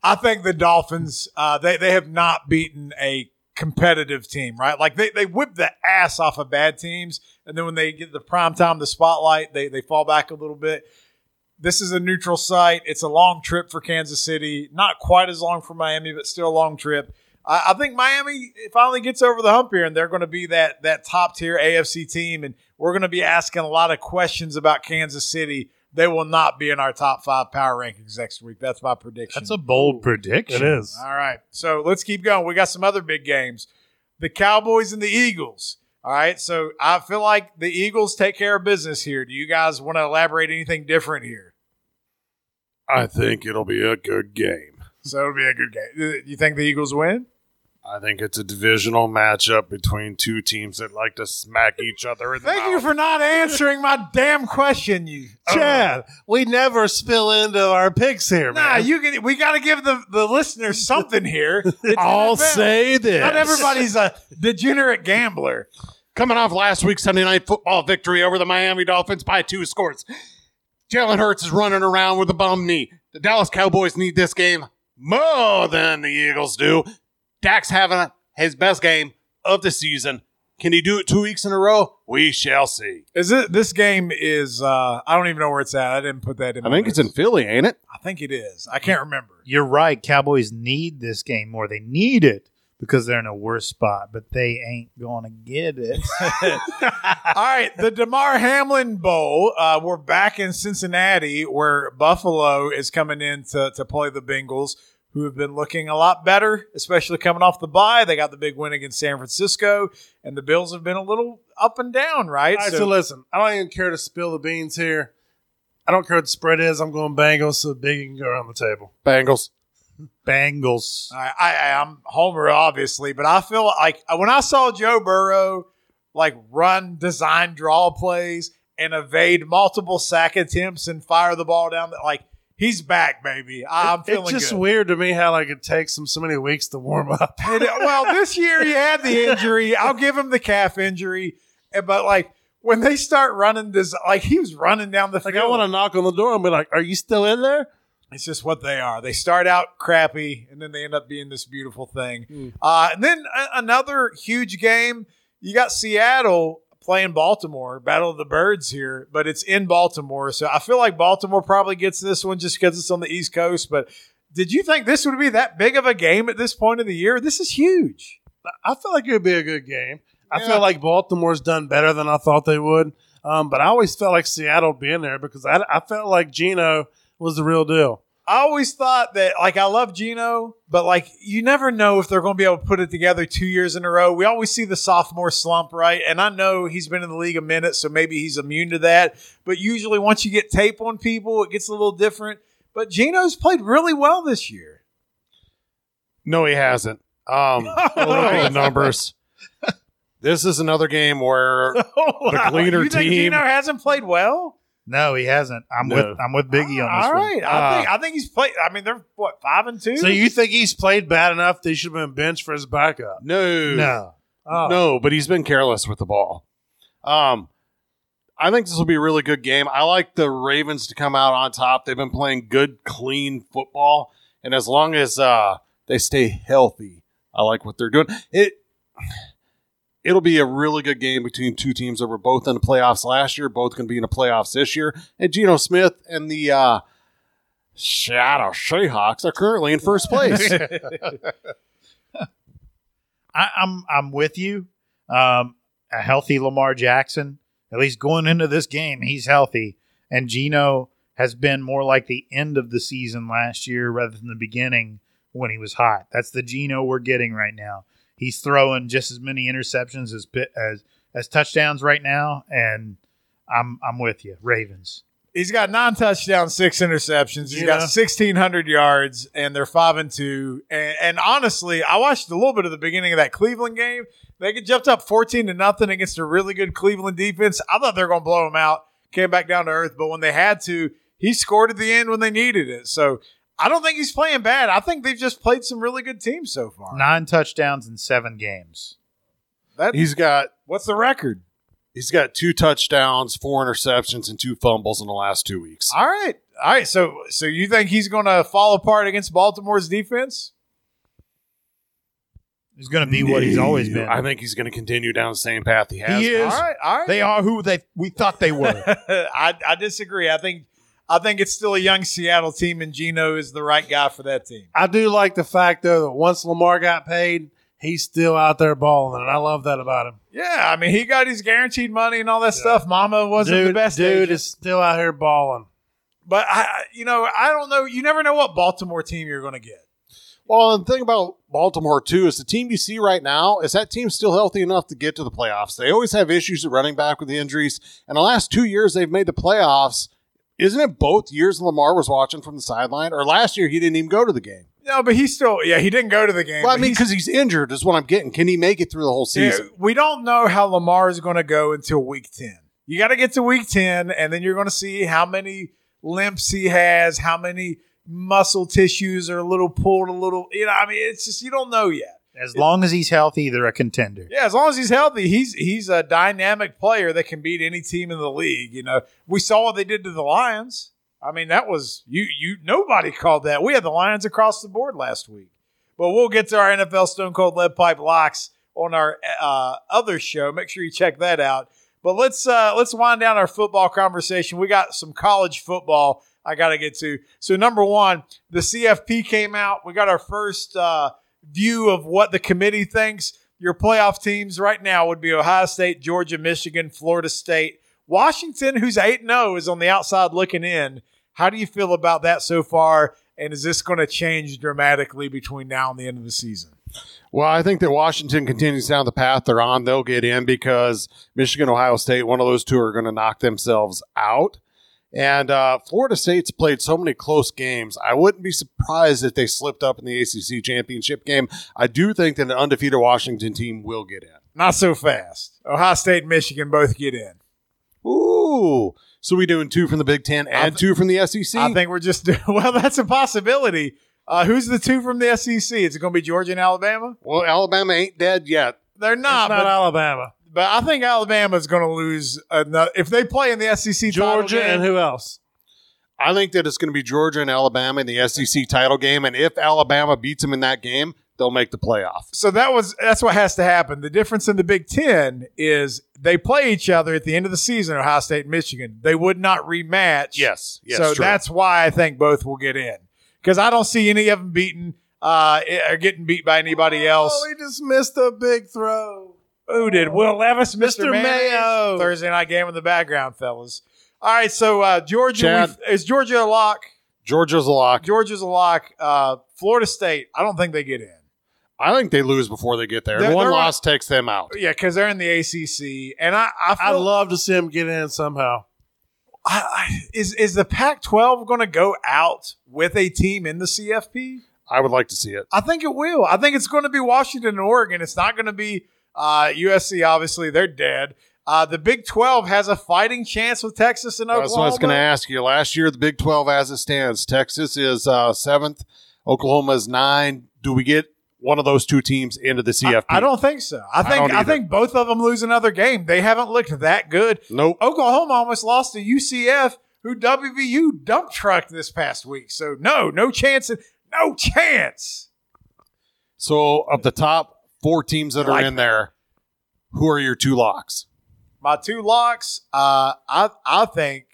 I think the Dolphins, uh, they, they have not beaten a competitive team, right? Like they, they whip the ass off of bad teams, and then when they get the prime time, the spotlight, they, they fall back a little bit. This is a neutral site. It's a long trip for Kansas City. Not quite as long for Miami, but still a long trip. I, I think Miami finally gets over the hump here, and they're going to be that that top tier AFC team, and we're going to be asking a lot of questions about Kansas City. They will not be in our top five power rankings next week. That's my prediction. That's a bold prediction. It is. All right. So let's keep going. We got some other big games. The Cowboys and the Eagles. All right. So I feel like the Eagles take care of business here. Do you guys want to elaborate anything different here? I think it'll be a good game. So it'll be a good game. You think the Eagles win? I think it's a divisional matchup between two teams that like to smack each other in the Thank you for not answering my damn question, you uh, Chad, we never spill into our picks here, Nah, man. you can. We got to give the the listeners something here. I'll NFL. say this. Not everybody's a degenerate gambler. Coming off last week's Sunday night football victory over the Miami Dolphins by two scores. Jalen Hurts is running around with a bum knee. The Dallas Cowboys need this game more than the Eagles do. Dak's having his best game of the season. Can he do it two weeks in a row? We shall see. Is it this game is? uh I don't even know where it's at. I didn't put that in. I my think it's in. Philly, ain't it? I think it is. I can't remember. You're right. Cowboys need this game more. They need it because they're in a worse spot, but they ain't going to get it. All right, the Damar Hamlin Bowl. Uh, we're back in Cincinnati, where Buffalo is coming in to, to play the Bengals, who have been looking a lot better, especially coming off the bye. They got the big win against San Francisco, and the Bills have been a little up and down, right? All right, so, listen, I don't even care to spill the beans here. I don't care what the spread is. I'm going Bengals, so big can go around the table. Bengals. Bengals. I, I, I'm Homer, obviously, but I feel like uh, when I saw Joe Burrow like run design draw plays and evade multiple sack attempts and fire the ball down, the, like he's back, baby. I'm It- feeling it's just good. weird to me how like it takes him so many weeks to warm up. And, uh, well, this year he had the injury. I'll give him the calf injury, Eh, but like when they start running this, like he was running down the Like field. I want to knock on the door and be like, "Are you still in there?" It's just what they are. They start out crappy, and then they end up being this beautiful thing. Uh, and then a- another huge game. You got Seattle playing Baltimore, Battle of the Birds here, but it's in Baltimore. So I feel like Baltimore probably gets this one just because it's on the East Coast. But did you think this would be that big of a game at this point of the year? This is huge. I feel like it would be a good game. I feel like Baltimore's done better than I thought they would. Um, but I always felt like Seattle would be in there because I, I felt like Geno was the real deal. I always thought that, like, I love Geno, but like, you never know if they're going to be able to put it together two years in a row. We always see the sophomore slump, right? And I know he's been in the league a minute, so maybe he's immune to that. But usually, once you get tape on people, it gets a little different. But Geno's played really well this year. No, he hasn't. Um, look at the numbers. This is another game where the cleaner you think team. Geno hasn't played well? No, he hasn't. I'm No. with I'm with Biggie on this All one. right, I Uh, think I think he's played. I mean, they're what five and two. So you think he's played bad enough that he should have been benched for his backup? no, No. Oh. no, but he's been careless with the ball. Um, I think this will be a really good game. I like the Ravens to come out on top. They've been playing good, clean football, and as long as uh, they stay healthy, I like what they're doing. It it'll be a really good game between two teams that were both in the playoffs last year, both going to be in the playoffs this year. And Geno Smith and the uh, Shadow Seahawks are currently in first place. I, I'm I'm with you. Um, a healthy Lamar Jackson, at least going into this game, he's healthy, and Geno has been more like the end of the season last year rather than the beginning when he was hot. That's the Geno we're getting right now. He's throwing just as many interceptions as as as touchdowns right now, and I'm I'm with you, Ravens. He's got nine touchdowns, six interceptions. He's You got know? sixteen hundred yards, and they're five and two. And, and honestly, I watched a little bit of the beginning of that Cleveland game. They get jumped up fourteen to nothing against a really good Cleveland defense. I thought they were going to blow him out. Came back down to earth, but when they had to, he scored at the end when they needed it. So I don't think he's playing bad. I think they've just played some really good teams so far. Nine touchdowns in seven games. That, he's got what's the record? He's got two touchdowns, four interceptions, and two fumbles in the last two weeks. All right, all right. So so you think he's going to fall apart against Baltimore's defense? He's going to be what he's always been. I think he's going to continue down the same path he has. He is. All right, all right. They are who they we thought they were. I, I disagree. I think I think it's still a young Seattle team, and Geno is the right guy for that team. I do like the fact though that once Lamar got paid, he's still out there balling, and I love that about him. Yeah, I mean he got his guaranteed money and all that stuff. Mama wasn't dude, the best dude agent. is still out here balling. but I, I- you know, I don't know. You never know what Baltimore team you're going to get. Well, and the thing about Baltimore too is the team you see right now is that team still healthy enough to get to the playoffs. They always have issues at running back with the injuries, and the last two years they've made the playoffs. Isn't it both years Lamar was watching from the sideline, or last year he didn't even go to the game? No, but he still, yeah, he didn't go to the game. Well, I mean, because he's injured is what I'm getting. Can he make it through the whole Yeah, season? we don't know how Lamar is going to go until week 10. You got to get to week 10, and then you're going to see how many limps he has, how many muscle tissues are a little pulled, a little, you know, I mean, it's just, you don't know yet. As long as he's healthy, they're a contender. Yeah, as long as he's healthy, he's he's a dynamic player that can beat any team in the league. You know, we saw what they did to the Lions. I mean, that was you you nobody called that. We had the Lions across the board last week. But we'll get to our NFL Stone Cold Lead Pipe locks on our uh, other show. Make sure you check that out. But let's uh, let's wind down our football conversation. We got some college football I got to get to. So number one, the CFP came out. We got our first uh, view of what the committee thinks. Your playoff teams right now would be Ohio State, Georgia, Michigan, Florida State, Washington, who's 8 0, is on the outside looking in. How do you feel about that so far? And is this going to change dramatically between now and the end of the season? Well, I think that Washington continues down the path they're on. They'll get in because Michigan, Ohio State, one of those two are going to knock themselves out. And uh, Florida State's played so many close games. I wouldn't be surprised if they slipped up in the ACC championship game. I do think that an undefeated Washington team will get in. Not so fast. Ohio State and Michigan both get in. Ooh. So we doing two from the Big Ten and th- two from the SEC? I think we're just doing, well. That's a possibility. Uh, who's the two from the SEC? Is it going to be Georgia and Alabama? well, Alabama ain't dead yet. They're It's not, not but, Alabama, but I think Alabama's going to lose. Another, if they play in the SEC, title Georgia, game- and who else? I think that it's going to be Georgia and Alabama in the SEC title game. And if Alabama beats them in that game, they'll make the playoff. so that was that's what has to happen. The difference in the Big Ten is they play each other at the end of the season. Ohio State, and Michigan. They would not rematch. Yes. Yes. so true. that's why I think both will get in because I don't see any of them beaten uh, or getting beat by anybody else. Oh, he just missed a big throw. Who did? Will Levis, Mr. Mr. Mayo. Thursday night game in the background, fellas. All right, so uh, Georgia Chad. we've- is Georgia a lock? Georgia's a lock. Georgia's a lock. Uh, Florida State, I don't think they get in. I think they lose before they get there. They're- One they're- loss takes them out. Yeah, because they're in the ACC, and I, I I'd love to see him get in somehow. I, I, is is the Pac-12 going to go out with a team in the CFP? I would like to see it. I think it will. I think it's going to be Washington and Oregon. It's not going to be uh, USC. Obviously, they're dead. Uh, the Big 12 has a fighting chance with Texas and Oklahoma. That's what I was going to ask you. Last year, the Big 12 as it stands, Texas is uh, seventh, Oklahoma is nine. Do we get one of those two teams into the CFP? I, I don't think so. I think don't I, think both of them lose another game. They haven't looked that good. Nope. Oklahoma almost lost to UCF, who WVU dump trucked this past week. So no, no chance. No chance. So, of the top four teams that are Like- in there, who are your two locks? My two locks. Uh, I I think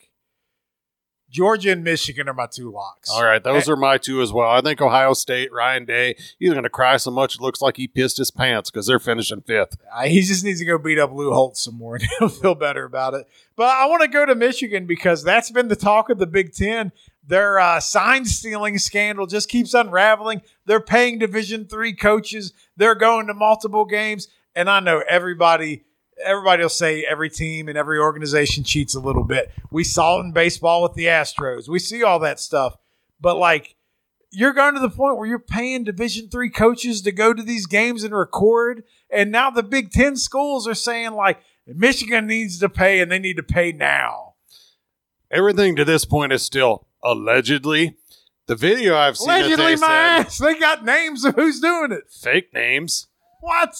Georgia and Michigan are my two locks. All right, those are my two as well. I think Ohio State, Ryan Day, he's going to cry so much it looks like he pissed his pants because they're finishing fifth. Uh, he just needs to go beat up Lou Holtz some more and he'll feel better about it. But I want to go to Michigan because that's been the talk of the Big Ten. Their uh, sign stealing scandal just keeps unraveling. They're paying Division three coaches. They're going to multiple games, and I know everybody. Everybody will say every team and every organization cheats a little bit. We saw it in baseball with the Astros. We see all that stuff, but like you're going to the point where you're paying division three coaches to go to these games and record and now the big ten schools are saying like michigan needs to pay and they need to pay now Everything to this point is still allegedly. The video I've seen allegedly my said, ass they got names of who's doing it fake names. what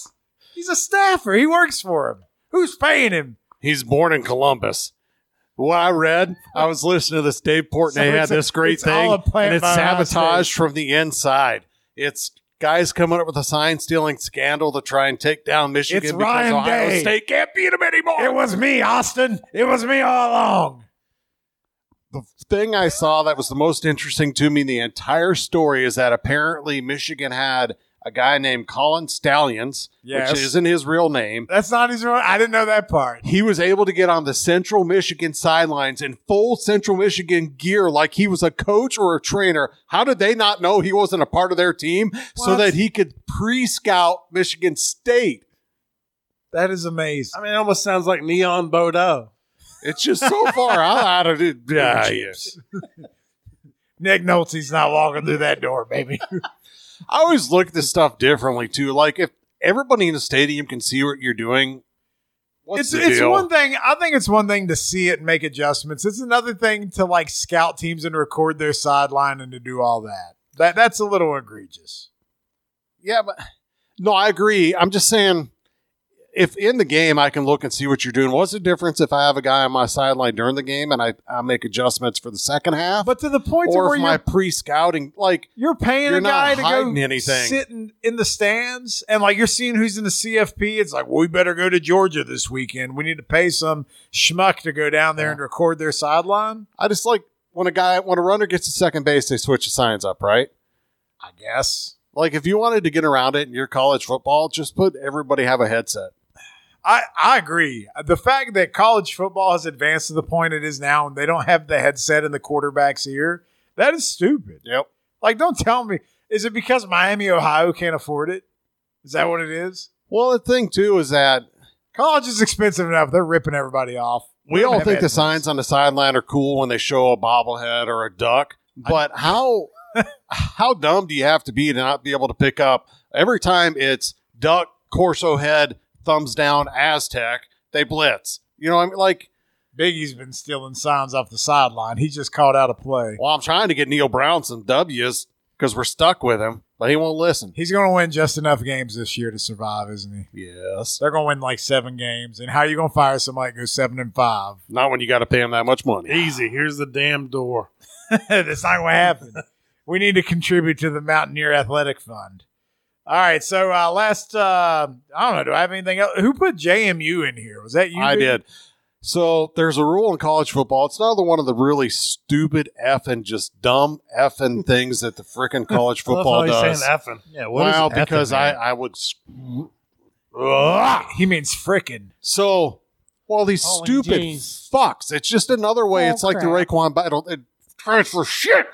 he's a staffer he works for him who's paying him He's born in Columbus. What I read, I was listening to this Dave Portnoy So had a- this great thing, and it's by Ohio sabotage from the inside. It's guys coming up with a sign stealing scandal to try and take down Michigan It's because Ryan Ohio Day. State can't beat them anymore. it was me austin it was me all along the thing I saw that was the most interesting to me in the entire story is that apparently Michigan had a guy named Colin Stalions, Yes. which isn't his real name. that's not his real i didn't know that part He was able to get on the Central Michigan sidelines in full Central Michigan gear like he was a coach or a trainer. How did they not know he wasn't a part of their team so that he could pre scout Michigan State? that is amazing I mean, it almost sounds like Neon Boudeaux. It's just so far out of it. Yeah, yes. nick nolte's not walking through that door baby I always look at this stuff differently too. Like if everybody in the stadium can see what you're doing, what's it's it's deal? one thing. I think it's one thing to see it and make adjustments. It's another thing to like scout teams and record their sideline and to do all that. That that's a little egregious. yeah, but no, I agree. I'm just saying, if in the game I can look and see what you're doing, what's the difference if I have a guy on my sideline during the game and I, I make adjustments for the second half, But to the point or where my pre-scouting, like you're paying you're a guy to go anything. sit in, in the stands and like you're seeing who's in the CFP. It's like, well, we better go to Georgia this weekend. We need to pay some schmuck to go down there and record their sideline. I just like when a guy when a runner gets to second base, they switch the signs up, right? I guess. Like if you wanted to get around it in your college football, just put everybody have a headset. I, I agree. The fact that college football has advanced to the point it is now and they don't have the headset in the quarterback's ear, that is stupid. Yep. Like, don't tell me. Is it because Miami, Ohio can't afford it? Is that what it is? Well, the thing too is that College is expensive enough. They're ripping everybody off. we 'em all think the headphones. signs on the sideline are cool when they show a bobblehead or a duck, but how how dumb do you have to be to not be able to pick up every time it's duck, Corso head, thumbs down, Aztec, they blitz. You know, what I mean, like, Biggie's been stealing signs off the sideline. He just called out a play. well, I'm trying to get Neal Brown some W's because we're stuck with him, but he won't listen. He's going to win just enough games this year to survive, isn't he? Yes, They're going to win like seven games. And how are you going to fire somebody that goes seven and five? not when you got to pay him that much money. Easy. Here's the damn door. That's not going to happen. we need to contribute to the Mountaineer Athletic Fund. All right. So uh, last, uh, I don't know. Do I have anything else? Who put JMU in here? Was that you? I Big? did. So there's a rule in college football. It's another one of the really stupid effing, just dumb effing things that the freaking college football how he's does. saying effing. Yeah, what is Well, effing, because I, man? I would. s- He means frickin'. So, well, these Holy stupid jeez. fucks. It's just another way. Oh, it's like the Raekwon battle. It transfer shit.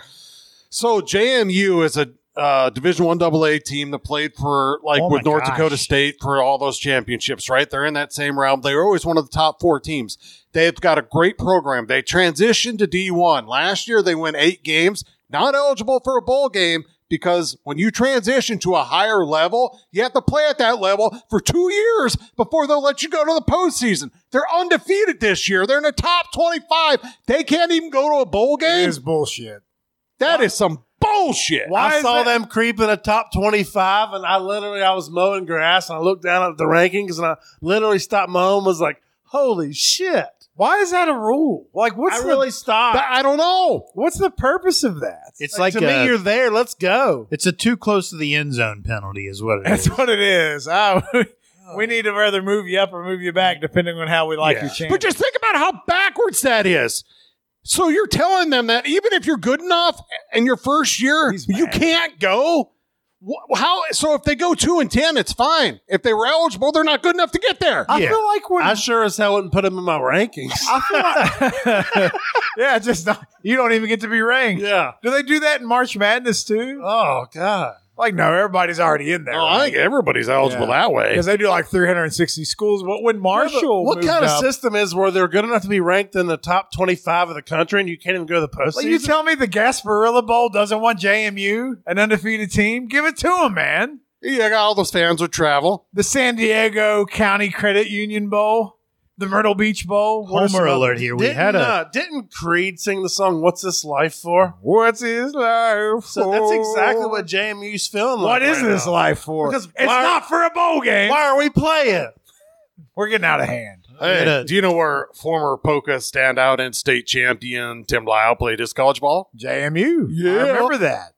So JMU is a uh, Division One AA team that played for like Oh with North gosh. Dakota State for all those championships. Right, they're in that same realm. They were always one of the top four teams. They've got a great program. They transitioned to D1 last year. They went eight games, not eligible for a bowl game because when you transition to a higher level, you have to play at that level for two years before they'll let you go to the postseason. They're undefeated this year. They're in the top 25. They can't even go to a bowl game. is bullshit. That is some bullshit. Why I saw that- them creep in the top 25, and I literally, I was mowing grass, and I looked down at the rankings, and I literally stopped mowing, was like, holy shit. Why is that a rule? Like, what's I the really stopped. I don't know. what's the purpose of that? It's like, to a, me, you're there. Let's go. it's a too close to the end zone penalty, is what it That's is. what it is. Oh, we need to rather move you up or move you back, depending on how we like Yeah. your chance. But just think about how backwards that is. So you're telling them that even if you're good enough in your first year, you can't go. How? So if they go two and ten, it's fine. If they were eligible, they're not good enough to get there. I Yeah. feel like when I sure as hell wouldn't put them in my rankings. I feel like, yeah, just not, you don't even get to be ranked. yeah. Do they do that in March Madness too? Oh, God. Like, no, everybody's already in there. Oh, I think everybody's eligible that way. because they do like 360 schools. But when Marshall, what moved kind of up- system is where they're good enough to be ranked in the top 25 of the country and you can't even go to the postseason? Like you tell me the Gasparilla Bowl doesn't want JMU, an undefeated team? Give it to them, man. Yeah, I got all those fans would travel. The San Diego County Credit Union Bowl, the Myrtle Beach Bowl. what Homer alert here. We didn't, had a uh, didn't Creed sing the song "What's This Life For"? What's his life for? So that's exactly what JMU's feeling like. What is right this now. life for? Because it's why- not for a bowl game. Why are we playing? We're getting out of hand. Hey, had do you know where former Poca standout and state champion Tim Lyle played his college ball? JMU. Yeah. I remember that.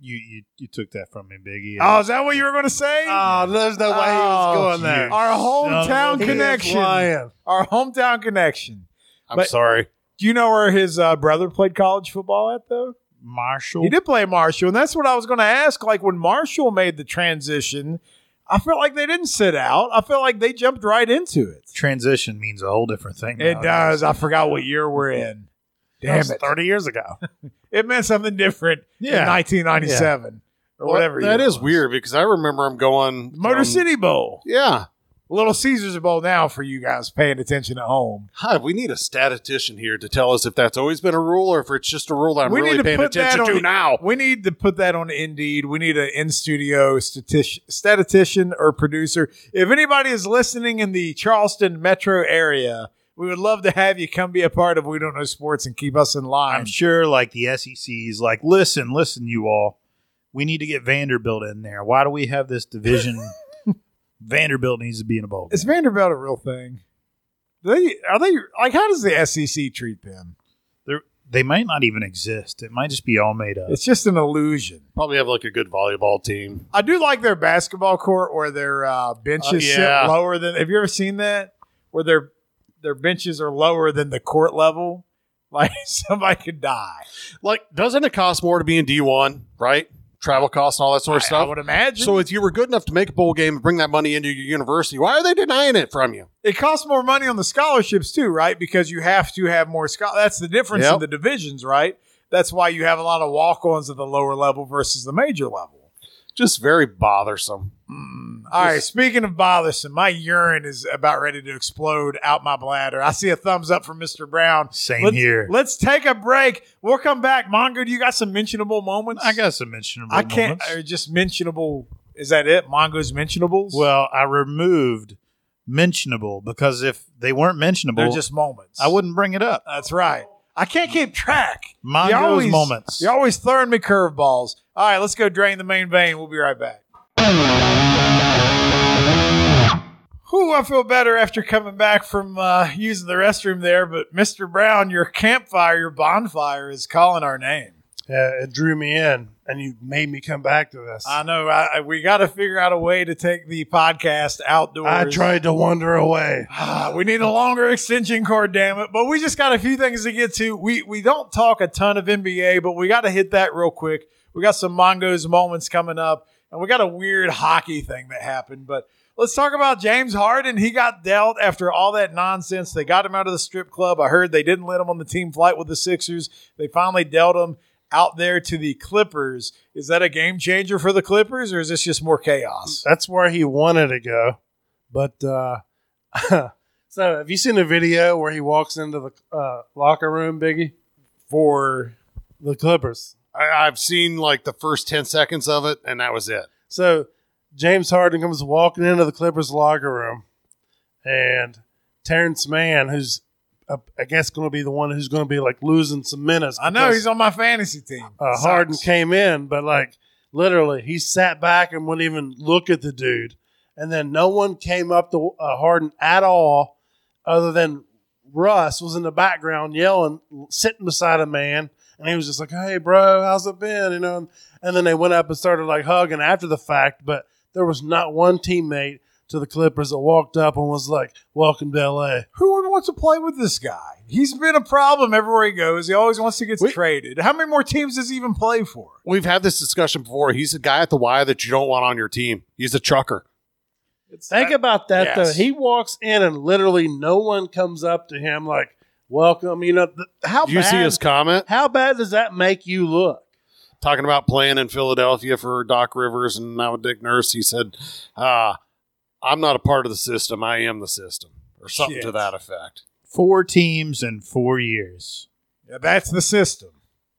You, you you took that from me, Biggie. Oh, is that what you were going to say? Oh, there's no way he was Oh, going there. you- Our Son of hometown a connection. lying. Our hometown connection. I'm But- sorry. Do you know where his uh, brother played college football at, though? Marshall. He did play Marshall, and that's what I was going to ask. Like when Marshall made the transition, I felt like they didn't sit out. I felt like they jumped right into it. Transition means a whole different thing. It nowadays. does. I forgot what year we're in. That Damn was it! 30 years ago. It meant something different in Yeah. 1997 or whatever. That is weird because I remember him going Motor from- City Bowl, Yeah. Little Caesars Bowl. Now for you guys paying attention at home, Hi, we need a statistician here to tell us if that's always been a rule or if it's just a rule that I'm We really paying attention on to the- now. we need to put that on Indeed. We need an in studio statistic, statistician or producer. If anybody is listening in the Charleston metro area, we would love to have you come be a part of We Don't Know Sports and keep us in line. I'm sure, like the SEC's, like listen, listen, you all. We need to get Vanderbilt in there. Why do we have this division? Vanderbilt needs to be in a bowl. Is Vanderbilt a real thing? Do they are they like how does the SEC treat them? They're, they might not even exist. It might just be all made up. It's just an illusion. Probably have like a good volleyball team. I do like their basketball court where their uh, benches Uh, yeah. sit lower than. Have you ever seen that? Where their their benches are lower than the court level. Like somebody could die. Like, doesn't it cost more to be in D1, right? Travel costs and all that sort of I, I would imagine. So if you were good enough to make a bowl game and bring that money into your university, why are they denying it from you? it costs more money on the scholarships too, right? Because you have to have more schol. That's the difference Yep. in the divisions, right? That's why you have a lot of walk-ons at the lower level versus the major level. Just very bothersome. Mm, All right. Speaking of bothersome, my urine is about ready to explode out my bladder. I see a thumbs up from Mr. Brown. Same let's, here. Let's take a break. We'll come back. Mongo, do you got some mentionable moments? I got some mentionable I can't. moments. Or just mentionable. Is that it? Mongo's mentionables. Well, I removed mentionable because if they weren't mentionable, they're just moments. I wouldn't bring it up. That's right. I can't keep track. Mongo's You always- moments. You're always throwing me curveballs. All right, let's go drain the main vein. We'll be right back. Whew, I feel better after coming back from uh, using the restroom there. But Mr. Brown, your campfire, your bonfire is calling our name. Yeah, it drew me in, and you made me come back to this. I know. I, we got to figure out a way to take the podcast outdoors. I tried to wander away. Ah, we need a longer extension cord, damn it. But we just got a few things to get to. We we don't talk a ton of NBA, but we got to hit that real quick. We got some Mongo's moments coming up, and we got a weird hockey thing that happened. But let's talk about James Harden. He got dealt after all that nonsense. They got him out of the strip club. I heard they didn't let him on the team flight with the Sixers. They finally dealt him. out there to the Clippers. Is that a game changer for the Clippers, or is this just more chaos? That's where he wanted to go. But uh, so, have you seen the video where he walks into the uh, locker room, Biggie? For The Clippers. I, I've seen like the first 10 seconds of it, and that was it. So James Harden comes walking into the Clippers locker room, and Terance Mann, who's uh, I guess going to be the one who's going to be like losing some minutes. I know he's on my fantasy team. uh, Harden came in, but like literally, he sat back and wouldn't even look at the dude. And then no one came up to uh, Harden at all, other than Russ was in the background yelling, sitting beside a man, and he was just like, "Hey, bro, how's it been?" You know. And then they went up and started like hugging after the fact, but there was not one teammate to the Clippers that walked up and was like, "Welcome to LA." Who would want to play with this guy? He's been a problem everywhere he goes. He always wants to get We- traded. How many more teams does he even play for? We've had this discussion before. He's a guy at the Y that you don't want on your team. He's a trucker. Think about that Yes. though. He walks in and literally no one comes up to him like, "Welcome." You know, th- how Did you bad? see his comment how bad does that make you look? Talking about playing in Philadelphia for Doc Rivers and now with Nick Nurse? He said, uh, I'm not a part of the system. I am the system, or something Shit. to that effect. Four teams in four years. Yeah, that's the system.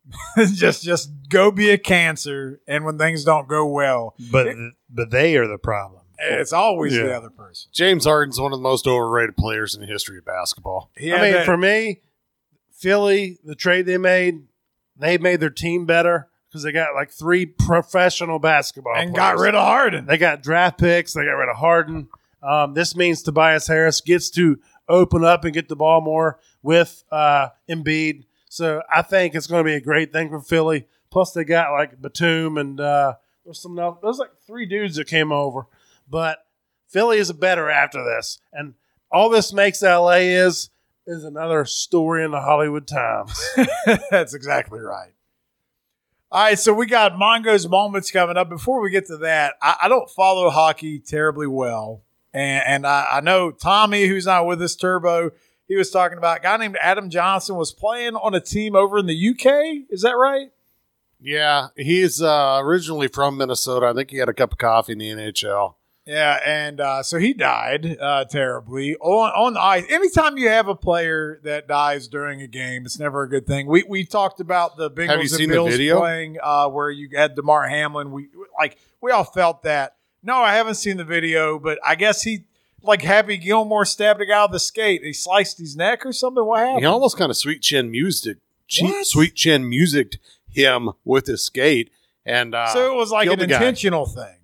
just just go be a cancer, and when things don't go well, But but they are the problem. it's always the other person. James Harden's one of the most overrated players in the history of basketball. He I mean, that- for me, Philly, the trade they made, they made their team better because they got like three professional basketball and players. got rid of Harden. They got draft picks. They got rid of Harden. Um, this means Tobias Harris gets to open up and get the ball more with uh, Embiid. So I think it's going to be a great thing for Philly. Plus, they got like Batum and uh, there's some else- there's like three dudes that came over. But Philly is better after this, and all this makes LA is is another story in the Hollywood Times. That's exactly right. All right, so we got Mongo's moments coming up. Before we get to that, I, I don't follow hockey terribly well, and, and I, I know Tommy, who's not with us, Turbo. He was talking about a guy named Adam Johnson was playing on a team over in the UK. Is that right? Yeah, he's uh, originally from Minnesota. I think he had a cup of coffee in the NHL. Yeah, and uh, so he died uh, terribly on on the ice. Anytime you have a player that dies during a game, it's never a good thing. We we talked about the Bengals Have you and seen the Bills video? playing uh, where you had Damar Hamlin. We like we all felt that. No, I haven't seen the video, but I guess he like Happy Gilmore stabbed a guy with a skate. He sliced his neck or something. What happened? He almost kind of sweet chin music, What? sweet chin musicked him with his skate, and uh, so it was like an the guy. intentional thing.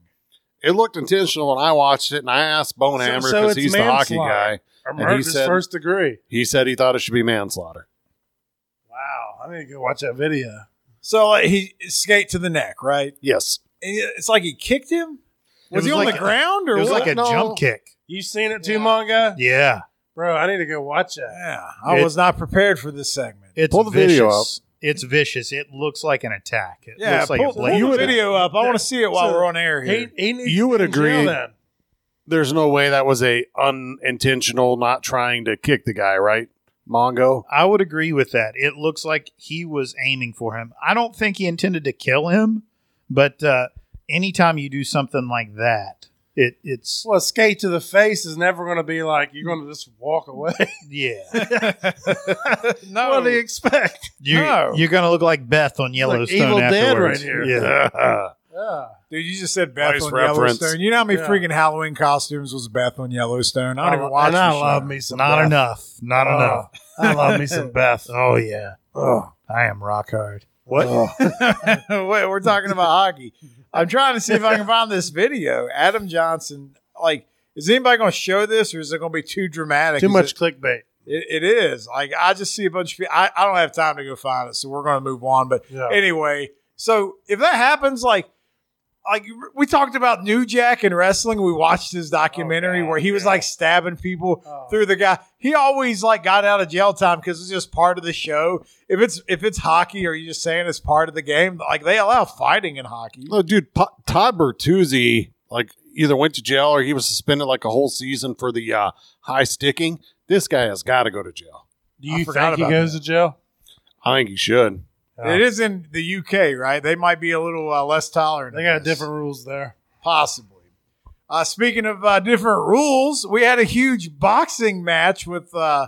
It looked intentional when I watched it, and I asked Bonehammer So- so because he's the hockey guy. And he said- first degree. He said he thought it should be manslaughter. Wow, I need to go watch that video. So like, he skate to the neck, right? Yes, It's like he kicked him. Was, was he on like the a- ground or It was what? like a No. jump kick. You seen it too, Mongo? Yeah. Bro, I need to go watch that. Yeah, I It- was not prepared for this segment. It's Pull the vicious. video It's vicious. It looks like an attack. It yeah, looks like pull, a pull blatant the attack. video up. I want to see it while So, we're on air here. He, he needs You would in jail agree. then. there's no way that was a unintentional, not trying to kick the guy, right? Mongo. I would agree with that. It looks like he was aiming for him. I don't think he intended to kill him, but uh, anytime you do something like that, it it's Well, a skate to the face is never going to be like you're going to just walk away. yeah. no, what do you expect? You No. you're gonna look like Beth on Yellowstone Evil Dead afterwards. right here. Yeah. Yeah. dude, you just said Beth Nice on reference. Yellowstone. You know how many Yeah. freaking Halloween costumes was Beth on Yellowstone? I don't I even watch. and the I show. love me some Not Beth. enough. Not Oh, enough. I love me some Beth. Oh yeah. Oh. I am rock hard. What? Wait, we're talking about hockey. I'm trying to see if I can find this video. Adam Johnson, like, is anybody going to show this, or is it going to be too dramatic? Too Is much It, clickbait. it, it is. Like, I just see a bunch of people. I, I don't have time to go find it, so we're going to move on. But Yeah. anyway, so if that happens, like, like we talked about New Jack in wrestling, we watched his documentary Oh, God, where he was yeah. like stabbing people Oh. through the guy. He always like got out of jail time because it's just part of the show. If it's if it's hockey, or you just saying it's part of the game, like they allow fighting in hockey. No, dude, Po- Todd Bertuzzi, like, either went to jail or he was suspended like a whole season for the uh, high sticking. This guy has got to go to jail. Do you think he goes that. to jail? I think he should. Yeah. It is in the UK, right? They might be a little uh, less tolerant. They got different rules there. possibly. Uh, speaking of uh, different rules, we had a huge boxing match with uh,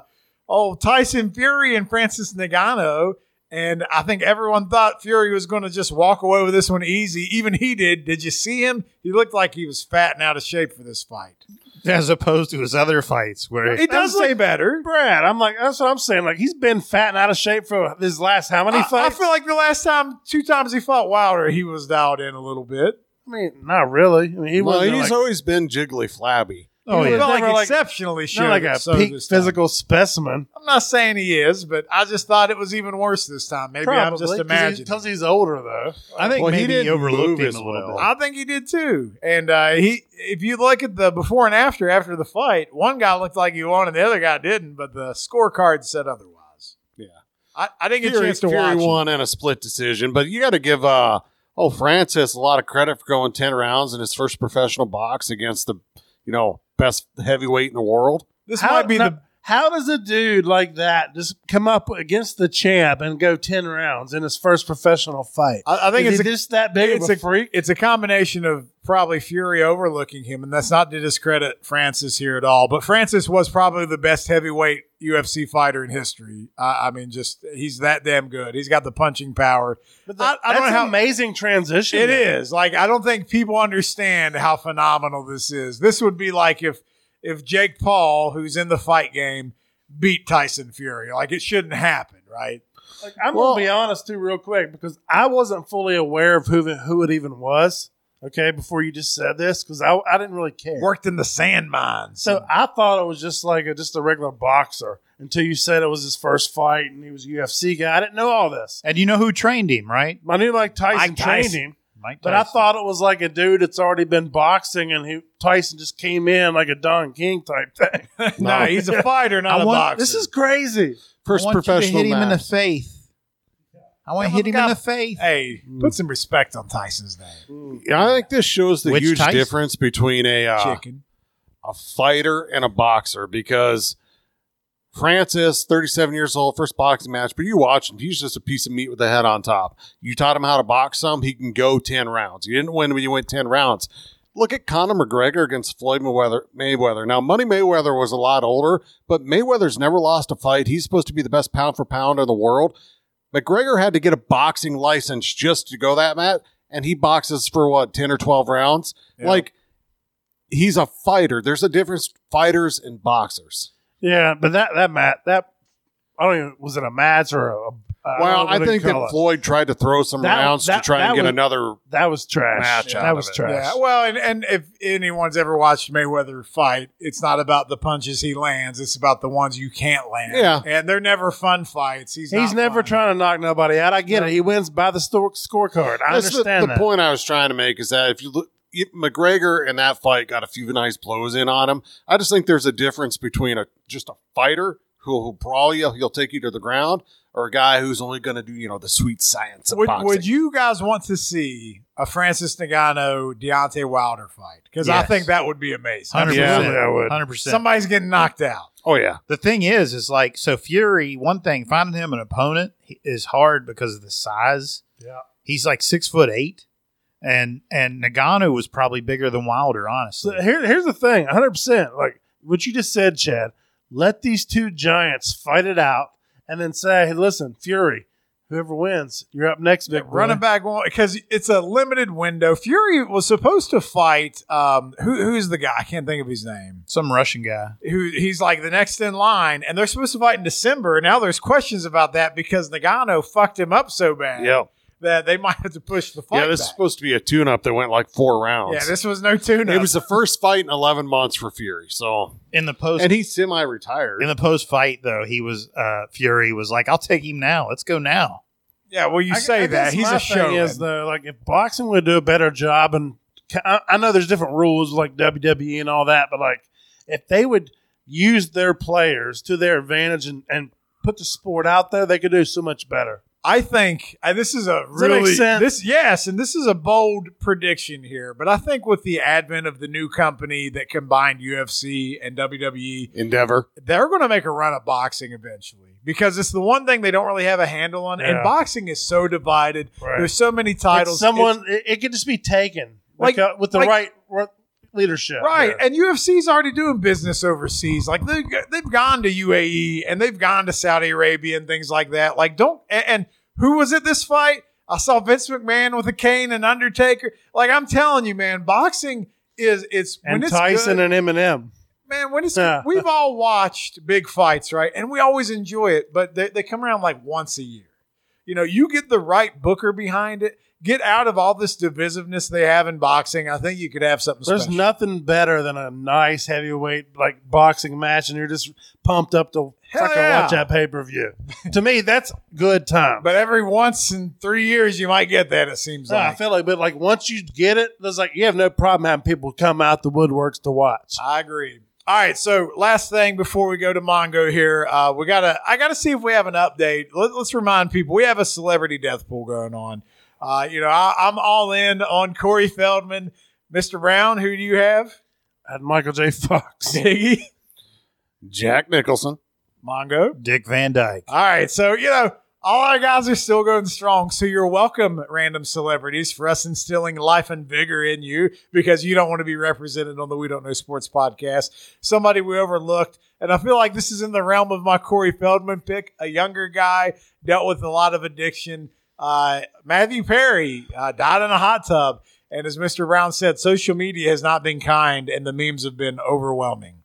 oh Tyson Fury and Francis Ngannou, and I think everyone thought Fury was going to just walk away with this one easy. Even he did. Did you see him? He looked like he was fat and out of shape for this fight. as opposed to his other fights where He does That's say better. Brad, I'm like, that's what I'm saying. Like, he's been fat and out of shape for his last how many I, I feel like the last time, two times he fought Wilder, he was dialed in a little bit. I mean, not really. I mean, he well, wasn't he's like, always been jiggly flabby. Oh he He yeah, was felt like never like- exceptionally not sure. like a so peak this time. physical specimen. I'm not saying he is, but I just thought it was even worse this time. Maybe I'm just imagining. because he's older though. I think Well, he maybe he, didn't overlooked him as a little well. bit. I think he did too. And uh, he, if you look at the before and after after the fight, one guy looked like he won and the other guy didn't, but the scorecard said otherwise. Yeah. I, I didn't get a chance to Fury watch. it. won in a split decision, but you got to give uh oh Francis a lot of credit for going ten rounds in his first professional box against the you know best heavyweight in the world. This How, might be now, the how does a dude like that just come up against the champ and go ten rounds in his first professional fight? I, I think Is it's a, just that big it's of a, freak. It's a combination of probably Fury overlooking him, and that's not to discredit Francis here at all. But Francis was probably the best heavyweight UFC fighter in history. I I mean, just he's that damn good. He's got the punching power. But I- that, I don't know how- an amazing transition. It is like I don't think people understand how phenomenal this is. This would be like if if Jake Paul, who's in the fight game, beat Tyson Fury. Like it shouldn't happen, right? Like, I'm Well- gonna be honest too, real quick, because I wasn't fully aware of who who it even was. Okay, before you just said this, because I, I didn't really care. Worked in the sand mines. So I thought it was just like a, just a regular boxer until you said it was his first fight and he was a UFC guy. I didn't know all this. And you know who trained him, right? I knew like Tyson, Mike trained him, Mike but I thought it was like a dude that's already been boxing and he Tyson just came in like a Don King type thing. no, he's a fighter, not I a want- boxer. this is crazy. First I want you to professional hit him in the match. face. I want to hit him but in the face. hey, put some respect on Tyson's name. Yeah, I think this shows the Which huge Tyson? difference between a uh, Chicken. a fighter and a boxer because Francis, 37 years old, first boxing match, but you watch him, he's just a piece of meat with a head on top. You taught him how to box some, he can go 10 rounds. You didn't win when you went 10 rounds. Look at Conor McGregor against Floyd Mayweather. Mayweather. Now, Money Mayweather was a lot older, but Mayweather's never lost a fight. He's supposed to be the best pound for pound in the world. McGregor had to get a boxing license just to go that mat, and he boxes for what, 10 or 12 rounds? Yeah. Like, he's a fighter. There's a difference fighters and boxers. Yeah, but that that Matt that I don't even was it a match or a, a I well, don't I think that it. Floyd tried to throw some That- rounds that- to try and get was- another. that was trash. match out that of was it. trash. Yeah, well, and, and if anyone's ever watched Mayweather fight, it's not about the punches he lands; it's about the ones you can't land. Yeah. and they're never fun fights. He's He's not never fun. trying to knock nobody out. I get it. He wins by the store, scorecard. I That's understand the, the point I was trying to make is that if you look, if McGregor in that fight got a few nice blows in on him. I just think there's a difference between a just a fighter who will brawl you, he'll take you to the ground, or a guy who's only going to do you know the sweet science of Would, boxing. would you guys want to see a Francis Ngannou Deontay Wilder fight? Because I think that would be amazing. Hundred Yeah, percent. I would. Hundred percent. Somebody's getting knocked out. oh yeah, The thing is, is like so Fury. One thing, finding him an opponent is hard because of the size. Yeah. he's like six foot eight, and and Ngannou was probably bigger than Wilder. Honestly, So here, here's the thing 100%. Like what you just said, Chad. Let these two giants fight it out and then say, hey, listen, Fury, whoever wins, you're up next, big boy. Running back one because it's a limited window. Fury was supposed to fight. Um, who, who's the guy? I can't think of his name. some Russian guy. Who he's like the next in line, and they're supposed to fight in December. Now there's questions about that because Ngannou fucked him up so bad yeah, that they might have to push the fight. yeah. This is supposed to be a tune-up that went like four rounds. yeah, this was no tune. Up. It was the first fight in 11 months for Fury. So, In the post, and he's semi-retired. in the post fight though, he was uh Fury was like, "I'll take him now. Let's go now." yeah. Well, you I- say I that guess he's my a thing showman. Is though, like if boxing would do a better job, and I, I know there's different rules like WWE and all that, but like if they would use their players to their advantage and, and put the sport out there, they could do so much better. I think uh, this is a Does that make really sense? this yes, and this is a bold prediction here, but I think with the advent of the new company that combined UFC and WWE, Endeavor. they're going to make a run at boxing eventually. because it's the one thing they don't really have a handle on. And boxing is so divided. Right. There's so many titles. It's someone it, it could just be taken Like- like, uh, with the like- right, right leadership. Right, Yeah. and UFC's already doing business overseas. Like they they've gone to UAE and they've gone to Saudi Arabia and things like that. Like don't and, and who was at this fight? I saw Vince McMahon with a cane and Undertaker. Like I'm telling you, man, boxing is it's when and it's Tyson good, and Eminem. man when it's Yeah. we've all watched big fights, right? And we always enjoy it, but they, they come around like once a year. You know, you get the right booker behind it. Get out of all this divisiveness they have in boxing. I think you could have something There's special. nothing better than a nice heavyweight like boxing match, and you're just pumped up to fucking yeah. watch that pay per view. to me, that's good time. But every once in three years, you might get that. It seems No, I feel like, but like once you get it, there's like you have no problem having people come out the woodworks to watch. I agree. All right. So last thing before we go to Mongo here, uh, we gotta. I gotta see if we have an update. Let, us remind people we have a celebrity death pool going on. Uh, you know, I, I'm all in on Corey Feldman, Mr. Brown. Who do you have? Had Michael J. Fox. Biggie, Jack Nicholson. Mongo. Dick Van Dyke. All right. So, you know, all our guys are still going strong. So you're welcome, random celebrities, for us instilling life and vigor in you because you don't want to be represented on the We Don't Know Sports podcast. Somebody we overlooked. And I feel like this is in the realm of my Corey Feldman pick, a younger guy, dealt with a lot of addiction. Uh, Matthew Perry uh, died in a hot tub. And as Mr. Brown said, social media has not been kind and the memes have been overwhelming.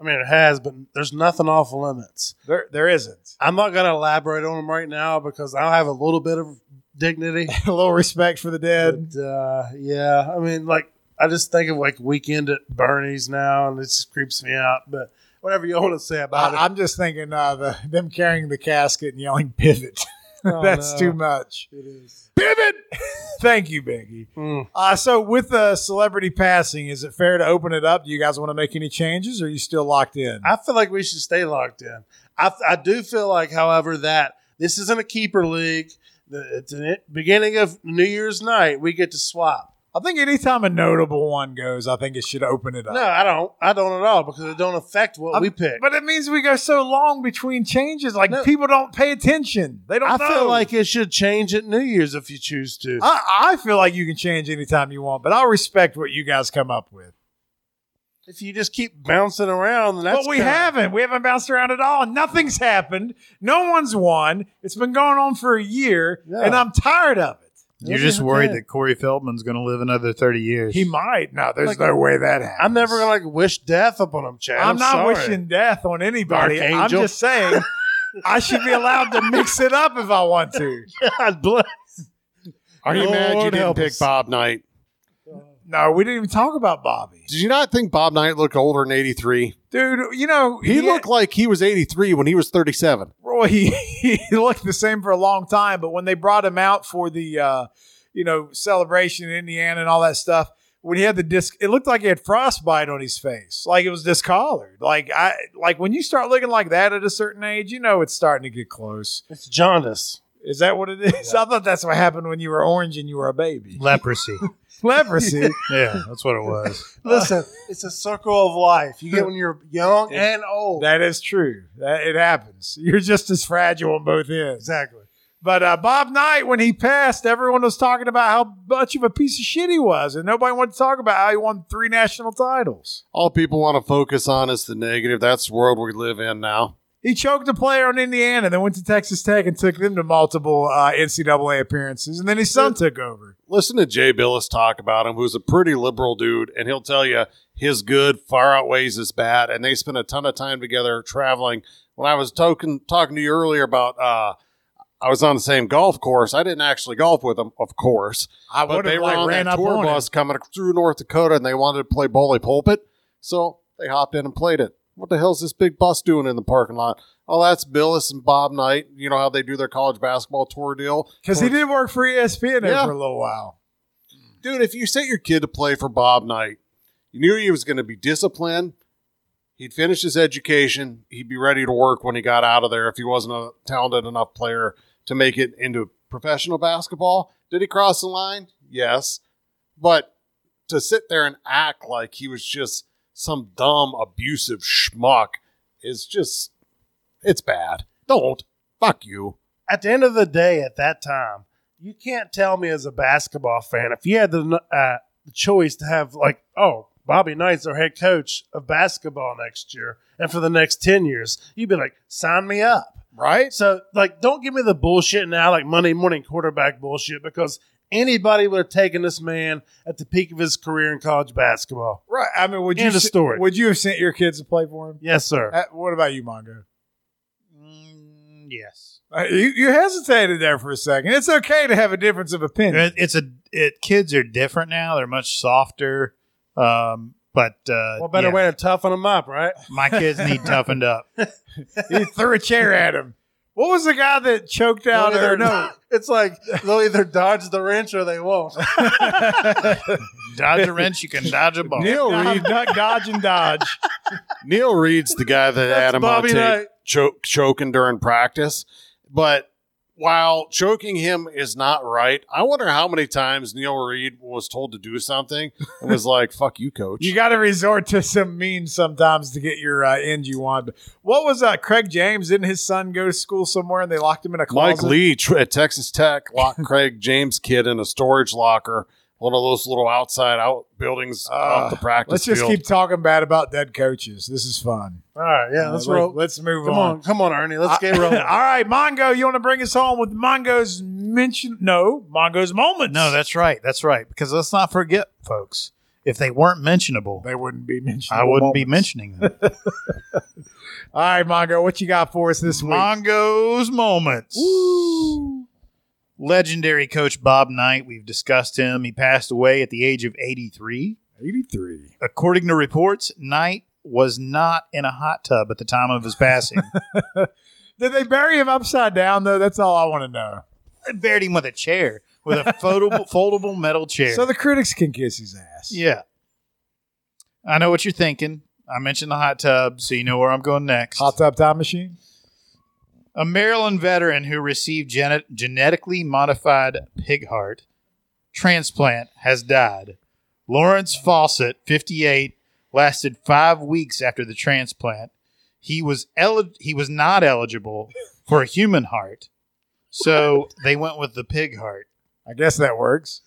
I mean, it has, but there's nothing off limits. There, there isn't. I'm not going to elaborate on them right now because I have a little bit of dignity. a little respect for the dead. But, uh, yeah, I mean, like I just think of like weekend at Bernie's now, and it just creeps me out. But whatever you want to say about I, I'm just thinking uh, the them carrying the casket and yelling pivot. Oh, That's no. too much. it, it is. Pivot. Thank you, Biggie. Mm. Uh, so with the celebrity passing, is it fair to open it up? Do you guys want to make any changes, or are you still locked in? I feel like we should stay locked in. I, I do feel like, however, that this isn't a keeper league. The- It's the beginning of New Year's night. We get to swap. I think anytime a notable one goes, I think it should open it up. No, I don't. I don't at all because it don't affect what I'm- we pick. But it means we go so long between changes, like No. people don't pay attention. They don't I know. feel like it should change at New Year's if you choose to. I, I feel like you can change anytime you want, but I'll respect what you guys come up with. if you just keep bouncing around, that's but we kinda- haven't. We haven't bounced around at all. Nothing's happened. No one's won. It's been going on for a year, Yeah. and I'm tired of it. You're Okay, just worried okay. that Corey Feldman's going to live another 30 years. He might. No, there's Like- no way that happens. I'm never gonna like wish death upon him, Chad. I'm, I'm, not sorry. wishing death on anybody. I'm Archangel. just saying I should be allowed to mix it up if I want to. God bless. Are you mad you Lord didn't help pick us. Bob Knight? No, we didn't even talk about Bobby. Did you not think Bob Knight looked older than 83? Dude, you know, He looked like he was 83 when he was 37. Well, he, he looked the same for a long time, but when they brought him out for the uh, you know celebration in Indiana and all that stuff, when he had the disc, it looked like he had frostbite on his face, like it was discolored. Like I like when you start looking like that at a certain age, you know it's starting to get close. It's jaundice. Is that what it is? I thought that's what happened when you were orange and you were a baby. Leprosy. Leprosy. yeah, that's what it was. Listen, it's a circle of life. You get when you're young and old. that is true. That it happens. You're just as fragile on both ends. exactly. But uh, Bob Knight, when he passed, everyone was talking about how much of a piece of shit he was, and nobody wanted to talk about how he won three national titles. All people want to focus on is the negative. That's the world we live in now. He choked a player on Indiana, then went to Texas Tech and took them to multiple uh, NCAA appearances, and then his son took over. Listen to Jay Bilas talk about him, who's a pretty liberal dude, and he'll tell you his good far outweighs his bad. And they spend a ton of time together traveling. When I was talking talking to you earlier about, uh, I was on the same golf course. I didn't actually golf with them, of course, I but they were like on ran that tour bus him. coming through North Dakota, and they wanted to play bully pulpit, so they hopped in and played it. What the hell's this big bus doing in the parking lot? Oh, that's Bilas and Bob Knight. You know how they do their college basketball tour deal? because he did work for ESPN there Yeah. for a little while. dude, if you sent your kid to play for Bob Knight, you knew he was going to be disciplined. He'd finish his education. He'd be ready to work when he got out of there if he wasn't a talented enough player to make it into professional basketball. Did he cross the line? Yes. But to sit there and act like he was just some dumb, abusive schmuck is just, it's bad. Don't. Fuck you. At the end of the day, at that time, you can't tell me as a basketball fan if you had the uh, the choice to have like, oh, Bobby Knight's our head coach of basketball next year, and for the next ten years, you'd be like, sign me up. Right? So, like, don't give me the bullshit now, like Monday morning quarterback bullshit, because anybody would have taken this man at the peak of his career in college basketball. Right. I mean, would you End of story. Would you have sent your kids to play for him? Yes, sir. Uh, what about you, Mongo? Mm, yes. Uh, you, you hesitated there for a second. It's okay to have a difference of opinion. It, it's a it. Kids are different now. They're much softer. Um, but uh, What better yeah, way to toughen them up, right? My kids need toughened up. he threw a chair at him. What was the guy that choked out? They'll Or either- no, it's like they'll either dodge the wrench or they won't. Dodge a wrench, you can dodge a ball. Neil Reed. duck, dodge, and dodge. Neil Reed's the guy that That's had him Bobby on Knight. choke, choking during practice. But while choking him is not right, I wonder how many times Neil Reed was told to do something and was like, "Fuck you, coach." You got to resort to some means sometimes to get your uh, end you want. What was uh, Craig James? Didn't his son go to school somewhere and they locked him in a closet? Mike Leach at Texas Tech locked Craig James kid in a storage locker, one of those little outside out buildings Uh, off the practice Let's just field. keep talking bad about dead coaches. This is fun. All right, yeah, Uh, let's let- roll. Let's move Come on. on, come on, Ernie. Let's get rolling. All right, Mongo, you want to bring us home with Mongo's mention? No, Mongo's moments. No, that's right. That's right. Because let's not forget, folks. If they weren't mentionable, they wouldn't be mentioned. I wouldn't be mentioning them. All right, Mongo, what you got for us this week? Mongo's moments. Woo. Legendary coach Bob Knight. We've discussed him. He passed away at the age of 83. 83. According to reports, Knight was not in a hot tub at the time of his passing. Did they bury him upside down, though? That's all I want to know. They buried him with a chair, with a foldable, foldable metal chair. So the critics can kiss his ass. yeah. I know what you're thinking. I mentioned the hot tub, so you know where I'm going next. Hot tub time machine? A Maryland veteran who received gene- genetically modified pig heart transplant has died. Lawrence Fawcett, 58, lasted five weeks after the transplant. He was elig- he was not eligible for a human heart, so they went with the pig heart. I guess that works.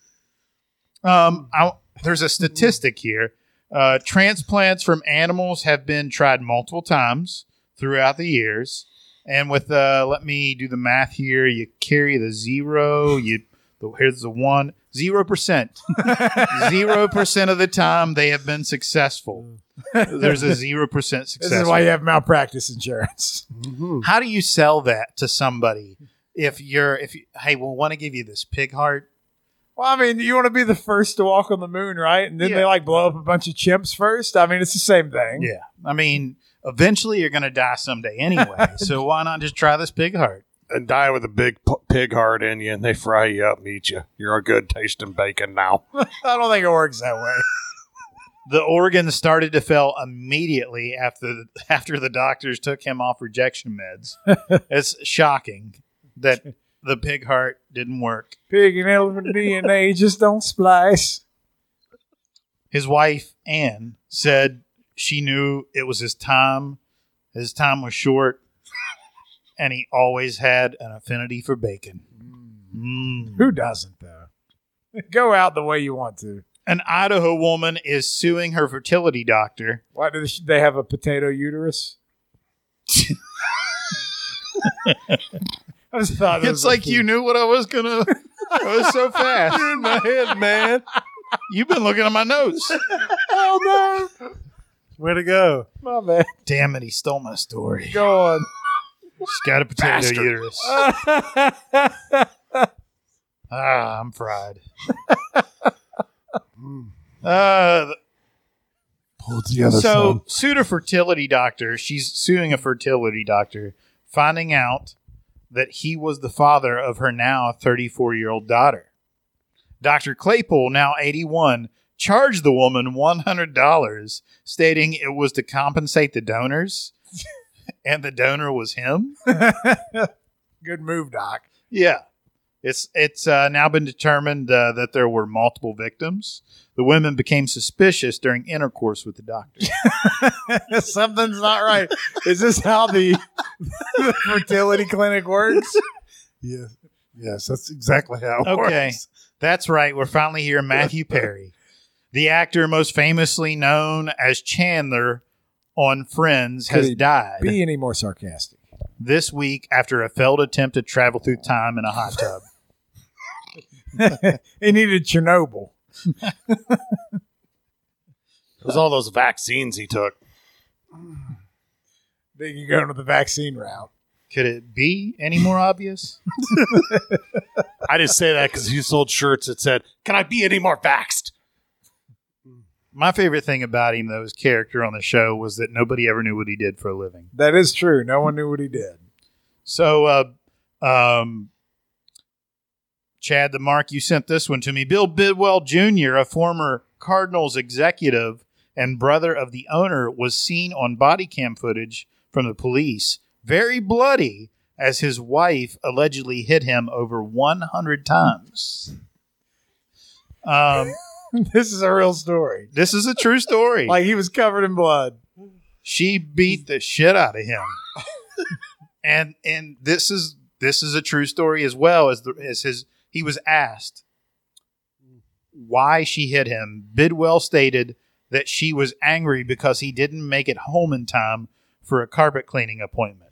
Um, I, there's a statistic here. Uh, transplants from animals have been tried multiple times throughout the years, and with uh, let me do the math here. You carry the zero. You the, here's the one zero percent. Zero percent of the time they have been successful. There's a zero percent success. This is why rate. you have malpractice insurance. How do you sell that to somebody? If you're, if you, hey, we want to give you this pig heart. Well, I mean, you want to be the first to walk on the moon, right? And then Yeah. they like blow up a bunch of chimps first. I mean, it's the same thing. Yeah. I mean, eventually you're going to die someday anyway. so why not just try this pig heart? and die with a big p- pig heart in you, and they fry you up and eat you. You're a good tasting bacon now. I don't think it works that way. The organs started to fail immediately after after the doctors took him off rejection meds. it's shocking that the pig heart didn't work. Pig and elephant DNA just don't splice. His wife Anne said she knew it was his time. His time was short, and he always had an affinity for bacon. Mm. Who doesn't, though? Go out the way you want to. An Idaho woman is suing her fertility doctor. Why do they have a potato uterus? I just thought It's was like you knew what I was gonna. I was so fast. You're in my head, man. You've been looking at my notes. Oh no, Way to go. my bad. Damn it, he stole my story. Go on. She's got a potato Bastard. uterus. Ah, I'm fried. uh, Pull it together. so sued a fertility doctor. She's suing a fertility doctor, finding out that he was the father of her now 34 year old daughter. Dr. Claypool, now 81, charged the woman $100, stating it was to compensate the donors, and the donor was him. Good move, Doc. Yeah. It's it's uh, now been determined uh, that there were multiple victims. The women became suspicious during intercourse with the doctor. Something's not right. Is this how the the fertility clinic works. Yes, yes, that's exactly how. It Okay. works. That's right. We're finally here. Matthew Perry, the actor most famously known as Chandler on Friends, has he died Be any more sarcastic? this week after a failed attempt to travel through time in a hot tub. he needed Chernobyl. It was all those vaccines he took. Then you go to the vaccine route. Could it be any more obvious? I just say that because he sold shirts that said, "Can I be any more vaxxed?" My favorite thing about him, though, his character on the show was that nobody ever knew what he did for a living. That is true. No one knew what he did. So, uh, um, Chad, the mark, you sent this one to me. Bill Bidwell Jr., a former Cardinals executive and brother of the owner, was seen on body cam footage from the police, very bloody, as his wife allegedly hit him over 100 times. Um, this is a real story. this is a true story. Like he was covered in blood. she beat the shit out of him and and this is this is a true story as well as the as his he was asked why she hit him bidwell stated that she was angry because he didn't make it home in time for a carpet cleaning appointment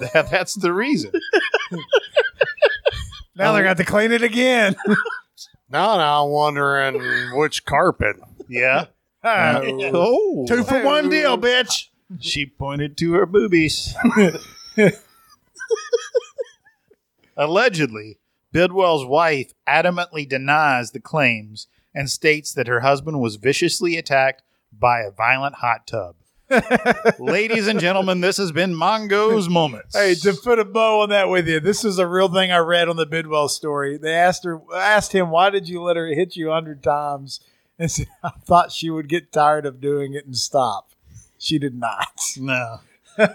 that, that's the reason Now they're going to clean it again. Now, now I'm wondering which carpet. yeah Oh. oh Two for one deal, bitch. she pointed to her boobies Allegedly, Bidwell's wife adamantly denies the claims and states that her husband was viciously attacked by a violent hot tub. Ladies and gentlemen, this has been Mongo's Moments. Hey, to put a bow on that with you, this is a real thing I read on the Bidwell story. They asked her, asked him, why did you let her hit you a hundred times? And said, I thought she would get tired of doing it and stop. She did not. no. All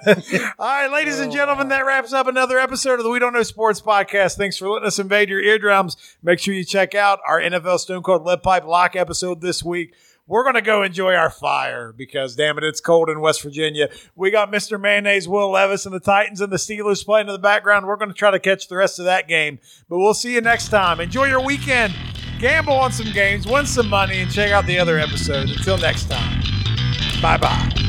right, ladies and gentlemen, that wraps up another episode of the We Don't Know Sports podcast. Thanks for letting us invade your eardrums. Make sure you check out our NFL Stone Cold Lead Pipe Lock episode this week. We're going to go enjoy our fire because, damn it, it's cold in West Virginia. We got Mr. Mayonnaise, Will Levis, and the Titans and the Steelers playing in the background. We're going to try to catch the rest of that game. But we'll see you next time. Enjoy your weekend. Gamble on some games, win some money, and check out the other episodes. Until next time, bye bye.